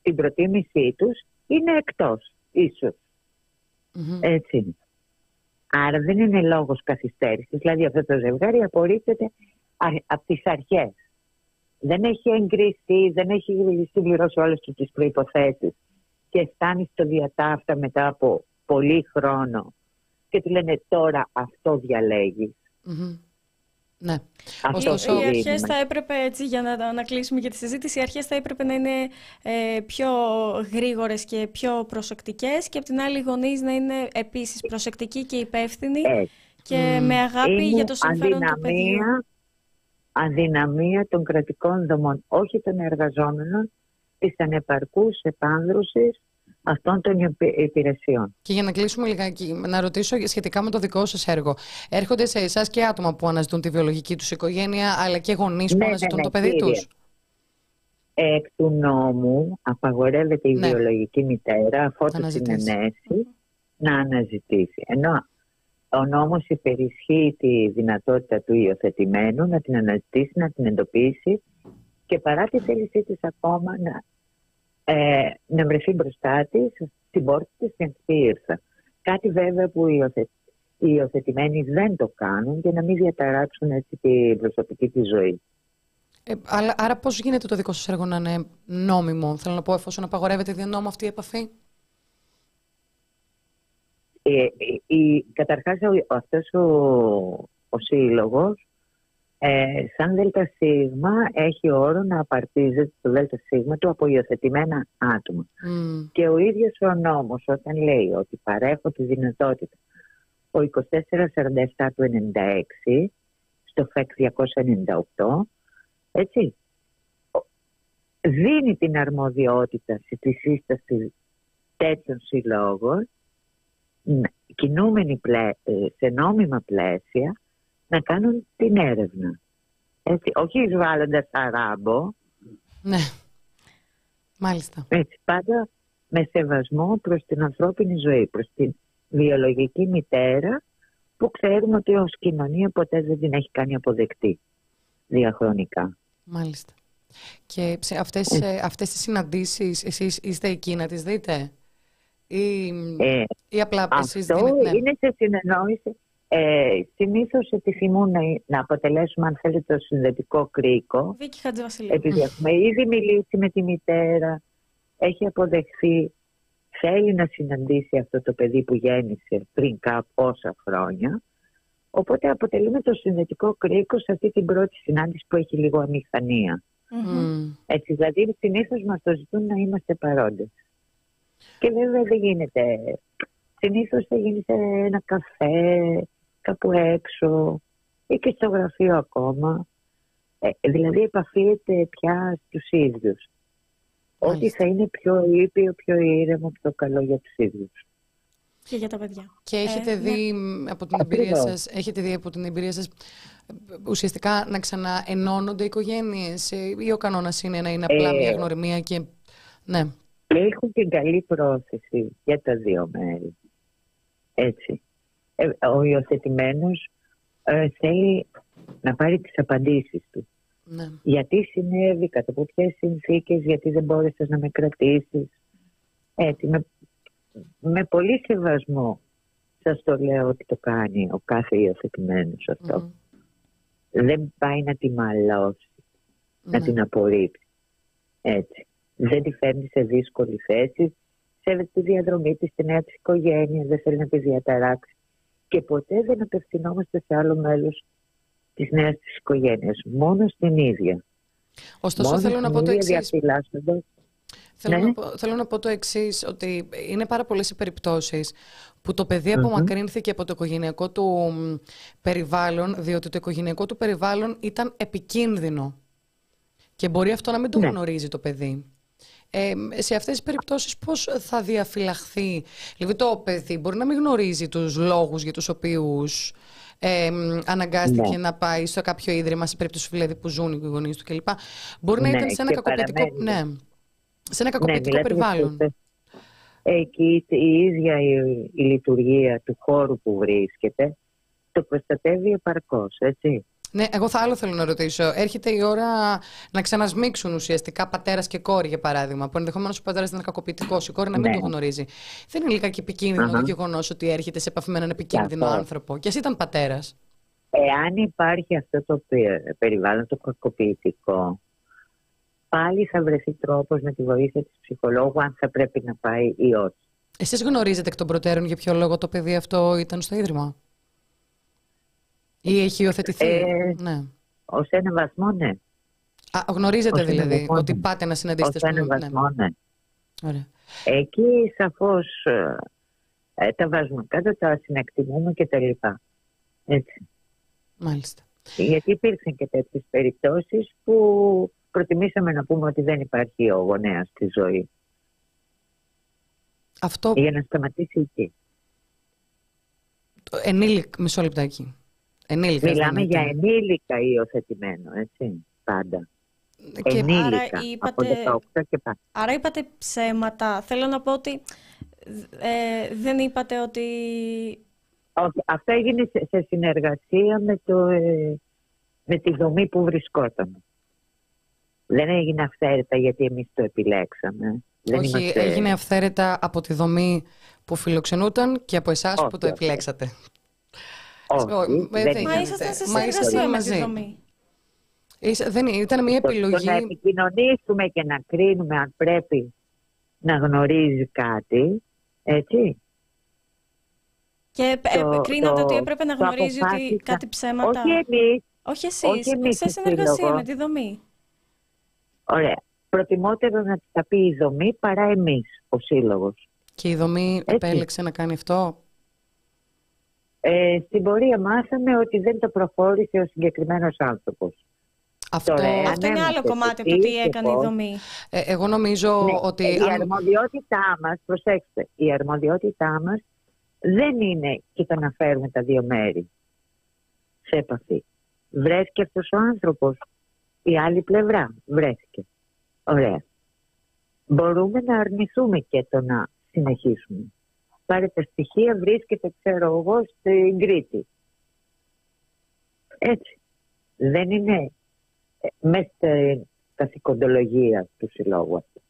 S4: την προτίμησή τους, είναι εκτός, ίσως.
S1: Μμμ.
S4: Έτσι. Άρα δεν είναι λόγος καθυστέρησης. Δηλαδή αυτό το ζευγάρι απορρίπτεται από τις αρχές. Δεν έχει εγκριθεί, δεν έχει συμπληρώσει όλες του τις προϋποθέσεις και φτάνει στο διατάφτα μετά από πολύ χρόνο και του λένε τώρα αυτό διαλέγεις.
S1: Μμμ. Ναι.
S4: Αυτό
S1: Ωστόσο-
S2: Οι,
S4: το
S2: οι αρχές
S4: δίνουμε.
S2: θα έπρεπε, έτσι, για να, να κλείσουμε για τη συζήτηση, οι αρχές θα έπρεπε να είναι ε, πιο γρήγορες και πιο προσεκτικές και από την άλλη οι γονείς να είναι επίσης προσεκτικοί και υπεύθυνοι
S4: Έτσι.
S2: και
S1: Μμμ.
S2: με αγάπη
S4: Είναι
S2: για το συμφέρον του παιδιού.
S4: Αδυναμία αδυναμία των κρατικών δομών, όχι των εργαζόμενων, της ανεπαρκούς επάνδρωσης αυτών των υπηρεσιών.
S1: Και για να κλείσουμε λιγάκι, να ρωτήσω σχετικά με το δικό σας έργο. Έρχονται σε εσάς και άτομα που αναζητούν τη βιολογική τους οικογένεια, αλλά και γονείς που ναι, αναζητούν ναι, το παιδί κύριε. τους;
S4: Εκ του νόμου απαγορεύεται η ναι. βιολογική μητέρα, αφού συνενέσει, να αναζητήσει. Ενώ ο νόμος υπερισχύει τη δυνατότητα του υιοθετημένου να την αναζητήσει, να την εντοπίσει και παρά τη θέλησή της ακόμα να, ε, να βρεθεί μπροστά της στην πόρτα της και να ήρθα. Κάτι βέβαια που οι, υιοθετημένοι δεν το κάνουν για να μην διαταράξουν έτσι την προσωπική της ζωή.
S1: Ε, άρα, άρα πώς γίνεται το δικό σας έργο να είναι νόμιμο, θέλω να πω, εφόσον απαγορεύεται δια νόμου αυτή η επαφή;
S4: Ε, ε, καταρχάς αυτός ο, ο σύλλογος ε, σαν ΔΣ έχει όρο να απαρτίζεται το ΔΣ του από υιοθετημένα άτομα. Και ο ίδιος ο νόμος όταν λέει ότι παρέχω τη δυνατότητα ο 2447 του 96 στο ΦΕΚ 298 έτσι δίνει την αρμοδιότητα στη σύσταση τέτοιων συλλόγων κινούμενοι ε, σε νόμιμα πλαίσια να κάνουν την έρευνα. Έτσι, όχι εισβάλλοντας αράμπο.
S1: Ναι, μάλιστα.
S4: Έτσι, πάντα με σεβασμό προς την ανθρώπινη ζωή, προς την βιολογική μητέρα που ξέρουμε ότι ως κοινωνία ποτέ δεν την έχει κάνει αποδεκτή διαχρονικά.
S1: Μάλιστα. Και σε αυτές, ε. αυτές τις συναντήσεις εσείς είστε εκεί να τις δείτε; Ή, ε, ή απλά εσείς
S4: Αυτό δίνετε, ναι. είναι σε συνεννόηση ε, Συνήθως επιθυμούν να, να αποτελέσουμε, αν θέλετε, το συνδετικό κρίκο.
S2: Βίκη
S4: Επειδή έχουμε ήδη μιλήσει με τη μητέρα, έχει αποδεχθεί, θέλει να συναντήσει αυτό το παιδί που γέννησε πριν πόσα χρόνια. Οπότε αποτελούμε το συνδετικό κρίκο σε αυτή την πρώτη συνάντηση που έχει λίγο αμηχανία. Mm-hmm. Έτσι, δηλαδή συνήθως μας το ζητούν να είμαστε παρόντες. Και βέβαια δεν γίνεται. Συνήθως θα γίνει σε ένα καφέ, κάπου έξω ή και στο γραφείο ακόμα. Ε, δηλαδή επαφίεται πια στους ίδιους. Ότι θα είναι πιο ήπιο, πιο ήρεμο, πιο καλό για τους ίδιους.
S2: Και για τα παιδιά.
S1: Και έχετε, ε, δει, ναι. από την εμπειρία σας, έχετε δει από την εμπειρία σας ουσιαστικά να ξαναενώνονται οι οικογένειες ε, ή ο κανόνας είναι να είναι απλά μια γνωριμία και... Ναι.
S4: Έχουν την καλή πρόθεση για τα δύο μέρη. Έτσι. Ε, ο υιοθετημένος ε, θέλει να πάρει τις απαντήσεις του. Ναι. Γιατί συνέβη, κατά από ποιες συνθήκες, γιατί δεν μπόρεσες να με κρατήσεις. Έτσι, με, με πολύ σεβασμό σας το λέω ότι το κάνει ο κάθε υιοθετημένος αυτό. Δεν πάει να τη μαλώσει, να ναι. την απορρίψει. Έτσι. Δεν τη φέρνει σε δύσκολη θέση. Σέβεται τη διαδρομή της, στη νέα της οικογένεια, δεν θέλει να τη διαταράξει και ποτέ δεν απευθυνόμαστε σε άλλο μέλος της νέας της οικογένειας, μόνο στην ίδια.
S1: Ωστόσο μόνο θέλω να πω το εξής. Θέλω, ναι. να πω, θέλω να πω το εξής, ότι είναι πάρα πολλές οι περιπτώσεις που το παιδί απομακρύνθηκε από το οικογενειακό του περιβάλλον, διότι το οικογενειακό του περιβάλλον ήταν επικίνδυνο. Και μπορεί αυτό να μην το ναι. γνωρίζει το παιδί. Ε, σε αυτές τις περιπτώσεις πώς θα διαφυλαχθεί, δηλαδή το παιδί μπορεί να μην γνωρίζει τους λόγους για τους οποίους ε, αναγκάστηκε ναι. να πάει σε κάποιο ίδρυμα, σε περίπτωση δηλαδή, που ζουν οι γονείς του κλπ. Μπορεί να ναι, ήταν σε ένα κακοποιητικό, ναι, σε ένα κακοποιητικό ναι, περιβάλλον.
S4: Εκεί η ίδια η, η λειτουργία του χώρου που βρίσκεται το προστατεύει επαρκώς, έτσι.
S1: Ναι, εγώ θα άλλο θέλω να ρωτήσω. Έρχεται η ώρα να ξανασμίξουν ουσιαστικά πατέρας και κόρη, για παράδειγμα. Που ενδεχομένως ο πατέρας ήταν κακοποιητικός, η κόρη να μην ναι. το γνωρίζει. Δεν είναι λιγάκι επικίνδυνο το γεγονός ότι έρχεται σε επαφή με έναν επικίνδυνο άνθρωπο. Και α ήταν πατέρας.
S4: Εάν υπάρχει αυτό το περιβάλλον το κακοποιητικό, πάλι θα βρεθεί τρόπος με τη βοήθεια της ψυχολόγου αν θα πρέπει να πάει ή όχι.
S1: Εσείς γνωρίζετε εκ των προτέρων για ποιο λόγο το παιδί αυτό ήταν στο ίδρυμα; Ή έχει υιοθετηθεί. Ε, ναι.
S4: Ως ένα βαθμό, ναι.
S1: Α, γνωρίζετε δηλαδή ότι ναι. πάτε να συναντήσετε
S4: στον ένα βαθμό, ναι. Ωραία. Εκεί σαφώς ε, ε, τα βάζουμε κάτω, τα συνεκτιμούμε και τα λοιπά. Έτσι.
S1: Μάλιστα.
S4: Γιατί υπήρξαν και τέτοιες περιπτώσεις που προτιμήσαμε να πούμε ότι δεν υπάρχει ο γονέας στη ζωή.
S1: Αυτό
S4: Για να σταματήσει εκεί.
S1: ενήλικ, μισό λεπτάκι. Ενήλικα.
S4: Μιλάμε για ενήλικα υιοθετημένο, έτσι, πάντα.
S1: Και
S4: ενήλικα,
S2: άρα είπατε-
S4: από 18 και πάνω.
S2: Άρα είπατε ψέματα. Θέλω να πω ότι ε, δεν είπατε ότι...
S4: Όχι, αυτό έγινε σε, σε συνεργασία με, το, ε, με τη δομή που βρισκόταν. Δεν έγινε αυθαίρετα γιατί εμείς το επιλέξαμε. Δεν
S1: Όχι,
S4: είμαστε-
S1: έγινε αυθαίρετα από τη δομή που φιλοξενούταν και από εσάς
S4: Όχι,
S1: που το
S4: όχι.
S1: επιλέξατε.
S4: Όχι,
S1: Ω,
S4: δεν
S1: δεν
S2: Μα
S1: γίνεται.
S2: ήσασταν σε
S1: Μα είσαστε
S2: συνεργασία με
S1: μαζί.
S2: τη δομή.
S1: Ίσα- δεν, ήταν μια
S4: Το- Το να
S1: επιλογή.
S4: επικοινωνήσουμε και να κρίνουμε αν πρέπει να γνωρίζει κάτι, έτσι.
S2: Και ε,
S4: Το-
S2: κρίνατε
S4: το-
S2: ότι έπρεπε να
S4: το
S2: γνωρίζει ότι
S4: αποφάσισα.
S2: κάτι ψέματα...
S4: Όχι εμείς,
S2: Όχι εσείς,
S4: όχι εμείς
S2: σε
S4: το
S2: συνεργασία
S4: σύλλογο.
S2: με τη δομή.
S4: ωραία. Προτιμότερο να τα πει η δομή παρά εμείς, ο σύλλογος.
S1: Και η δομή
S4: Έτσι.
S1: επέλεξε να κάνει αυτό;
S4: Ε, στην πορεία μάθαμε ότι δεν το προχώρησε ο συγκεκριμένος άνθρωπος.
S1: Αυτό,
S4: Τώρα,
S2: Αυτό είναι
S4: ανέμεινε
S2: άλλο
S4: και
S2: κομμάτι από
S4: τι
S2: το τι
S4: και
S2: έκανε η
S4: πώς.
S2: δομή.
S1: ε, εγώ νομίζω
S4: Ναι,
S1: ότι...
S4: η
S1: αν-
S4: αρμοδιότητά μας, προσέξτε, η αρμοδιότητά μας δεν είναι και το να φέρουμε τα δύο μέρη σε επαφή. Βρέθηκε αυτός ο άνθρωπος, η άλλη πλευρά βρέθηκε. Ωραία. Μπορούμε να αρνηθούμε και το να συνεχίσουμε. Πάρε τα στοιχεία, βρίσκεται, ξέρω εγώ, στην Κρήτη. Έτσι. Δεν είναι ε, μέσα στην καθηκοντολογία του συλλόγου αυτό.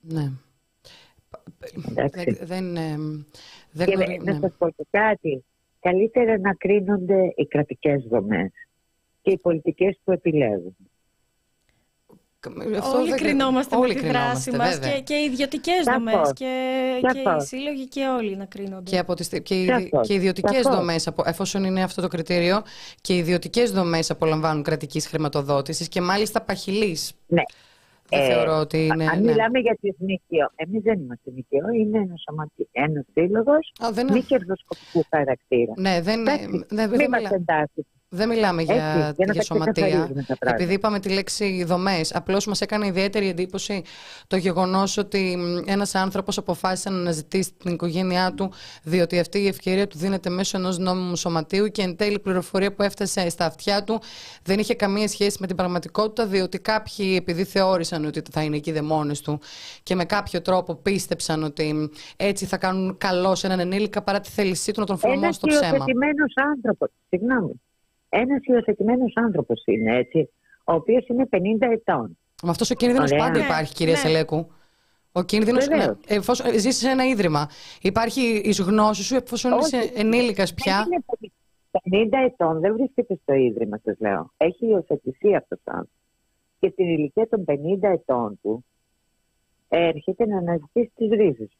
S1: Ναι.
S4: Εντάξει.
S1: Δεν, δεν, ε, δεν
S4: Και
S1: γνωρι-
S4: να
S1: ναι.
S4: σας πω και κάτι. Καλύτερα να κρίνονται οι κρατικές δομές και οι πολιτικές που επιλέγουν.
S1: Αυτό
S2: όλοι
S1: δεν-
S2: κρινόμαστε
S1: όλοι
S2: με τη δράση
S1: κρινόμαστε,
S2: μας
S1: βέβαια.
S2: και, και οι ιδιωτικές
S4: Σαφώς.
S2: δομές και, και οι
S4: Σαφώς.
S2: σύλλογοι και όλοι να κρίνονται.
S1: Και, από τις, και, οι,
S4: Σαφώς,
S1: και οι ιδιωτικές
S4: σαφώς.
S1: δομές, εφόσον είναι αυτό το κριτήριο, και οι ιδιωτικές δομές απολαμβάνουν κρατικής χρηματοδότησης και μάλιστα παχυλής.
S4: Ναι.
S1: Δεν
S4: Ε,
S1: θεωρώ ότι είναι.
S4: Αν
S1: ναι.
S4: μιλάμε για τις ΜΚΟ, εμείς δεν είμαστε ΜΚΟ, είναι ένα, σωματι... ένας σύλλογος
S1: Α, δεν,
S4: μη κερδοσκοπικού χαρακτήρα.
S1: ναι, δεν,
S4: Εντάξει,
S1: δεν, δεν,
S4: Μην μας
S1: μιλά-
S4: εντάσσετε.
S1: Δεν μιλάμε για,
S4: Έτσι, για να
S1: για
S4: τα
S1: σωματεία.
S4: ξεκαθαρίζουμε τα πράγματα.
S1: Επειδή είπαμε τη λέξη δομές, απλώς μας έκανε ιδιαίτερη εντύπωση το γεγονός ότι ένας άνθρωπος αποφάσισε να αναζητήσει την οικογένειά του, διότι αυτή η ευκαιρία του δίνεται μέσω ενός νόμιμου σωματείου και εν τέλει η πληροφορία που έφτασε στα αυτιά του δεν είχε καμία σχέση με την πραγματικότητα, διότι κάποιοι, επειδή θεώρησαν ότι θα είναι εκεί δαιμόνες του και με κάποιο τρόπο πίστεψαν ότι έτσι θα κάνουν καλό σε έναν ενήλικα παρά τη θέλησή του να τον φρονούν
S4: Ένας
S1: στο ψέμα.
S4: υιοθετημένος άνθρωπος, συγγνώμη, ένας υιοθετημένος άνθρωπος είναι έτσι, ο οποίος είναι 50 ετών.
S1: Με αυτός ο κίνδυνος
S4: Ωραία.
S1: πάντα
S2: Ναι,
S1: υπάρχει, κυρία
S2: ναι.
S1: Σελέκου. Ο κίνδυνο.
S4: Βεβαίως.
S1: Ναι, εφόσον ζήσει σε ένα ίδρυμα, υπάρχει η γνώση σου, εφόσον
S4: Όχι.
S1: είσαι ενήλικας πια;
S4: Δεν είναι 50 ετών, δεν βρίσκεται στο ίδρυμα, σας λέω. Έχει υιοθετηθεί αυτός ο άνθρωπος. Και στην ηλικία των 50 ετών του έρχεται να αναζητήσει τις ρίζες.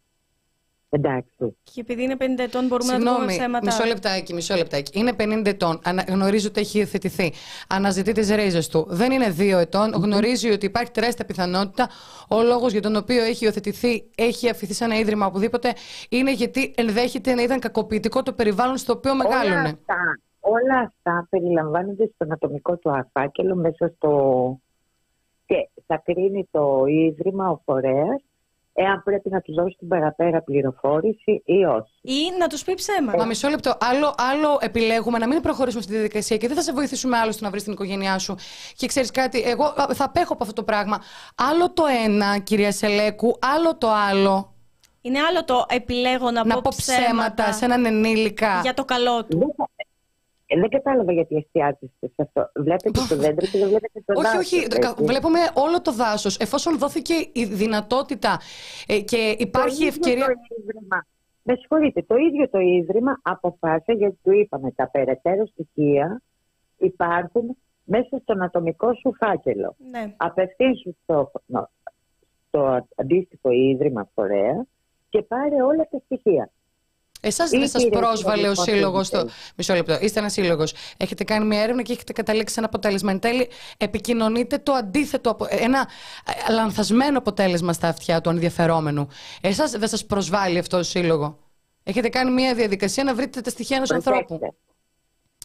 S4: Εντάξει.
S2: Και επειδή είναι 50 ετών μπορούμε να του πούμε
S1: Συγγνώμη,
S2: ψέματα.
S1: μισό λεπτάκι, μισό λεπτάκι. Είναι 50 ετών. Ανα, γνωρίζει ότι έχει υιοθετηθεί. Αναζητεί τις ρίζες του. Δεν είναι 2 ετών. Γνωρίζει ότι υπάρχει τεράστια πιθανότητα ο λόγος για τον οποίο έχει υιοθετηθεί, έχει αφηθεί σε ένα ίδρυμα οπουδήποτε, είναι γιατί ενδέχεται να ήταν κακοποιητικό το περιβάλλον στο οποίο
S4: Όλα
S1: μεγάλωνε.
S4: αυτά, όλα αυτά περιλαμβάνονται στον ατομικό του φάκελο μέσα στο... και θα κρίνει το ίδρυμα, ο φορέας, εάν πρέπει να τους δώσει την παραπέρα πληροφόρηση ή όχι.
S2: Ή να τους πει ψέματα.
S1: Μα μισό λεπτό. Άλλο, άλλο επιλέγουμε να μην προχωρήσουμε αυτή τη διαδικασία και δεν θα σε βοηθήσουμε άλλο στο να βρεις την οικογένειά σου. Και ξέρεις κάτι, εγώ α, θα απέχω από αυτό το πράγμα. Άλλο το ένα, κυρία Σελέκου, άλλο το άλλο.
S2: Είναι άλλο το επιλέγω να,
S1: να πω ψέματα σε έναν ενήλικα.
S2: για το καλό του.
S4: Δεν, ε, δεν κατάλαβα γιατί εστιάζεστε σε αυτό. Βλέπετε το δέντρο και δεν βλέπετε το
S1: όχι,
S4: δάσος,
S1: όχι.
S4: έτσι.
S1: Βλέπουμε όλο το δάσος. Εφόσον δόθηκε η δυνατότητα ε, και υπάρχει
S4: το ίδιο
S1: ευκαιρία.
S4: Το ίδρυμα, με συγχωρείτε, το ίδιο το Ίδρυμα αποφάσισε, γιατί του είπαμε, τα περαιτέρω στοιχεία υπάρχουν μέσα στον ατομικό σου φάκελο.
S2: Ναι.
S4: Απευθύνσου στο, νο- στο αντίστοιχο Ίδρυμα φορέα και πάρε όλα τα στοιχεία.
S1: Εσάς
S4: Ή
S1: δεν σας
S4: κυρία
S1: πρόσβαλε ο
S4: Σιλέκου,
S1: σύλλογος.
S4: αυτό
S1: Στο...
S4: δεν
S1: Μισό λεπτό. Είστε ένας σύλλογος. Έχετε κάνει μια έρευνα και έχετε καταλήξει σε ένα αποτέλεσμα. Εν τέλει, επικοινωνείτε το αντίθετο, απο- ένα ε, λανθασμένο αποτέλεσμα στα αυτιά του ενδιαφερόμενου. Εσάς δεν σας προσβάλλει αυτό ο σύλλογο. Έχετε κάνει μια διαδικασία να βρείτε τα στοιχεία ενός ανθρώπου.
S4: Προσέξτε.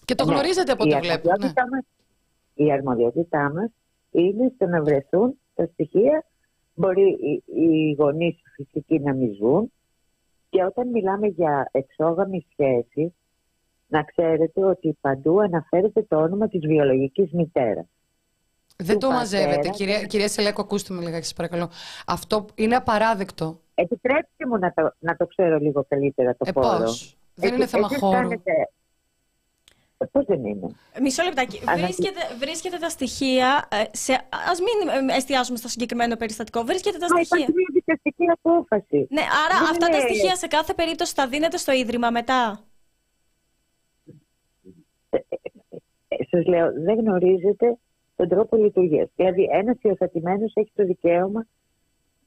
S1: Και το
S4: Ναι,
S1: γνωρίζετε από
S4: η
S1: ό,τι βλέπω. Ναι.
S4: αρμοδιότητά μας- Η αρμοδιότητά μας είναι στο να βρεθούν τα στοιχεία. Μπορεί οι, οι γονείς φυσικοί να μη ζουν και όταν μιλάμε για εξόγαμη σχέση να ξέρετε ότι παντού αναφέρεται το όνομα της βιολογικής μητέρας.
S1: Δεν
S4: του
S1: το μαζεύετε.
S4: πατέρα.
S1: Κυρία, κυρία Σελέκο, ακούστε με λιγάκι, σας παρακαλώ. Αυτό είναι απαράδεκτο.
S4: Επιτρέψτε μου να το, να το ξέρω λίγο καλύτερα το
S1: Ε,
S4: χώρο.
S1: πώς; Δεν
S4: Έτσι-
S1: είναι θέμα
S4: έτσι
S1: χώρου.
S4: αισθάνεται- Ε, Πώς δεν είναι;
S2: Μισό λεπτάκι.
S4: Αλλά-
S2: Βρίσκεται, βρίσκεται τα στοιχεία. ε, Σε, ας μην ε, εστιάσουμε στο συγκεκριμένο περιστατικό. Βρίσκεται τα
S4: Μα
S2: στοιχεία.
S4: υπάρχει μια δικαστική απόφαση.
S2: Ναι, άρα
S4: Δεν
S2: αυτά τα
S4: είναι-
S2: στοιχεία σε κάθε περίπτωση θα δίνετε στο ίδρυμα μετά.
S4: Ε, σας λέω, δεν γνωρίζετε τον τρόπο λειτουργίας. Δηλαδή, ένας υιοθετημένος έχει το δικαίωμα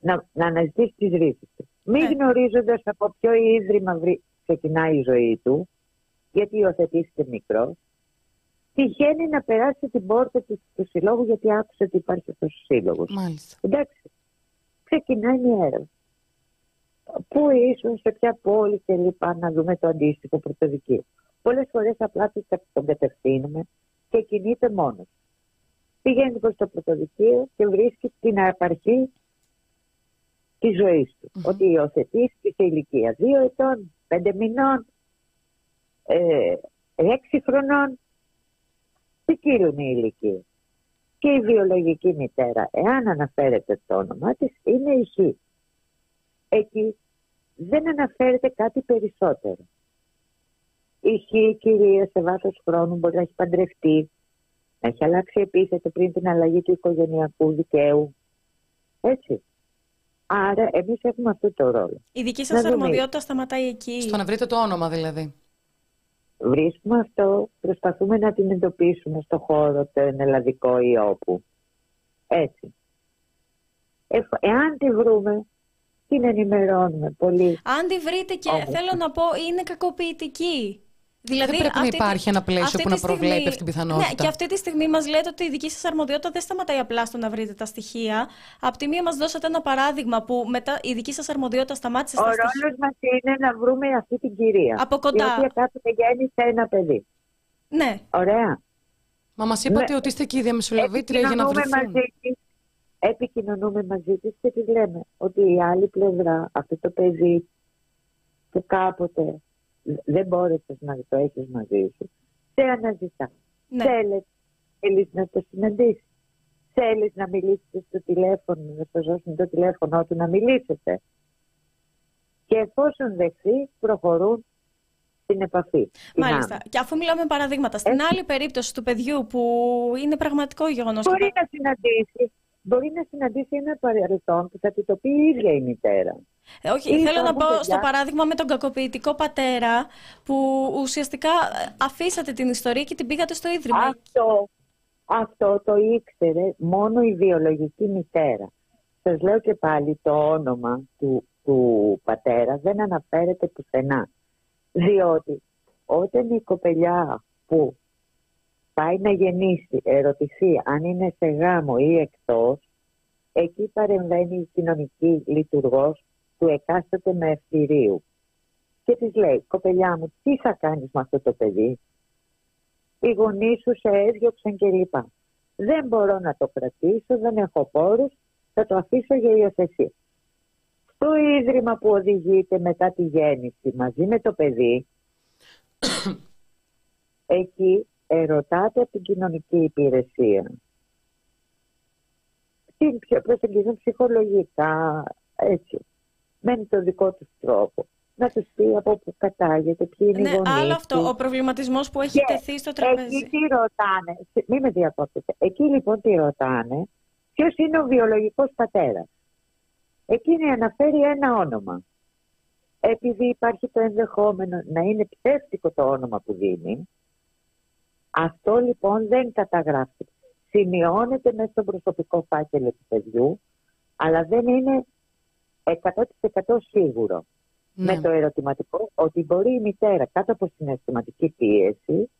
S4: να, να αναζητήσει τις ρίζες του. Μην
S2: Ναι.
S4: γνωρίζοντας από ποιο ίδρυμα βρει, ξεκινάει η ζωή του, γιατί υιοθετήθηκε μικρός, τυχαίνει να περάσει την πόρτα του, του συλλόγου γιατί άκουσε ότι υπάρχει αυτός ο σύλλογος.
S1: Μάλιστα.
S4: Εντάξει, ξεκινάει μια έρευνα. Πού ήσουν, σε ποια πόλη και λοιπά, να δούμε το αντίστοιχο πρωτοδικείο. Πολλές φορές απλά τον κα- τον κατευθύνουμε και κινείται μόνος. Πηγαίνει προς το πρωτοδικείο και βρίσκει την απαρχή της ζωής του.
S1: Μμμ.
S4: Ότι υιοθετήθηκε σε ηλικία 2 ετών, 5 μηνών, ε, 6 χρονών. Ποικίλουν οι ηλικίε. Και η βιολογική μητέρα, εάν αναφέρεται το όνομά της, είναι η Χ. Εκεί δεν αναφέρεται κάτι περισσότερο. Η Χ, κυρία, σε βάθος χρόνου μπορεί να έχει παντρευτεί, να έχει αλλάξει επίθετο πριν την αλλαγή του οικογενειακού δικαίου. Έτσι. Άρα εμείς έχουμε αυτό το ρόλο.
S2: Η δική σας
S4: Να δούμε.
S2: αρμοδιότητα σταματάει εκεί.
S1: Στο να βρείτε το όνομα δηλαδή.
S4: Βρίσκουμε αυτό, προσπαθούμε να την εντοπίσουμε στο χώρο το ελλαδικό ή όπου. Έτσι. Εφ- εάν τη βρούμε, την ενημερώνουμε πολύ.
S2: Αν τη βρείτε και
S4: Όμως.
S2: θέλω να πω είναι κακοποιητική. Δηλαδή,
S1: δεν πρέπει να
S2: αυτή τη-
S1: υπάρχει ένα πλαίσιο
S2: αυτή
S1: που
S2: τη
S1: να προβλέπει
S2: στιγμή-
S1: αυτή την πιθανότητα.
S2: Ναι, και αυτή τη στιγμή μας λέτε ότι η δική σας αρμοδιότητα δεν σταματάει απλά στο να βρείτε τα στοιχεία. Απ' τη μία μας δώσατε ένα παράδειγμα που μετά η δική σας αρμοδιότητα σταμάτησε
S4: Ο
S2: στα στοιχεία.
S4: ρόλος μας είναι να βρούμε αυτή την κυρία.
S2: Από κοντά.
S4: Η οποία κάποτε γέννησε ένα παιδί.
S2: Ναι.
S4: Ωραία.
S1: Μα μας είπατε
S4: Ναι.
S1: ότι είστε και η διαμεσολαβήτρια για να
S4: Επικοινωνούμε
S1: βρεθούν.
S4: μαζί της, επικοινωνούμε μαζί της και της λέμε ότι η άλλη πλευρά, αυτό το παιδί που κάποτε δεν μπόρεσες να το έχεις μαζί σου, σε αναζητά.
S2: ναι.
S4: Θέλεις, θέλεις να το συναντήσεις. Θέλεις να μιλήσεις στο τηλέφωνο, να σου δώσουν το τηλέφωνο του να μιλήσετε. Και εφόσον δεχθεί, προχωρούν στην επαφή. την
S2: Μάλιστα.
S4: άμεση.
S2: Και αφού μιλάμε παραδείγματα, στην
S4: Έτσι.
S2: άλλη περίπτωση του παιδιού που είναι πραγματικό γεγονός.
S4: Μπορεί να συναντήσει, μπορεί να συναντήσει ένα παρελθόν που θα του το πει η ίδια η μητέρα.
S2: Ε, όχι,
S4: Ή
S2: θέλω να
S4: υπάρχουν
S2: πω
S4: παιδιά-
S2: στο παράδειγμα με τον κακοποιητικό πατέρα που ουσιαστικά ε, αφήσατε την ιστορία και την πήγατε στο ίδρυμα.
S4: Αυτό, αυτό το ήξερε μόνο η βιολογική μητέρα. Σας λέω και πάλι το όνομα του, του πατέρα δεν αναφέρεται πουθενά. Διότι όταν η κοπελιά που πάει να γεννήσει, ερωτηθεί αν είναι σε γάμο ή εκτός, εκεί παρεμβαίνει η κοινωνική λειτουργός του εκάστοτε με ευθυρίου. Και της λέει, κοπελιά μου, τι θα κάνεις με αυτό το παιδί, οι γονείς σου σε έδιωξαν κλπ. Δεν μπορώ να το κρατήσω, δεν έχω πόρους, θα το αφήσω για υιοθεσία. Στο ίδρυμα που οδηγείται μετά τη γέννηση μαζί με το παιδί, εκεί ερωτάται από την κοινωνική υπηρεσία. Τι πιο προσεγγίζουν ψυχολογικά, έτσι, με το δικό τους τρόπο. Να τους πει από πού κατάγεται, ποιοι είναι οι
S2: Ναι,
S4: γονείς
S2: άλλο αυτό.
S4: τους.
S2: Ο προβληματισμός που έχει
S4: Και
S2: τεθεί στο τραπέζι.
S4: Εκεί τι ρωτάνε, μην με διακόπτετε. Εκεί λοιπόν τι ρωτάνε, ποιος είναι ο βιολογικός πατέρας. Εκείνη αναφέρει ένα όνομα. Επειδή υπάρχει το ενδεχόμενο να είναι ψεύτικο το όνομα που δίνει, αυτό λοιπόν δεν καταγράφει. Σημειώνεται μέσα στο προσωπικό φάκελο του παιδιού, αλλά δεν είναι 100% σίγουρο
S1: Ναι.
S4: με το ερωτηματικό ότι μπορεί η μητέρα κάτω από συναισθηματική πίεση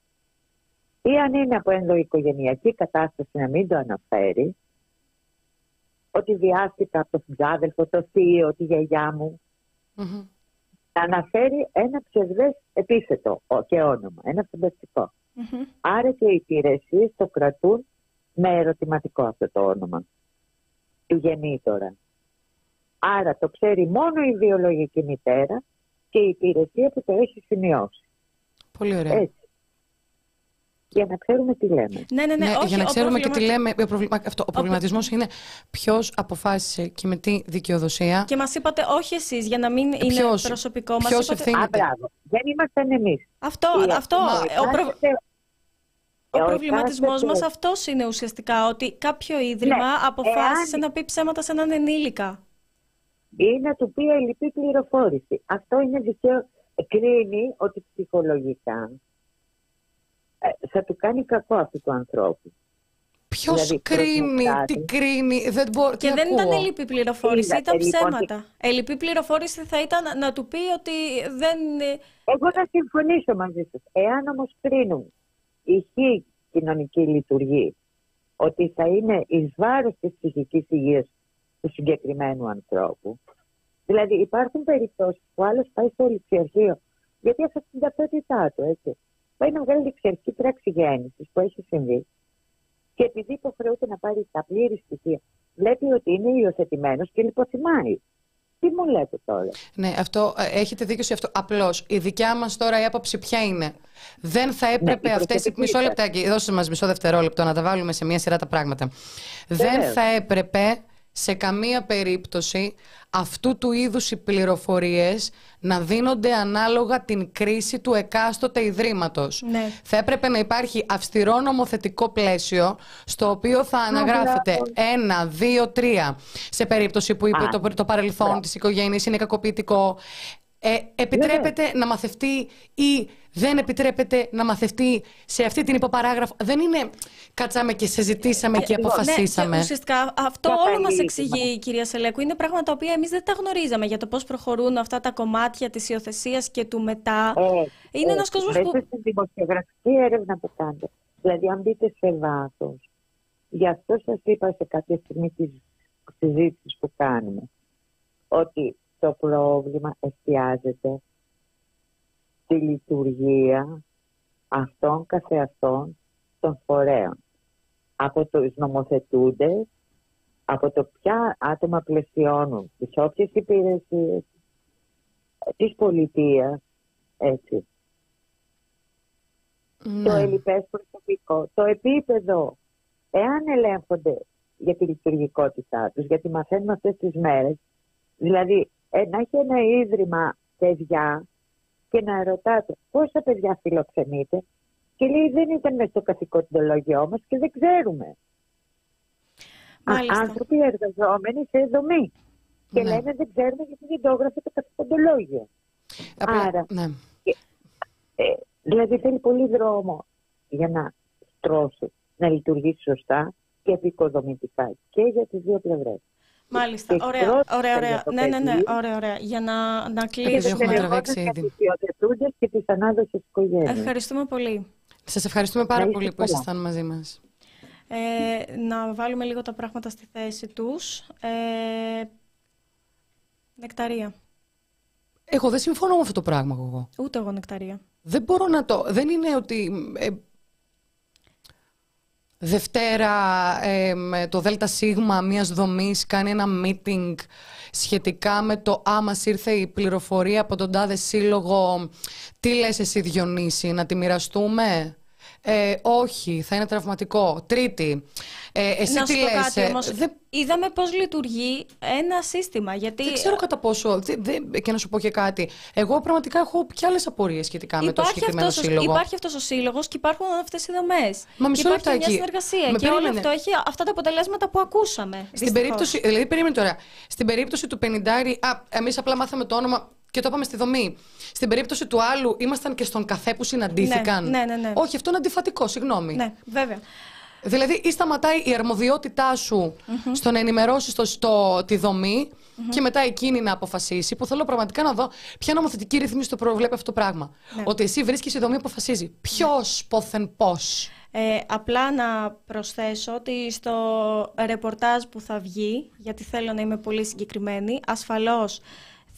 S4: ή αν είναι από ενδοοικογενειακή κατάσταση να μην το αναφέρει ότι βιάστηκα από τον ξάδελφο, το θείο, τη γιαγιά μου
S1: Μμμ.
S4: θα αναφέρει ένα ψευδές επίθετο ο- και όνομα, ένα φανταστικό.
S2: Μμμ.
S4: Άρα και οι υπηρεσίες το κρατούν με ερωτηματικό αυτό το όνομα του γεννήτωρα. Άρα το ξέρει μόνο η βιολογική μητέρα και η υπηρεσία που το έχει σημειώσει.
S1: Πολύ ωραία.
S4: Έτσι. Για να ξέρουμε τι λέμε.
S2: Ναι, ναι, ναι,
S1: Ναι,
S2: όχι,
S1: για να
S2: ο
S1: ξέρουμε και τι
S2: προβλημα-
S1: λέμε. Ο, προβλημα... αυτό, ο προβληματισμός είναι ποιος αποφάσισε και με τι δικαιοδοσία.
S2: Και μας είπατε, όχι εσείς, για να μην είναι
S1: ποιος-
S2: προσωπικό. Μας
S1: ποιος
S2: είπατε...
S1: ευθύνεται;
S4: Α, μπράβο. Δεν ήμασταν εμείς.
S2: Αυτό, αυτό. ο προ... Ο
S4: Ε, ο
S2: προβληματισμός
S4: εκάστοτε-
S2: μας αυτός είναι ουσιαστικά. Ότι κάποιο ίδρυμα
S4: Ναι,
S2: αποφάσισε
S4: εάν-
S2: να πει ψέματα σε έναν ενήλικα.
S4: Ή να του πει ελλειπή πληροφόρηση. Αυτό είναι δικαίω. Κρίνει ότι ψυχολογικά ε, θα του κάνει κακό αυτού του ανθρώπου.
S1: Ποιος
S4: Δηλαδή,
S1: κρίνει,
S4: προσμετράτη.
S1: τι κρίνει, δεν μπορώ.
S2: Και
S1: τι
S2: δεν ήταν
S1: ακούω.
S2: ελλειπή πληροφόρηση,
S4: Είδατε,
S2: ήταν
S4: λοιπόν,
S2: ψέματα. Ελλειπή πληροφόρηση θα ήταν να του πει ότι δεν.
S4: Εγώ θα συμφωνήσω μαζί σας. Εάν όμως κρίνουν η κοινωνική λειτουργή ότι θα είναι εις βάρος της ψυχικής υγείας του συγκεκριμένου ανθρώπου. Δηλαδή υπάρχουν περιπτώσεις που άλλος πάει στο ληξιαρχείο γιατί αυτό την ταυτότητά του, έτσι. Πάει να βγάλει ληξιαρχική πράξη γέννησης που έχει συμβεί και επειδή υποχρεούται να πάρει τα πλήρη στοιχεία, βλέπει ότι είναι υιοθετημένος και λιποθυμάει. Τι μου λέτε τώρα;
S1: Ναι, αυτό ε, έχετε δίκιο σε αυτό. Απλώς η δικιά μας τώρα η άποψη ποια είναι; Δεν θα έπρεπε
S4: Ναι, η
S1: αυτές.
S4: προσωπική
S1: Μισό
S4: σας.
S1: λεπτάκι, δώστε μας μισό δευτερόλεπτο να τα βάλουμε σε μία σειρά τα πράγματα. Δεν
S4: Βεβαίως.
S1: θα έπρεπε σε καμία περίπτωση αυτού του είδους οι πληροφορίες να δίνονται ανάλογα την κρίση του εκάστοτε ιδρύματος.
S2: Ναι.
S1: Θα έπρεπε να υπάρχει αυστηρό νομοθετικό πλαίσιο στο οποίο θα αναγράφεται ένα, δύο, τρία σε περίπτωση που είπε
S4: Α,
S1: το, το παρελθόν
S4: μπράβο.
S1: της οικογένειας είναι κακοποιητικό. Ε, επιτρέπεται να μαθευτεί ή δεν επιτρέπεται να μαθευτεί σε αυτή την υποπαράγραφο. Δεν είναι κάτσαμε και συζητήσαμε και
S4: Λοιπόν,
S1: αποφασίσαμε.
S2: Ναι, και ουσιαστικά αυτό
S4: Καταλήγει,
S2: όλο μας
S4: μα.
S2: εξηγεί η κυρία Σελέκου. Είναι πράγματα τα οποία εμείς δεν τα γνωρίζαμε για το πώς προχωρούν αυτά τα κομμάτια της υιοθεσίας και του μετά.
S4: Ε,
S2: Είναι
S4: ε,
S2: ένας κόσμος
S4: μέσα
S2: που-
S4: στην δημοσιογραφική έρευνα που κάνετε. Δηλαδή, αν μπείτε σε βάθος, γι' αυτό σας είπα σε κάποια στιγμή της συζήτησης που κάνουμε, ότι το πρόβλημα εστιάζεται στη λειτουργία αυτών καθεαυτών των φορέων. Από τους νομοθετούντες, από το ποια άτομα πλαισιώνουν τις όποιες υπηρεσίες της πολιτείας, έτσι. Το
S1: Ναι.
S4: ελληπές προσωπικό, το επίπεδο, εάν ελέγχονται για τη λειτουργικότητά τους, γιατί μαθαίνουμε αυτές τις μέρες, δηλαδή ε, να έχει ένα ίδρυμα παιδιά και να ρωτάτε πόσα παιδιά φιλοξενείτε και λέει δεν ήταν μέσα στο καθηκοντολόγιό μας και δεν ξέρουμε. Α,
S2: Μάλιστα.
S4: άνθρωποι εργαζόμενοι σε δομή. Και
S1: Ναι.
S4: λένε δεν ξέρουμε γιατί δεν το έγραφε το καθηκοντολόγιο.
S1: Απλά-
S4: Άρα,
S1: ναι.
S4: ε, δηλαδή θέλει πολύ δρόμο για να στρώσει, να λειτουργήσει σωστά και επικοδομητικά και για τις δύο πλευρές.
S2: Μάλιστα.
S4: Και
S2: Ωραία,
S4: πρώτα
S2: ωραία,
S4: για
S2: ωραία.
S4: το
S2: Ναι, ναι, ναι.
S4: παιδί.
S2: Ωραία, ωραία. Για να, να
S1: Επειδή
S4: Και
S2: κλείσουμε.
S1: έχουμε
S4: στενευόντας
S1: τραβήξει
S4: για
S1: ήδη.
S4: τους υιοθετούντες και τις ανάδοσες οικογένειες.
S2: Ευχαριστούμε πολύ.
S1: Σας ευχαριστούμε πάρα
S4: Να είστε
S1: πολύ που
S4: καλά.
S1: ήσασταν μαζί μας.
S2: Ε, να βάλουμε λίγο τα πράγματα στη θέση τους. Ε, νεκταρία.
S1: Εγώ δεν συμφωνώ με αυτό το πράγμα εγώ.
S2: Ούτε εγώ νεκταρία.
S1: Δεν μπορώ να το. Δεν είναι ότι. ε, Δευτέρα ε, με το ΔΣ μιας δομής κάνει ένα meeting σχετικά με το άμα ήρθε η πληροφορία από τον τάδε σύλλογο. Τι λες εσύ Διονύση να τη μοιραστούμε; Ε, όχι θα είναι τραυματικό τρίτη ε, εσύ
S2: να
S1: τι
S2: σου πω
S1: λες
S2: κάτι
S1: ε,
S2: όμως.
S1: δεν,
S2: Είδαμε πώς λειτουργεί ένα σύστημα. Γιατί
S1: δεν ξέρω κατά πόσο δεν- δεν- και να σου πω και κάτι εγώ πραγματικά έχω και άλλες απορίες σχετικά με το συγκεκριμένο
S2: αυτός, ο-
S1: σύλλογο
S2: υπάρχει αυτός ο σύλλογος και υπάρχουν αυτές οι δομές.
S1: Μα μισό
S2: και υπάρχει μια
S1: λεπτάκι.
S2: συνεργασία.
S1: Με
S2: και όλο
S1: περίμενε.
S2: αυτό έχει αυτά τα αποτελέσματα που ακούσαμε.
S1: Στην
S2: δυστυχώς.
S1: περίπτωση, δηλαδή περίμενε τώρα, στην περίπτωση του 50, α, εμείς απλά μάθαμε το όνομα και το είπαμε στη δομή. Στην περίπτωση του άλλου ήμασταν και στον καφέ που συναντήθηκαν.
S2: Ναι, ναι, ναι, ναι.
S1: Όχι, αυτό είναι αντιφατικό, συγγνώμη.
S2: Ναι, βέβαια.
S1: Δηλαδή, ή σταματάει η αρμοδιότητά σου στο να ενημερώσεις το, στο, τη δομή και μετά εκείνη να αποφασίσει. Που θέλω πραγματικά να δω ποια νομοθετική ρύθμιση το προβλέπει αυτό το πράγμα.
S2: Ναι.
S1: Ότι εσύ βρίσκεις η δομή αποφασίζει. Ποιος, πόθεν, πώς.
S2: Ε, απλά να προσθέσω ότι στο ρεπορτάζ που θα βγει, γιατί θέλω να είμαι πολύ συγκεκριμένη, ασφαλώς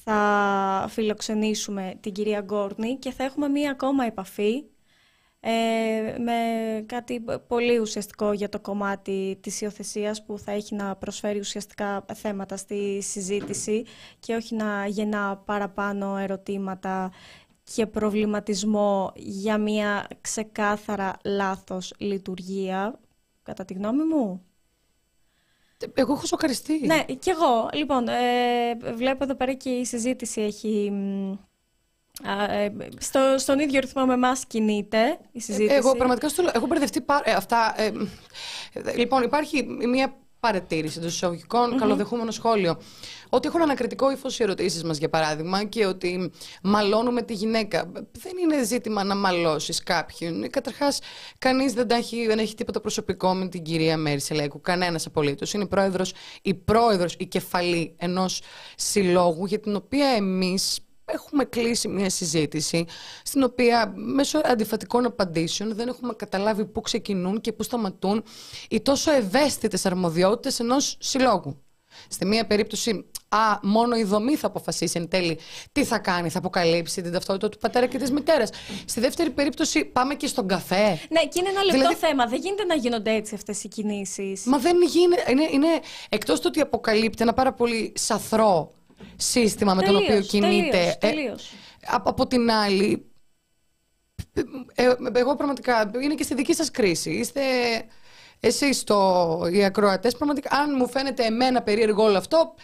S2: θα φιλοξενήσουμε την κυρία Γκόρνη και θα έχουμε μία ακόμα επαφή ε, με κάτι πολύ ουσιαστικό για το κομμάτι της υιοθεσίας που θα έχει να προσφέρει ουσιαστικά θέματα στη συζήτηση και όχι να γεννά παραπάνω ερωτήματα και προβληματισμό για μια ξεκάθαρα λάθος λειτουργία, κατά τη γνώμη μου.
S1: Εγώ έχω σοκαριστεί.
S2: Ναι, κι εγώ. Λοιπόν, ε, βλέπω εδώ πέρα και η συζήτηση έχει ε, στο, στον ίδιο ρυθμό με εμάς κινείται η συζήτηση.
S1: Εγώ πραγματικά στο έχω μπερδευτεί πάρα ε, αυτά. Ε, λοιπόν, υπάρχει μια παρατήρηση των εισαγωγικών, mm-hmm. καλοδεχούμενο σχόλιο. Ότι έχουν ανακριτικό ύφος οι ερωτήσεις μας, για παράδειγμα, και ότι μαλώνουμε τη γυναίκα. Δεν είναι ζήτημα να μαλώσεις κάποιον. Καταρχάς, κανείς δεν, δεν έχει τίποτα προσωπικό με την κυρία Μέρη Σελέκου. Κανένας απολύτως. Είναι η πρόεδρος, η πρόεδρος, η κεφαλή ενός συλλόγου για την οποία εμείς έχουμε κλείσει μια συζήτηση στην οποία μέσω αντιφατικών απαντήσεων δεν έχουμε καταλάβει πού ξεκινούν και πού σταματούν οι τόσο ευαίσθητες αρμοδιότητες ενός συλλόγου. Στη μία περίπτωση, α, μόνο η δομή θα αποφασίσει εν τέλει τι θα κάνει, θα αποκαλύψει την ταυτότητα του πατέρα και της μητέρας. Στη δεύτερη περίπτωση, πάμε και στον καφέ.
S2: Ναι, και είναι ένα λεπτό δηλαδή... θέμα. Δεν γίνεται να γίνονται έτσι αυτές οι κινήσεις.
S1: Μα δεν γίνεται. Είναι, είναι εκτός του ότι αποκαλύπτει ένα πάρα πολύ σαθρό σύστημα με τον οποίο κινείται.
S2: Τελείως,
S1: ε, από, την άλλη, ε, εγώ πραγματικά, είναι και στη δική σας κρίση. Είστε εσείς το, οι ακροατές, πραγματικά, αν μου φαίνεται εμένα περίεργο όλο αυτό...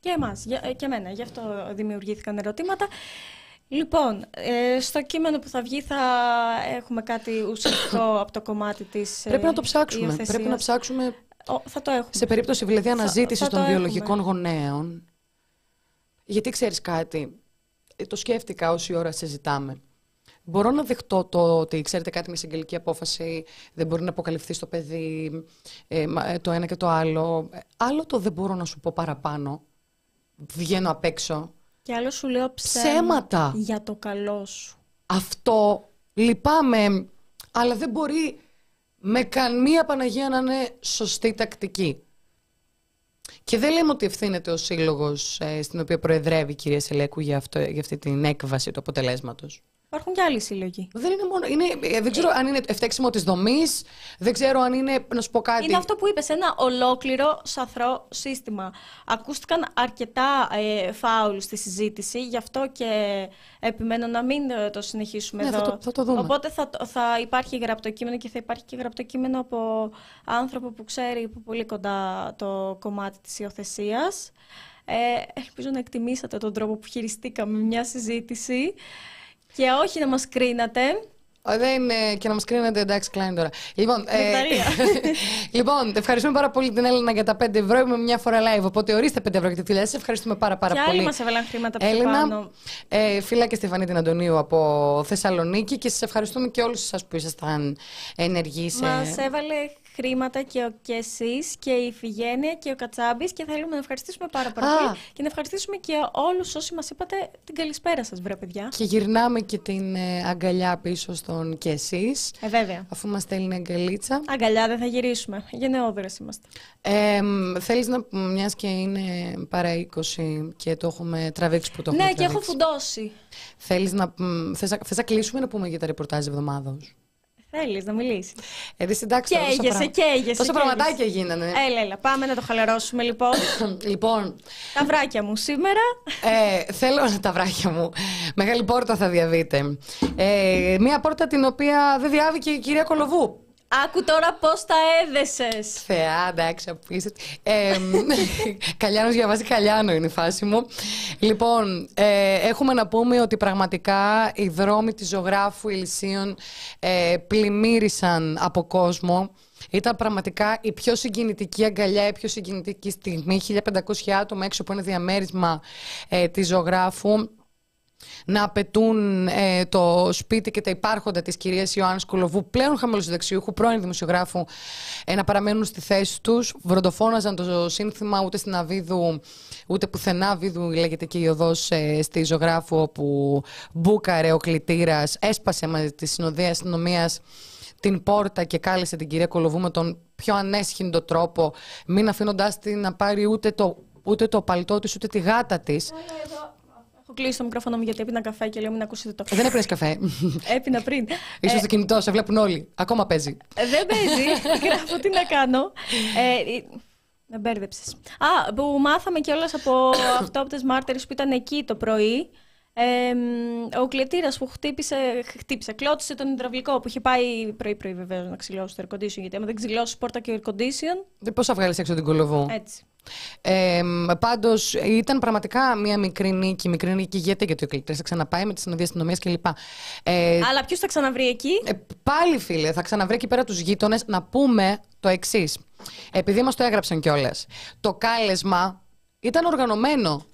S2: Και εμάς, ε, και εμένα, γι' αυτό δημιουργήθηκαν ερωτήματα. Λοιπόν, στο κείμενο που θα βγει θα έχουμε κάτι ουσιαστικό από το κομμάτι της
S1: Πρέπει να το ψάξουμε. Πρέπει να ψάξουμε
S2: θα το έχουμε.
S1: Σε περίπτωση δηλαδή αναζήτησης των βιολογικών γονέων, γιατί ξέρεις κάτι, ε, το σκέφτηκα όση ώρα συζητάμε. Μπορώ να δεχτώ το ότι, ξέρετε κάτι, με συγγελική απόφαση δεν μπορεί να αποκαλυφθεί στο παιδί ε, ε, το ένα και το άλλο. Άλλο το δεν μπορώ να σου πω παραπάνω. Βγαίνω απ' έξω.
S2: Και άλλο σου λέω
S1: ψέματα.
S2: Για το καλό σου.
S1: Αυτό λυπάμαι, αλλά δεν μπορεί με καμία Παναγία να είναι σωστή τακτική. Και δεν λέμε ότι ευθύνεται ο σύλλογος ε, στην οποία προεδρεύει η κυρία Σελέκου για, αυτό, για αυτή την έκβαση του αποτελέσματος.
S2: Υπάρχουν και άλλοι σύλλογοι.
S1: Δεν είναι μόνο. Είναι, ε, δεν ξέρω αν είναι ευτέξιμο της δομής, δεν ξέρω αν είναι. Να σου πω κάτι.
S2: Είναι αυτό που είπες, ένα ολόκληρο σαθρό σύστημα. Ακούστηκαν αρκετά ε, φάουλ στη συζήτηση, γι' αυτό και επιμένω να μην ε, το συνεχίσουμε
S1: ναι,
S2: εδώ.
S1: Θα το, θα το δούμε.
S2: Οπότε θα, θα υπάρχει γραπτό κείμενο και θα υπάρχει και γραπτό κείμενο από άνθρωπο που ξέρει που πολύ κοντά το κομμάτι της υιοθεσίας. Ε, ελπίζω να εκτιμήσατε τον τρόπο που χειριστήκαμε μια συζήτηση και όχι να μας κρίνατε.
S1: Δεν είναι και να μας κρίνετε, εντάξει, κλείνει τώρα. Λοιπόν, ε, λοιπόν, ευχαριστούμε πάρα πολύ την Έλληνα για τα 5 ευρώ. Είμαι μια φορά live, οπότε ορίστε 5 ευρώ για τη δουλειά σα. Ευχαριστούμε πάρα, πάρα
S2: και
S1: πολύ.
S2: Και άλλοι μας έβαλαν χρήματα πιο Έλληνα, πάνω.
S1: Ε, φίλα και Στεφανή την Αντωνίου από Θεσσαλονίκη και σας ευχαριστούμε και όλους εσάς που ήσασταν ενεργοί σε.
S2: Μας έβαλε χρήματα και, ο, και εσείς και η Φιγένεια και ο Κατσάμπης και θέλουμε να ευχαριστήσουμε πάρα, πάρα πολύ και να ευχαριστήσουμε και όλους όσοι μας είπατε την καλησπέρα σας βρε παιδιά.
S1: Και γυρνάμε και την ε, αγκαλιά πίσω στον και εσείς.
S2: Ε, βέβαια.
S1: Αφού μας στέλνει αγκαλίτσα.
S2: Αγκαλιά δεν θα γυρίσουμε. Γενναιόδερες είμαστε.
S1: Ε, θέλεις να μιας και είναι παρά 20 και το έχουμε τραβήξει που το έχουμε
S2: Ναι,
S1: τραβήξει.
S2: και έχω φουντώσει.
S1: Θέλεις να, θες, θες να κλείσουμε να πούμε για τα ρεπορτάζ εβδομάδος;
S2: Θέλεις να μιλήσεις.
S1: Ε, εντάξει,
S2: καίγεσαι, καίγεσαι.
S1: Τόσα πραγματάκια γίνανε.
S2: Έλα, έλα. Πάμε να το χαλαρώσουμε λοιπόν.
S1: λοιπόν.
S2: Τα βράκια μου σήμερα.
S1: Ε, θέλω τα βράκια μου. Μεγάλη πόρτα θα διαβείτε. Ε, μία πόρτα την οποία δεν διάβηκε η κυρία Κολοβού.
S2: Άκου τώρα πώς τα έδεσες.
S1: Θεά, εντάξει, απίστευτη. Ε, Καλιάνο διαβάζει Καλιάνο είναι η φάση μου. Λοιπόν, ε, έχουμε να πούμε ότι πραγματικά οι δρόμοι της ζωγράφου Ηλυσίων ε, πλημμύρισαν από κόσμο. Ήταν πραγματικά η πιο συγκινητική αγκαλιά, η πιο συγκινητική στιγμή. 1500 άτομα έξω από ένα διαμέρισμα ε, της ζωγράφου να απαιτούν ε, το σπίτι και τα υπάρχοντα της κυρίας Ιωάννης Κολοβού, πλέον χαμηλοσυνταξιούχου, πρώην δημοσιογράφου, ε, να παραμένουν στη θέση τους. Βροντοφώναζαν το σύνθημα ούτε στην Αβίδου, ούτε πουθενά Αβίδου λέγεται και η οδός ε, στη ζωγράφου, όπου μπούκαρε ο κλητήρας, έσπασε μαζί της συνοδεία αστυνομίας την πόρτα και κάλεσε την κυρία Κολοβού με τον πιο ανέσχυντο τρόπο, μην αφήνοντάς την να πάρει ούτε το ούτε το παλτό της, ούτε τη γάτα της.
S2: Έχω κλείσει το μικρόφωνο μου γιατί έπινα καφέ και λέω μην ακούσετε το.
S1: Δεν έπαιρνες καφέ.
S2: Έπινα πριν.
S1: Ίσως
S2: Ε,
S1: το κινητό, σε βλέπουν όλοι. Ακόμα παίζει.
S2: Ε, Δεν παίζει. Γράφω τι να κάνω. Ε, ε, με μπέρδεψες. Α, που μάθαμε κιόλας από αυτόπτες μάρτυρες που ήταν εκεί το πρωί. Ε, μ, ο κλετήρας που χτύπησε, χτύπησε, κλώτησε τον υδραυλικό που είχε πάει πρωί-πρωί βεβαίως να ξυλώσει το air condition. Γιατί άμα δεν ξυλώσει πόρτα και air condition,
S1: Πώς θα βγάλεις έξω την κολοβού;
S2: έτσι.
S1: Ε, Πάντως ήταν πραγματικά μια μικρή νίκη, μικρή νίκη γιατί γιατί ο κλητήρα θα ξαναπάει με τις συνοδείε αστυνομίας κλπ. Ε,
S2: Αλλά ποιος θα ξαναβρει εκεί;
S1: Ε, πάλι, φίλε, θα ξαναβρει εκεί πέρα τους γείτονες να πούμε το εξής. Επειδή μας το έγραψαν κιόλας. Το κάλεσμα ήταν οργανωμένο.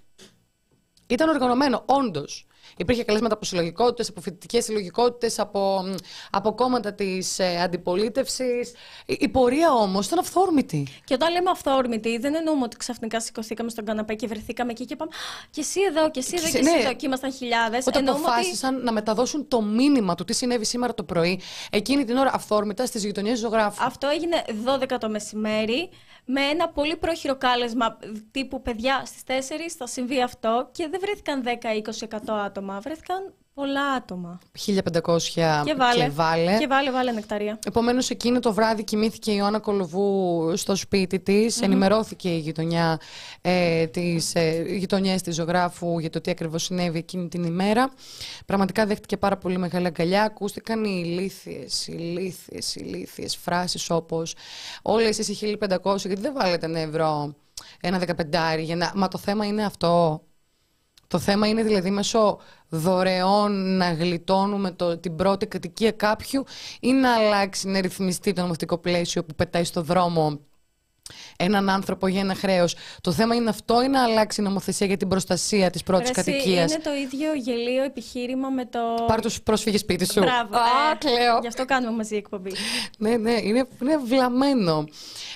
S1: Ήταν οργανωμένο, όντως. Υπήρχε καλέσματα από συλλογικότητες, από φοιτητικές συλλογικότητες, από, από κόμματα της ε, αντιπολίτευσης. Η, η πορεία όμως ήταν αυθόρμητη.
S2: Και όταν λέμε αυθόρμητη, δεν εννοούμε ότι ξαφνικά σηκωθήκαμε στον καναπέ και βρεθήκαμε εκεί και πάμε. «Α, Και εσύ εδώ, και εσύ εδώ, και
S1: Ναι.
S2: εσύ εδώ. Και ήμασταν χιλιάδες.
S1: Όταν αποφάσισαν να μεταδώσουν το μήνυμα του τι συνέβη σήμερα το πρωί, εκείνη την ώρα αυθόρμητα στις γειτονιές ζωγράφου.
S2: Αυτό έγινε 12 το μεσημέρι με ένα πολύ πρόχειρο κάλεσμα τύπου παιδιά στις 4 θα συμβεί αυτό και δεν βρέθηκαν 10, 20, 100 άτομα, βρέθηκαν πολλά άτομα.
S1: 1500
S2: Και βάλε,
S1: και βάλε.
S2: και βάλε, βάλε νεκταρία.
S1: Επομένως, εκείνο το βράδυ κοιμήθηκε η Ιωάννα Κολοβού στο σπίτι της. Ενημερώθηκε η γειτονιά, ε, τις, ε, οι γειτονιέ της ζωγράφου για το τι ακριβώς συνέβη εκείνη την ημέρα. Πραγματικά δέχτηκε πάρα πολύ μεγάλη αγκαλιά. Ακούστηκαν οι ηλίθιες, ηλίθιες, ηλίθιες φράσεις όπως Όλε εσείς οι 1500, γιατί δεν βάλετε ένα ευρώ, ένα δεκαπεντάρι. Για να... Μα το θέμα είναι αυτό. Το θέμα είναι δηλαδή μέσω δωρεών να γλιτώνουμε το, την πρώτη κατοικία κάποιου ή να αλλάξει, να ρυθμιστεί το νομοθετικό πλαίσιο που πετάει στο δρόμο έναν άνθρωπο για ένα χρέος. Το θέμα είναι αυτό ή να αλλάξει η νομοθεσία για την προστασία της πρώτης
S2: Ρε, εσύ,
S1: κατοικίας;
S2: Είναι το ίδιο γελίο επιχείρημα με το.
S1: Πάρ τους πρόσφυγες σπίτι σου.
S2: Μπράβο.
S1: Α,
S2: ε,
S1: κλαίω.
S2: Γι' αυτό κάνουμε μαζί εκπομπή.
S1: Ναι, ναι, είναι, είναι βλαμμένο.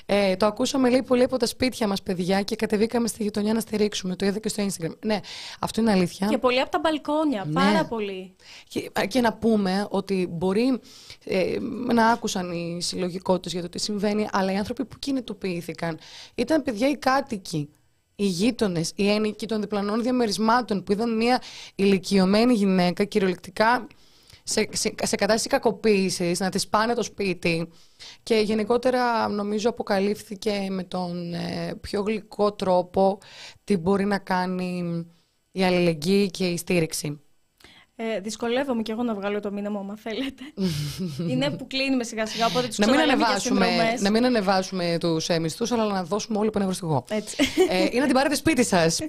S1: Ε, το ακούσαμε λέει πολύ από τα σπίτια μας, παιδιά, και κατεβήκαμε στη γειτονιά να στηρίξουμε. Το είδα και στο Instagram. Ναι, αυτό είναι αλήθεια.
S2: και πολύ από τα μπαλκόνια.
S1: Ναι.
S2: Πάρα πολύ.
S1: Και, και να πούμε ότι μπορεί ε, να άκουσαν οι συλλογικότητες για το τι συμβαίνει, αλλά οι άνθρωποι που κινητοποιήθηκαν ήταν παιδιά οι κάτοικοι. Οι γείτονες, οι ένοικοι των διπλανών διαμερισμάτων που είδαν μια ηλικιωμένη γυναίκα κυριολεκτικά σε, σε, σε κατάσταση κακοποίησης, να της πάνε το σπίτι. Και γενικότερα νομίζω αποκαλύφθηκε με τον ε, πιο γλυκό τρόπο τι μπορεί να κάνει η αλληλεγγύη και η στήριξη.
S2: Ε, δυσκολεύομαι και εγώ να βγάλω το μήνυμα, άμα θέλετε. είναι που κλείνουμε σιγά σιγά, οπότε τους
S1: να μην,
S2: ξαναλέμε για
S1: ανεβάσουμε,
S2: συνδρομές.
S1: να μην ανεβάσουμε τους ε, μισθούς, αλλά να δώσουμε όλοι που είναι ευρωστηγό.
S2: Έτσι.
S1: ε, ή να την πάρετε σπίτι σας.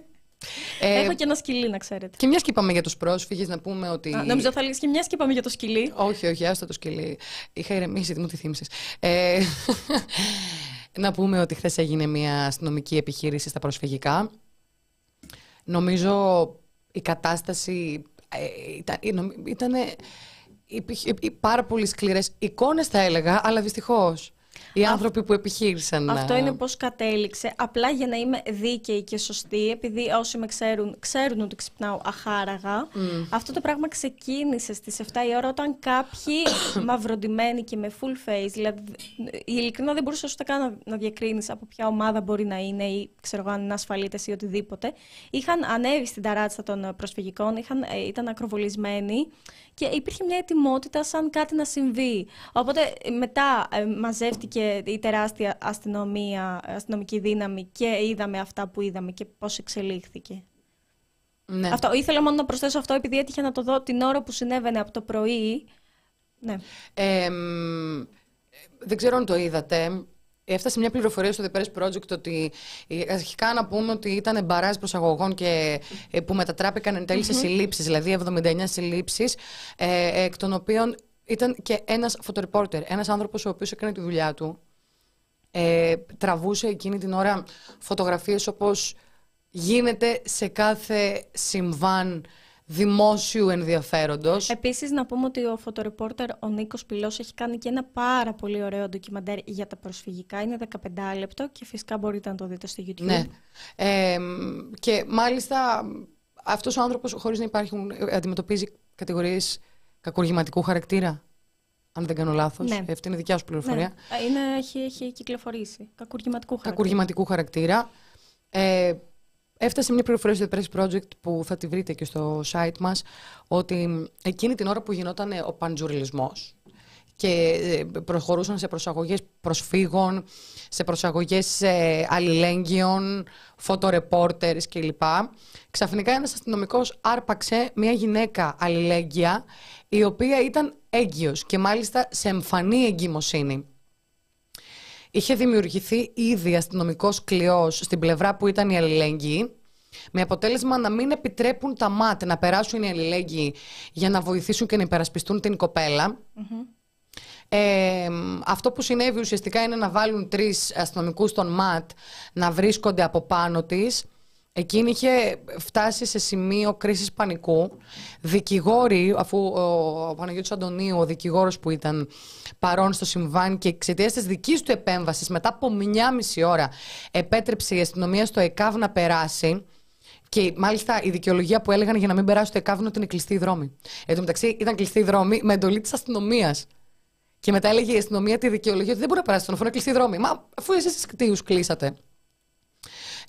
S1: Ε,
S2: Έχω και ένα σκυλί, να ξέρετε.
S1: και μια και είπαμε για τους πρόσφυγες, να πούμε ότι.
S2: Α, Νομίζω θα λες και μια και είπαμε για το σκυλί.
S1: Όχι, όχι, άστα το σκυλί. Είχα ηρεμήσει, τι μου τη θύμισες. Ε, να πούμε ότι χθες έγινε μια αστυνομική επιχείρηση στα προσφυγικά. Νομίζω η κατάσταση ε, ήταν, ήταν πάρα πολύ σκληρές εικόνες θα έλεγα, αλλά δυστυχώς οι άνθρωποι που επιχείρησαν.
S2: Αυτό
S1: να-
S2: είναι πώς κατέληξε. Απλά για να είμαι δίκαιη και σωστή, επειδή όσοι με ξέρουν, ξέρουν ότι ξυπνάω αχάραγα. Αυτό το πράγμα ξεκίνησε στις 7 η ώρα όταν κάποιοι μαυροντημένοι και με full face, δηλαδή ειλικρινά δεν μπορούσε ούτε καν να, να διακρίνεις από ποια ομάδα μπορεί να είναι ή ξέρω εγώ αν είναι ασφαλίτες ή οτιδήποτε. Είχαν ανέβει στην ταράτσα των ε, προσφυγικών, είχαν, ε, ήταν ακροβολισμένοι και υπήρχε μια ετοιμότητα σαν κάτι να συμβεί. Οπότε ε, μετά ε, μαζεύτηκε η τεράστια αστυνομία, αστυνομική δύναμη και είδαμε αυτά που είδαμε και πώς εξελίχθηκε.
S1: Ναι.
S2: Αυτό, ήθελα μόνο να προσθέσω αυτό επειδή έτυχε να το δω την ώρα που συνέβαινε από το πρωί. Ναι.
S1: Ε, μ, δεν ξέρω αν το είδατε. Έφτασε μια πληροφορία στο The Press Project ότι ε, αρχικά να πούμε ότι ήταν μπαράζ προσαγωγών και ε, που μετατράπηκαν εν τέλει σε συλλήψεις, δηλαδή 79 συλλήψεις, ε, εκ των οποίων ήταν και ένας φωτορεπόρτερ, ένας άνθρωπος ο οποίος έκανε τη δουλειά του. Ε, τραβούσε εκείνη την ώρα φωτογραφίες όπως γίνεται σε κάθε συμβάν δημόσιου ενδιαφέροντος.
S2: Επίσης να πούμε ότι ο φωτορεπόρτερ ο Νίκος Πυλός έχει κάνει και ένα πάρα πολύ ωραίο ντοκιμαντέρ για τα προσφυγικά. Είναι 15 λεπτό και φυσικά μπορείτε να το δείτε στο YouTube.
S1: Ναι. Ε, και μάλιστα αυτός ο άνθρωπος χωρίς να υπάρχουν αντιμετωπίζει κατηγορίες κακουργηματικού χαρακτήρα. Αν δεν κάνω λάθος.
S2: Ναι.
S1: Αυτή είναι δικιά σου πληροφορία.
S2: Ναι, είναι, έχει, έχει κυκλοφορήσει. Κακουργηματικού χαρακτήρα.
S1: Κακουργηματικού χαρακτήρα. Ε, έφτασε μια πληροφορία στο Press Project που θα τη βρείτε και στο site μας ότι εκείνη την ώρα που γινόταν ο παντζουριλισμός και ε, προχωρούσαν σε προσαγωγές προσφύγων, σε προσαγωγές ε, αλληλέγγυων, φωτορεπόρτερς κλπ. Ξαφνικά ένας αστυνομικός άρπαξε μια γυναίκα αλληλέγγυα η οποία ήταν έγκυος και μάλιστα σε εμφανή εγκυμοσύνη. Είχε δημιουργηθεί ήδη αστυνομικός κλειός στην πλευρά που ήταν οι αλληλέγγυοι, με αποτέλεσμα να μην επιτρέπουν τα ΜΑΤ να περάσουν οι αλληλέγγυοι για να βοηθήσουν και να υπερασπιστούν την κοπελα Ε, αυτό που συνέβη ουσιαστικά είναι να βάλουν τρεις αστυνομικούς των ΜΑΤ να βρίσκονται από πάνω της Εκείνη είχε φτάσει σε σημείο κρίσης πανικού. Δικηγόροι, αφού ο Παναγιώτης Αντωνίου, ο δικηγόρος που ήταν παρόν στο συμβάν και εξαιτίας της δικής του επέμβασης μετά από μια μισή ώρα επέτρεψε η αστυνομία στο ΕΚΑΒ να περάσει. Και μάλιστα η δικαιολογία που έλεγαν για να μην περάσει το ΕΚΑΒ είναι ότι είναι κλειστή η δρόμη. Εν τω μεταξύ ήταν κλειστή η δρόμη με εντολή της αστυνομίας. Και μετά έλεγε η αστυνομία τη δικαιολογία ότι δεν μπορεί να περάσει τον φόνο, κλειστή δρόμη. Μα αφού εσείς κτίους κλείσατε.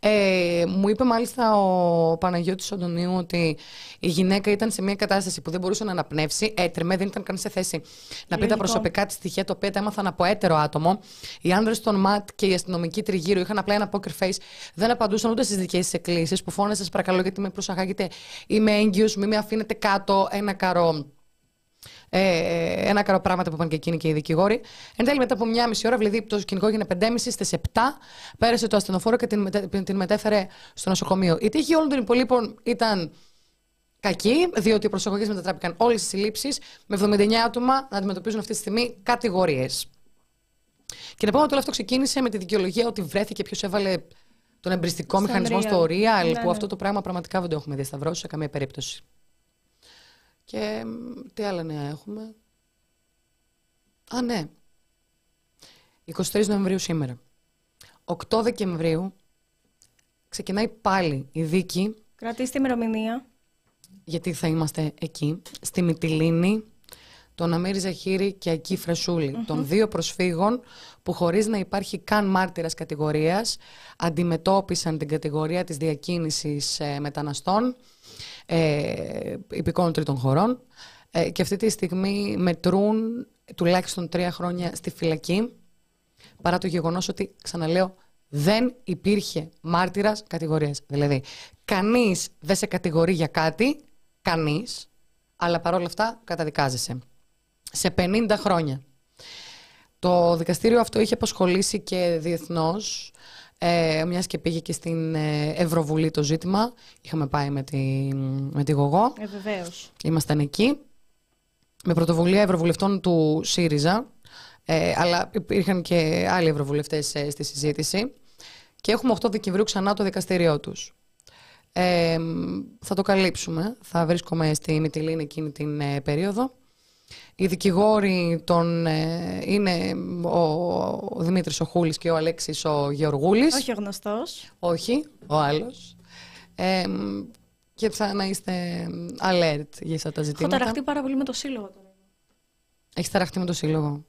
S1: Ε, μου είπε μάλιστα ο Παναγιώτης Αντωνίου ότι η γυναίκα ήταν σε μια κατάσταση που δεν μπορούσε να αναπνεύσει, έτρεμε, δεν ήταν καν σε θέση να πει τα προσωπικά της στοιχεία, τα οποία τα έμαθαν από έτερο άτομο. Οι άνδρες των ΜΑΤ και οι αστυνομικοί τριγύρω είχαν απλά ένα poker face, δεν απαντούσαν ούτε στις δικές τη εκκλήσεις που φώνασε, σας παρακαλώ, γιατί με προσαγάγετε, είμαι έγκυος, μην με αφήνετε κάτω ένα καρό ε, ένα καρό πράγματα που είπαν και εκείνοι και οι δικηγόροι. Εν τέλει, μετά από μια μισή ώρα, δηλαδή το σκηνικό έγινε 5.30 στις 7, πέρασε το ασθενοφόρο και την, μετέ, την μετέφερε στο νοσοκομείο. Η τύχη όλων των υπολείπων ήταν κακή, διότι οι προσαγωγές μετατράπηκαν όλες τι συλλήψεις με 79 άτομα να αντιμετωπίζουν αυτή τη στιγμή κατηγορίες. Και να ότι όλο αυτό ξεκίνησε με τη δικαιολογία ότι βρέθηκε ποιος έβαλε τον εμπριστικό μηχανισμό στο Real, ναι, που ναι. αυτό το πράγμα πραγματικά δεν το έχουμε διασταυρώσει σε καμία περίπτωση. Και τι άλλα νέα έχουμε; Α, ναι. 23 Νοεμβρίου σήμερα. 8 Δεκεμβρίου ξεκινάει πάλι η δίκη.
S2: Κρατήστε ημερομηνία.
S1: Γιατί θα είμαστε εκεί. Στη Μυτιλίνη, τον Αμύρη Ζαχύρη και Ακή των δύο προσφύγων που χωρίς να υπάρχει καν μάρτυρας κατηγορίας αντιμετώπισαν την κατηγορία της διακίνησης ε, μεταναστών ε, υπηκών τρίτων χωρών ε, και αυτή τη στιγμή μετρούν τουλάχιστον τρία χρόνια στη φυλακή παρά το γεγονός ότι, ξαναλέω, δεν υπήρχε μάρτυρας κατηγορίας. Δηλαδή, κανείς δεν σε κατηγορεί για κάτι, κανείς, αλλά παρόλα αυτά καταδικάζεσαι. Σε 50 χρόνια. Το δικαστήριο αυτό είχε απασχολήσει και διεθνώς ε, Μιας και πήγε και στην ε, Ευρωβουλή το ζήτημα. Είχαμε πάει με τη, με τη Γογό.
S2: Ε, βεβαίως.
S1: Ήμασταν εκεί. Με πρωτοβουλία Ευρωβουλευτών του ΣΥΡΙΖΑ. Ε, αλλά υπήρχαν και άλλοι Ευρωβουλευτές ε, στη συζήτηση. Και έχουμε 8 Δεκεμβρίου ξανά το δικαστήριό τους. Ε, θα το καλύψουμε. Θα βρίσκομαι στη Μητυλίνη εκείνη την ε, περίοδο. Οι δικηγόροι των, ε, είναι ο, ο Δημήτρης ο Χούλης και ο Αλέξης ο Γεωργούλης.
S2: Όχι ο γνωστός.
S1: Όχι, ο άλλος. Ε, και θα να είστε alert για αυτά τα ζητήματα.
S2: Έχω ταραχτεί πάρα πολύ με το σύλλογο.
S1: Έχεις ταραχτεί με το σύλλογο.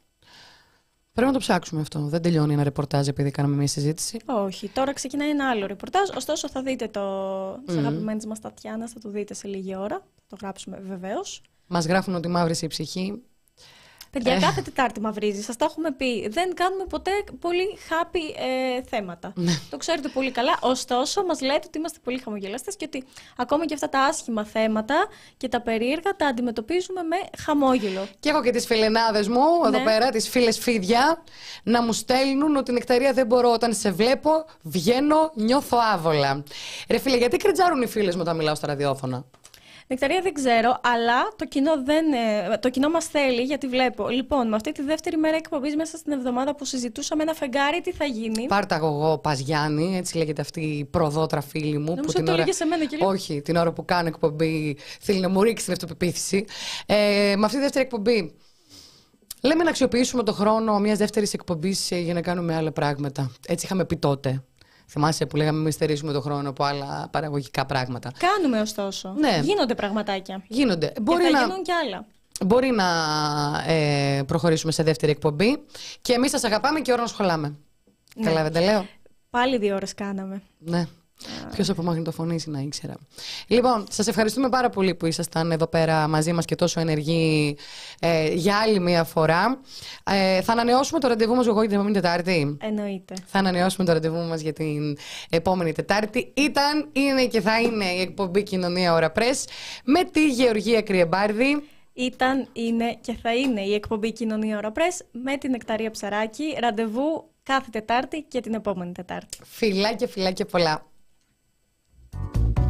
S1: Πρέπει να το ψάξουμε αυτό. Δεν τελειώνει ένα ρεπορτάζ επειδή κάναμε μια συζήτηση.
S2: Όχι. Τώρα ξεκινάει ένα άλλο ρεπορτάζ. Ωστόσο, θα δείτε το. Mm. τη αγαπημένη μας Τατιάνας, θα το δείτε σε λίγη ώρα. Θα το γράψουμε βεβαίως.
S1: Μας γράφουν ότι μαύρησε η ψυχή.
S2: Παιδιά, ε. κάθε Τετάρτη μαυρίζει. Σας τα έχουμε πει. Δεν κάνουμε ποτέ πολύ happy ε, θέματα. Ναι. Το ξέρετε πολύ καλά. Ωστόσο, μας λέτε ότι είμαστε πολύ χαμογελάστε και ότι ακόμα και αυτά τα άσχημα θέματα και τα περίεργα τα αντιμετωπίζουμε με χαμόγελο.
S1: Και έχω και τις φιλενάδες μου ναι. εδώ πέρα, τις φίλες φίδια, να μου στέλνουν ότι νεκταρία δεν μπορώ. Όταν σε βλέπω, βγαίνω, νιώθω άβολα. Ρε φίλε, γιατί κριτζάρουν οι φίλες μου όταν μιλάω στα ραδιόφωνα;
S2: Νεκταρία δεν ξέρω, αλλά το κοινό, δεν, ε, το κοινό μας θέλει, γιατί βλέπω. Λοιπόν, με αυτή τη δεύτερη μέρα εκπομπής μέσα στην εβδομάδα που συζητούσαμε ένα φεγγάρι, τι θα γίνει;
S1: Πάρτα εγώ Παζιάννη, έτσι λέγεται αυτή η προδότρα φίλη μου.
S2: Νομίζω που την το ώρα... σε μένα και λίγο.
S1: Όχι, την ώρα που κάνω εκπομπή θέλει να μου ρίξει την αυτοπεποίθηση. Ε, με αυτή τη δεύτερη εκπομπή Λέμε να αξιοποιήσουμε το χρόνο μιας δεύτερης εκπομπής ε, για να κάνουμε άλλα πράγματα. Έτσι είχαμε πει τότε. Θυμάσαι που λέγαμε μην στερήσουμε τον χρόνο από άλλα παραγωγικά πράγματα.
S2: Κάνουμε ωστόσο. Ναι. Γίνονται πραγματάκια.
S1: Γίνονται.
S2: Μπορεί και θα να... γίνουν κι άλλα.
S1: Μπορεί να ε, προχωρήσουμε σε δεύτερη εκπομπή και εμείς σας αγαπάμε και ώρα να σχολάμε. Ναι. Καλά, δεν τα λέω;
S2: Πάλι δύο ώρες κάναμε.
S1: Ναι. Ποιος από μαγνητοφωνήσει να ήξερα. Λοιπόν, σας ευχαριστούμε πάρα πολύ που ήσασταν εδώ πέρα μαζί μας και τόσο ενεργοί ε, για άλλη μία φορά. Ε, θα ανανεώσουμε το ραντεβού μας εγώ για την επόμενη Τετάρτη.
S2: Εννοείται.
S1: Θα ανανεώσουμε το ραντεβού μας για την επόμενη Τετάρτη. Ήταν, είναι και θα είναι η εκπομπή Κοινωνία Ωρα Πρess με τη Γεωργία Κρυεμπάρδη.
S2: Ήταν, είναι και θα είναι η εκπομπή Κοινωνία Ωρα Press με την Εκταρία Ψαράκη. Ραντεβού κάθε Τετάρτη και την επόμενη Τετάρτη.
S1: Φιλάκια, φιλάκια πολλά. Thank you.